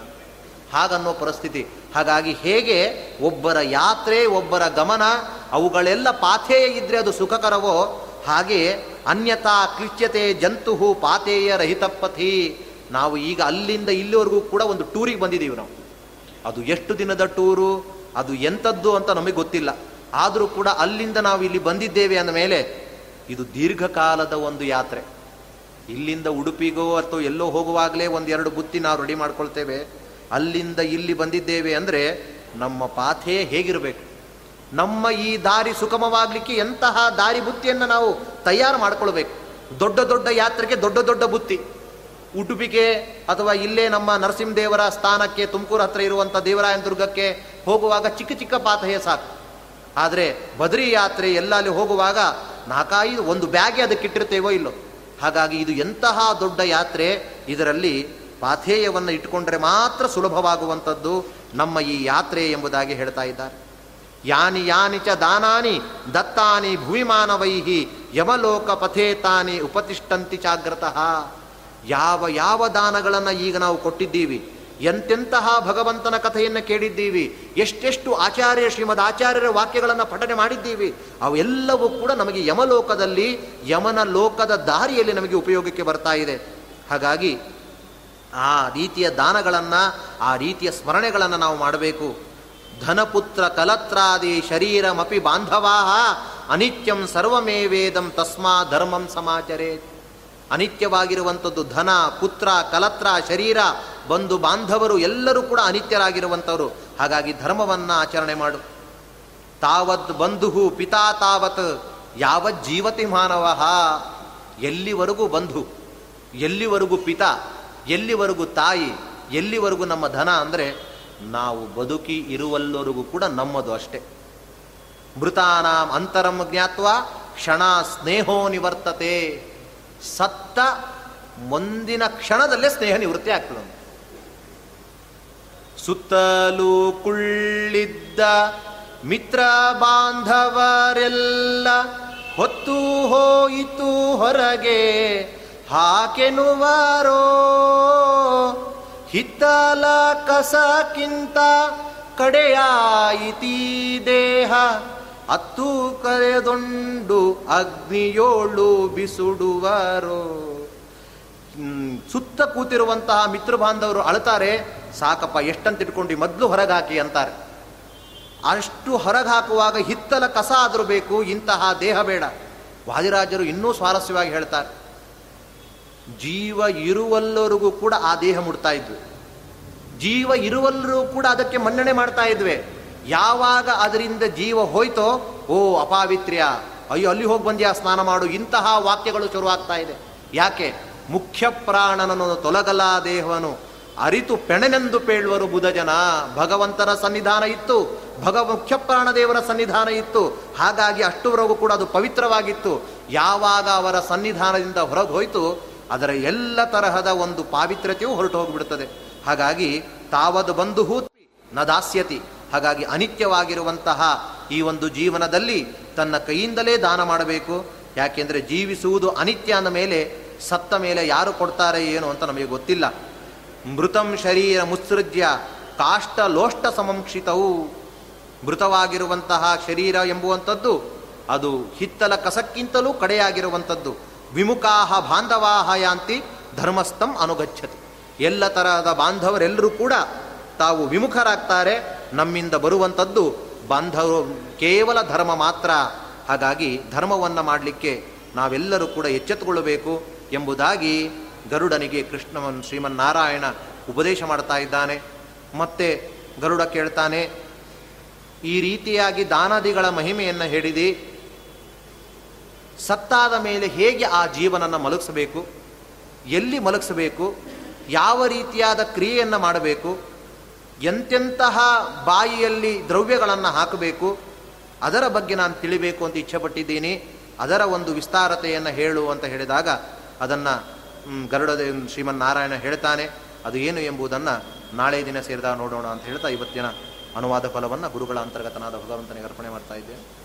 ಹಾಗನ್ನೋ ಪರಿಸ್ಥಿತಿ. ಹಾಗಾಗಿ ಹೇಗೆ ಒಬ್ಬರ ಯಾತ್ರೆ, ಒಬ್ಬರ ಗಮನ, ಅವುಗಳೆಲ್ಲ ಪಾಥೇಯ ಇದ್ರೆ ಅದು ಸುಖಕರವೋ, ಹಾಗೆ ಅನ್ಯತಾ ಕ್ಲಿಚ್ಯತೆ ಜಂತುಹು ಪಾತೇಯ ರಹಿತಪಥಿ. ನಾವು ಈಗ ಅಲ್ಲಿಂದ ಇಲ್ಲಿವರೆಗೂ ಕೂಡ ಒಂದು ಟೂರಿಗೆ ಬಂದಿದ್ದೀವಿ ನಾವು. ಅದು ಎಷ್ಟು ದಿನದ ಟೂರು, ಅದು ಎಂಥದ್ದು ಅಂತ ನಮಗೆ ಗೊತ್ತಿಲ್ಲ. ಆದರೂ ಕೂಡ ಅಲ್ಲಿಂದ ನಾವು ಇಲ್ಲಿ ಬಂದಿದ್ದೇವೆ ಅಂದ ಮೇಲೆ, ಇದು ದೀರ್ಘಕಾಲದ ಒಂದು ಯಾತ್ರೆ. ಇಲ್ಲಿಂದ ಉಡುಪಿಗೋ ಅಥವಾ ಎಲ್ಲೋ ಹೋಗುವಾಗಲೇ ಒಂದೆರಡು ಬುತ್ತಿ ನಾವು ರೆಡಿ ಮಾಡ್ಕೊಳ್ತೇವೆ. ಅಲ್ಲಿಂದ ಇಲ್ಲಿ ಬಂದಿದ್ದೇವೆ ಅಂದರೆ ನಮ್ಮ ಪಾಥೇ ಹೇಗಿರಬೇಕು? ನಮ್ಮ ಈ ದಾರಿ ಸುಗಮವಾಗಲಿಕ್ಕೆ ಎಂತಹ ದಾರಿ ಬುತ್ತಿಯನ್ನು ನಾವು ತಯಾರು ಮಾಡಿಕೊಳ್ಬೇಕು? ದೊಡ್ಡ ದೊಡ್ಡ ಯಾತ್ರೆಗೆ ದೊಡ್ಡ ದೊಡ್ಡ ಬುತ್ತಿ. ಉಡುಪಿಗೆ ಅಥವಾ ಇಲ್ಲೇ ನಮ್ಮ ನರಸಿಂಹದೇವರ ಸ್ಥಾನಕ್ಕೆ ತುಮಕೂರು ಹತ್ರ ಇರುವಂಥ ದೇವರಾಯನ ದುರ್ಗಕ್ಕೆ ಹೋಗುವಾಗ ಚಿಕ್ಕ ಚಿಕ್ಕ ಪಾಥೆಯೇ ಸಾಕು. ಆದರೆ ಬದ್ರಿ ಯಾತ್ರೆ ಎಲ್ಲಲ್ಲಿ ಹೋಗುವಾಗ ನಾಲ್ಕೈದು ಒಂದು ಬ್ಯಾಗೆ ಅದಕ್ಕೆ ಇಟ್ಟಿರ್ತೇವೋ ಇಲ್ಲೋ? ಹಾಗಾಗಿ ಇದು ಎಂತಹ ದೊಡ್ಡ ಯಾತ್ರೆ ಇದರಲ್ಲಿ ಪಾಥೇಯವನ್ನು ಇಟ್ಟುಕೊಂಡರೆ ಮಾತ್ರ ಸುಲಭವಾಗುವಂಥದ್ದು ನಮ್ಮ ಈ ಯಾತ್ರೆ ಎಂಬುದಾಗಿ ಹೇಳ್ತಾ ಇದ್ದಾರೆ. ಯಾನಿ ಯಾನಿ ಚ ದಾನಾನಿ ದತ್ತಾನಿ ಭೂಮಿಮಾನವೈಹಿ ಯಮಲೋಕ ಪಥೇತಾನಿ ಉಪತಿಷ್ಠಂತಿ ಜಾಗ್ರತಃ. ಯಾವ ಯಾವ ದಾನಗಳನ್ನು ಈಗ ನಾವು ಕೊಟ್ಟಿದ್ದೀವಿ, ಎಂತೆಂತಹ ಭಗವಂತನ ಕಥೆಯನ್ನು ಕೇಳಿದ್ದೀವಿ, ಎಷ್ಟೆಷ್ಟು ಆಚಾರ್ಯ ಶ್ರೀಮದ್ ಆಚಾರ್ಯರ ವಾಕ್ಯಗಳನ್ನು ಪಠನೆ ಮಾಡಿದ್ದೀವಿ, ಅವೆಲ್ಲವೂ ಕೂಡ ನಮಗೆ ಯಮಲೋಕದಲ್ಲಿ, ಯಮನ ಲೋಕದ ದಾರಿಯಲ್ಲಿ ನಮಗೆ ಉಪಯೋಗಕ್ಕೆ ಬರ್ತಾ ಇದೆ. ಹಾಗಾಗಿ ಆ ರೀತಿಯ ದಾನಗಳನ್ನು, ಆ ರೀತಿಯ ಸ್ಮರಣೆಗಳನ್ನು ನಾವು ಮಾಡಬೇಕು. ಧನಪುತ್ರ ಕಲತ್ರಾದಿ ಶರೀರಮಪಿ ಬಾಂಧವಾ ಅನಿತ್ಯಂ ಸರ್ವಮೇವೇದಂ ತಸ್ಮಾ ಧರ್ಮಂ ಸಮಾಚರೇ ಅನಿತ್ಯವಾಗಿರುವಂಥದ್ದು ಧನ, ಪುತ್ರ, ಕಲತ್ರ, ಶರೀರ, ಬಂಧು ಬಾಂಧವರು ಎಲ್ಲರೂ ಕೂಡ ಅನಿತ್ಯರಾಗಿರುವಂಥವರು. ಹಾಗಾಗಿ ಧರ್ಮವನ್ನು ಆಚರಣೆ ಮಾಡು. ತಾವತ್ ಬಂಧು ಪಿತಾ ತಾವತ್ ಯಾವ ಜೀವತಿ ಮಾನವ ಎಲ್ಲಿವರೆಗೂ ಬಂಧು, ಎಲ್ಲಿವರೆಗೂ ಪಿತಾ ಎಲ್ಲಿವರೆಗೂ ತಾಯಿ, ಎಲ್ಲಿವರೆಗೂ ನಮ್ಮ ಧನ ಅಂದರೆ ನಾವು ಬದುಕಿ ಇರುವಲ್ಲವರೆಗೂ ಕೂಡ ನಮ್ಮದು ಅಷ್ಟೇ. ಮೃತಾನಾಂ ಅಂತರಂ ಜ್ಞಾತ್ವ ಕ್ಷಣ ಸ್ನೇಹೋ ನಿವರ್ತತೆ. ಸತ್ತ ಮುಂದಿನ ಕ್ಷಣದಲ್ಲೇ ಸ್ನೇಹ ನಿವೃತ್ತಿ ಆಗ್ತದೆ ಸುತ್ತಲೂ ಕುಳ್ಳಿದ್ದ ಮಿತ್ರ ಬಾಂಧವರೆಲ್ಲ ಹೊತ್ತು ಹೋಯಿತು ಹೊರಗೆ. ಹಾಕೆನುವರೋ? ಹಿತ್ತಲ ಕಸಕ್ಕಿಂತ ಕಡೆಯಾಯಿತಿ ದೇಹ? ಅತ್ತು ಕರೆದೊಂಡು ಅಗ್ನಿಯೋಳು ಬಿಸುಡುವರು? ಸುತ್ತ ಕೂತಿರುವಂತಹ ಮಿತ್ರ ಬಾಂಧವರು ಅಳ್ತಾರೆ ಸಾಕಪ್ಪ ಎಷ್ಟಂತ ಇಟ್ಕೊಂಡು ಮೊದಲು ಹೊರಗಾಕಿ ಅಂತಾರೆ. ಅಷ್ಟು ಹೊರಗೆ ಹಾಕುವಾಗ ಹಿತ್ತಲ ಕಸ ಆದರೂ ಬೇಕು, ಇಂತಹ ದೇಹ ಬೇಡ. ವಾದಿರಾಜರು ಇನ್ನೂ ಸ್ವಾರಸ್ಯವಾಗಿ ಹೇಳ್ತಾರೆ. ಜೀವ ಇರುವಲ್ಲರಿಗೂ ಕೂಡ ಆ ದೇಹ ಮುಡ್ತಾ ಇದ್ವು. ಜೀವ ಇರುವಲ್ಲರೂ ಕೂಡ ಅದಕ್ಕೆ ಮನ್ನಣೆ ಮಾಡ್ತಾ ಇದ್ವಿ. ಯಾವಾಗ ಅದರಿಂದ ಜೀವ ಹೋಯ್ತೋ, ಓ ಅಪಾವಿತ್ರ್ಯ, ಅಯ್ಯೋ ಅಲ್ಲಿ ಹೋಗಿ ಬಂದ್ಯಾ, ಸ್ನಾನ ಮಾಡು, ಇಂತಹ ವಾಕ್ಯಗಳು ಶುರುವಾಗ್ತಾ ಇದೆ. ಯಾಕೆ? ಮುಖ್ಯ ಪ್ರಾಣನನ್ನು ತೊಲಗಲ ದೇಹವನು. ಅರಿತು ಪೆಣನೆಂದು ಪೇಳುವರು ಬುಧ ಜನ ಭಗವಂತನ ಸನ್ನಿಧಾನ ಇತ್ತು. ಭಗ ಮುಖ್ಯ ಪ್ರಾಣದೇವರ ಸನ್ನಿಧಾನ ಇತ್ತು. ಹಾಗಾಗಿ ಅಷ್ಟುವರೆಗೂ ಕೂಡ ಅದು ಪವಿತ್ರವಾಗಿತ್ತು. ಯಾವಾಗ ಅವರ ಸನ್ನಿಧಾನದಿಂದ ಹೊರಗೆ ಹೋಯ್ತು ಅದರ ಎಲ್ಲ ತರಹದ ಒಂದು ಪಾವಿತ್ರ್ಯತೆಯೂ ಹೊರಟು ಹೋಗಿಬಿಡುತ್ತದೆ. ಹಾಗಾಗಿ ತಾವದು ಬಂಧು ನ ದಾಸ್ಯತಿ. ಹಾಗಾಗಿ ಅನಿತ್ಯವಾಗಿರುವಂತಹ ಈ ಒಂದು ಜೀವನದಲ್ಲಿ ತನ್ನ ಕೈಯಿಂದಲೇ ದಾನ ಮಾಡಬೇಕು. ಯಾಕೆಂದರೆ ಜೀವಿಸುವುದು ಅನಿತ್ಯ ಅಂದ ಮೇಲೆ ಸತ್ತ ಮೇಲೆ ಯಾರು ಕೊಡ್ತಾರೆ ಏನು ಅಂತ ನಮಗೆ ಗೊತ್ತಿಲ್ಲ. ಮೃತಂ ಶರೀರ ಮುತ್ಸೃಜ್ಯ ಕಾಷ್ಟ ಲೋಷ್ಟ ಸಮಂಕ್ಷಿತವು. ಮೃತವಾಗಿರುವಂತಹ ಶರೀರ ಎಂಬುವಂಥದ್ದು ಅದು ಹಿತ್ತಲ ಕಸಕ್ಕಿಂತಲೂ ಕಡೆಯಾಗಿರುವಂಥದ್ದು. ವಿಮುಖಾಹ ಬಾಂಧವಾಹ ಯಾಂತಿ ಧರ್ಮಸ್ಥಂ ಅನುಗಚ್ಚತಿ ಎಲ್ಲ ತರಹದ ಬಾಂಧವರೆಲ್ಲರೂ ಕೂಡ ತಾವು ವಿಮುಖರಾಗ್ತಾರೆ. ನಮ್ಮಿಂದ ಬರುವಂಥದ್ದು ಬಾಂಧವರು ಕೇವಲ ಧರ್ಮ ಮಾತ್ರ. ಹಾಗಾಗಿ ಧರ್ಮವನ್ನು ಮಾಡಲಿಕ್ಕೆ ನಾವೆಲ್ಲರೂ ಕೂಡ ಎಚ್ಚೆತ್ತುಕೊಳ್ಳಬೇಕು ಎಂಬುದಾಗಿ ಗರುಡನಿಗೆ ಕೃಷ್ಣವನ್ ಶ್ರೀಮನ್ನಾರಾಯಣ ಉಪದೇಶ ಮಾಡ್ತಾ ಇದ್ದಾನೆ. ಮತ್ತೆ ಗರುಡ ಕೇಳ್ತಾನೆ, ಈ ರೀತಿಯಾಗಿ ದಾನಾದಿಗಳ ಮಹಿಮೆಯನ್ನು ಹೇಳಿದಿ ಸತ್ತಾದ ಮೇಲೆ ಹೇಗೆ ಆ ಜೀವನನ್ನು ಮಲಗಿಸಬೇಕು? ಎಲ್ಲಿ ಮಲಗಿಸಬೇಕು? ಯಾವ ರೀತಿಯಾದ ಕ್ರಿಯೆಯನ್ನು ಮಾಡಬೇಕು? ಎಂತೆಂತಹ ಬಾಯಿಯಲ್ಲಿ ದ್ರವ್ಯಗಳನ್ನು ಹಾಕಬೇಕು? ಅದರ ಬಗ್ಗೆ ನಾನು ತಿಳಿಬೇಕು ಅಂತ ಇಚ್ಛೆಪಟ್ಟಿದ್ದೀನಿ. ಅದರ ಒಂದು ವಿಸ್ತಾರತೆಯನ್ನು ಹೇಳು ಅಂತ ಹೇಳಿದಾಗ ಅದನ್ನು ಶ್ರೀಮನ್ ಶ್ರೀಮನ್ನಾರಾಯಣ ಹೇಳ್ತಾನೆ. ಅದು ಏನು ಎಂಬುದನ್ನು ನಾಳೆ ದಿನ ಸೇರಿದಾಗ ನೋಡೋಣ ಅಂತ ಹೇಳ್ತಾ ಇವತ್ತಿನ ಅನುವಾದ ಫಲವನ್ನು ಗುರುಗಳ ಅಂತರ್ಗತನಾದ ಭಗವಂತನಿಗೆ ಅರ್ಪಣೆ ಮಾಡ್ತಾ ಇದ್ದೇನೆ.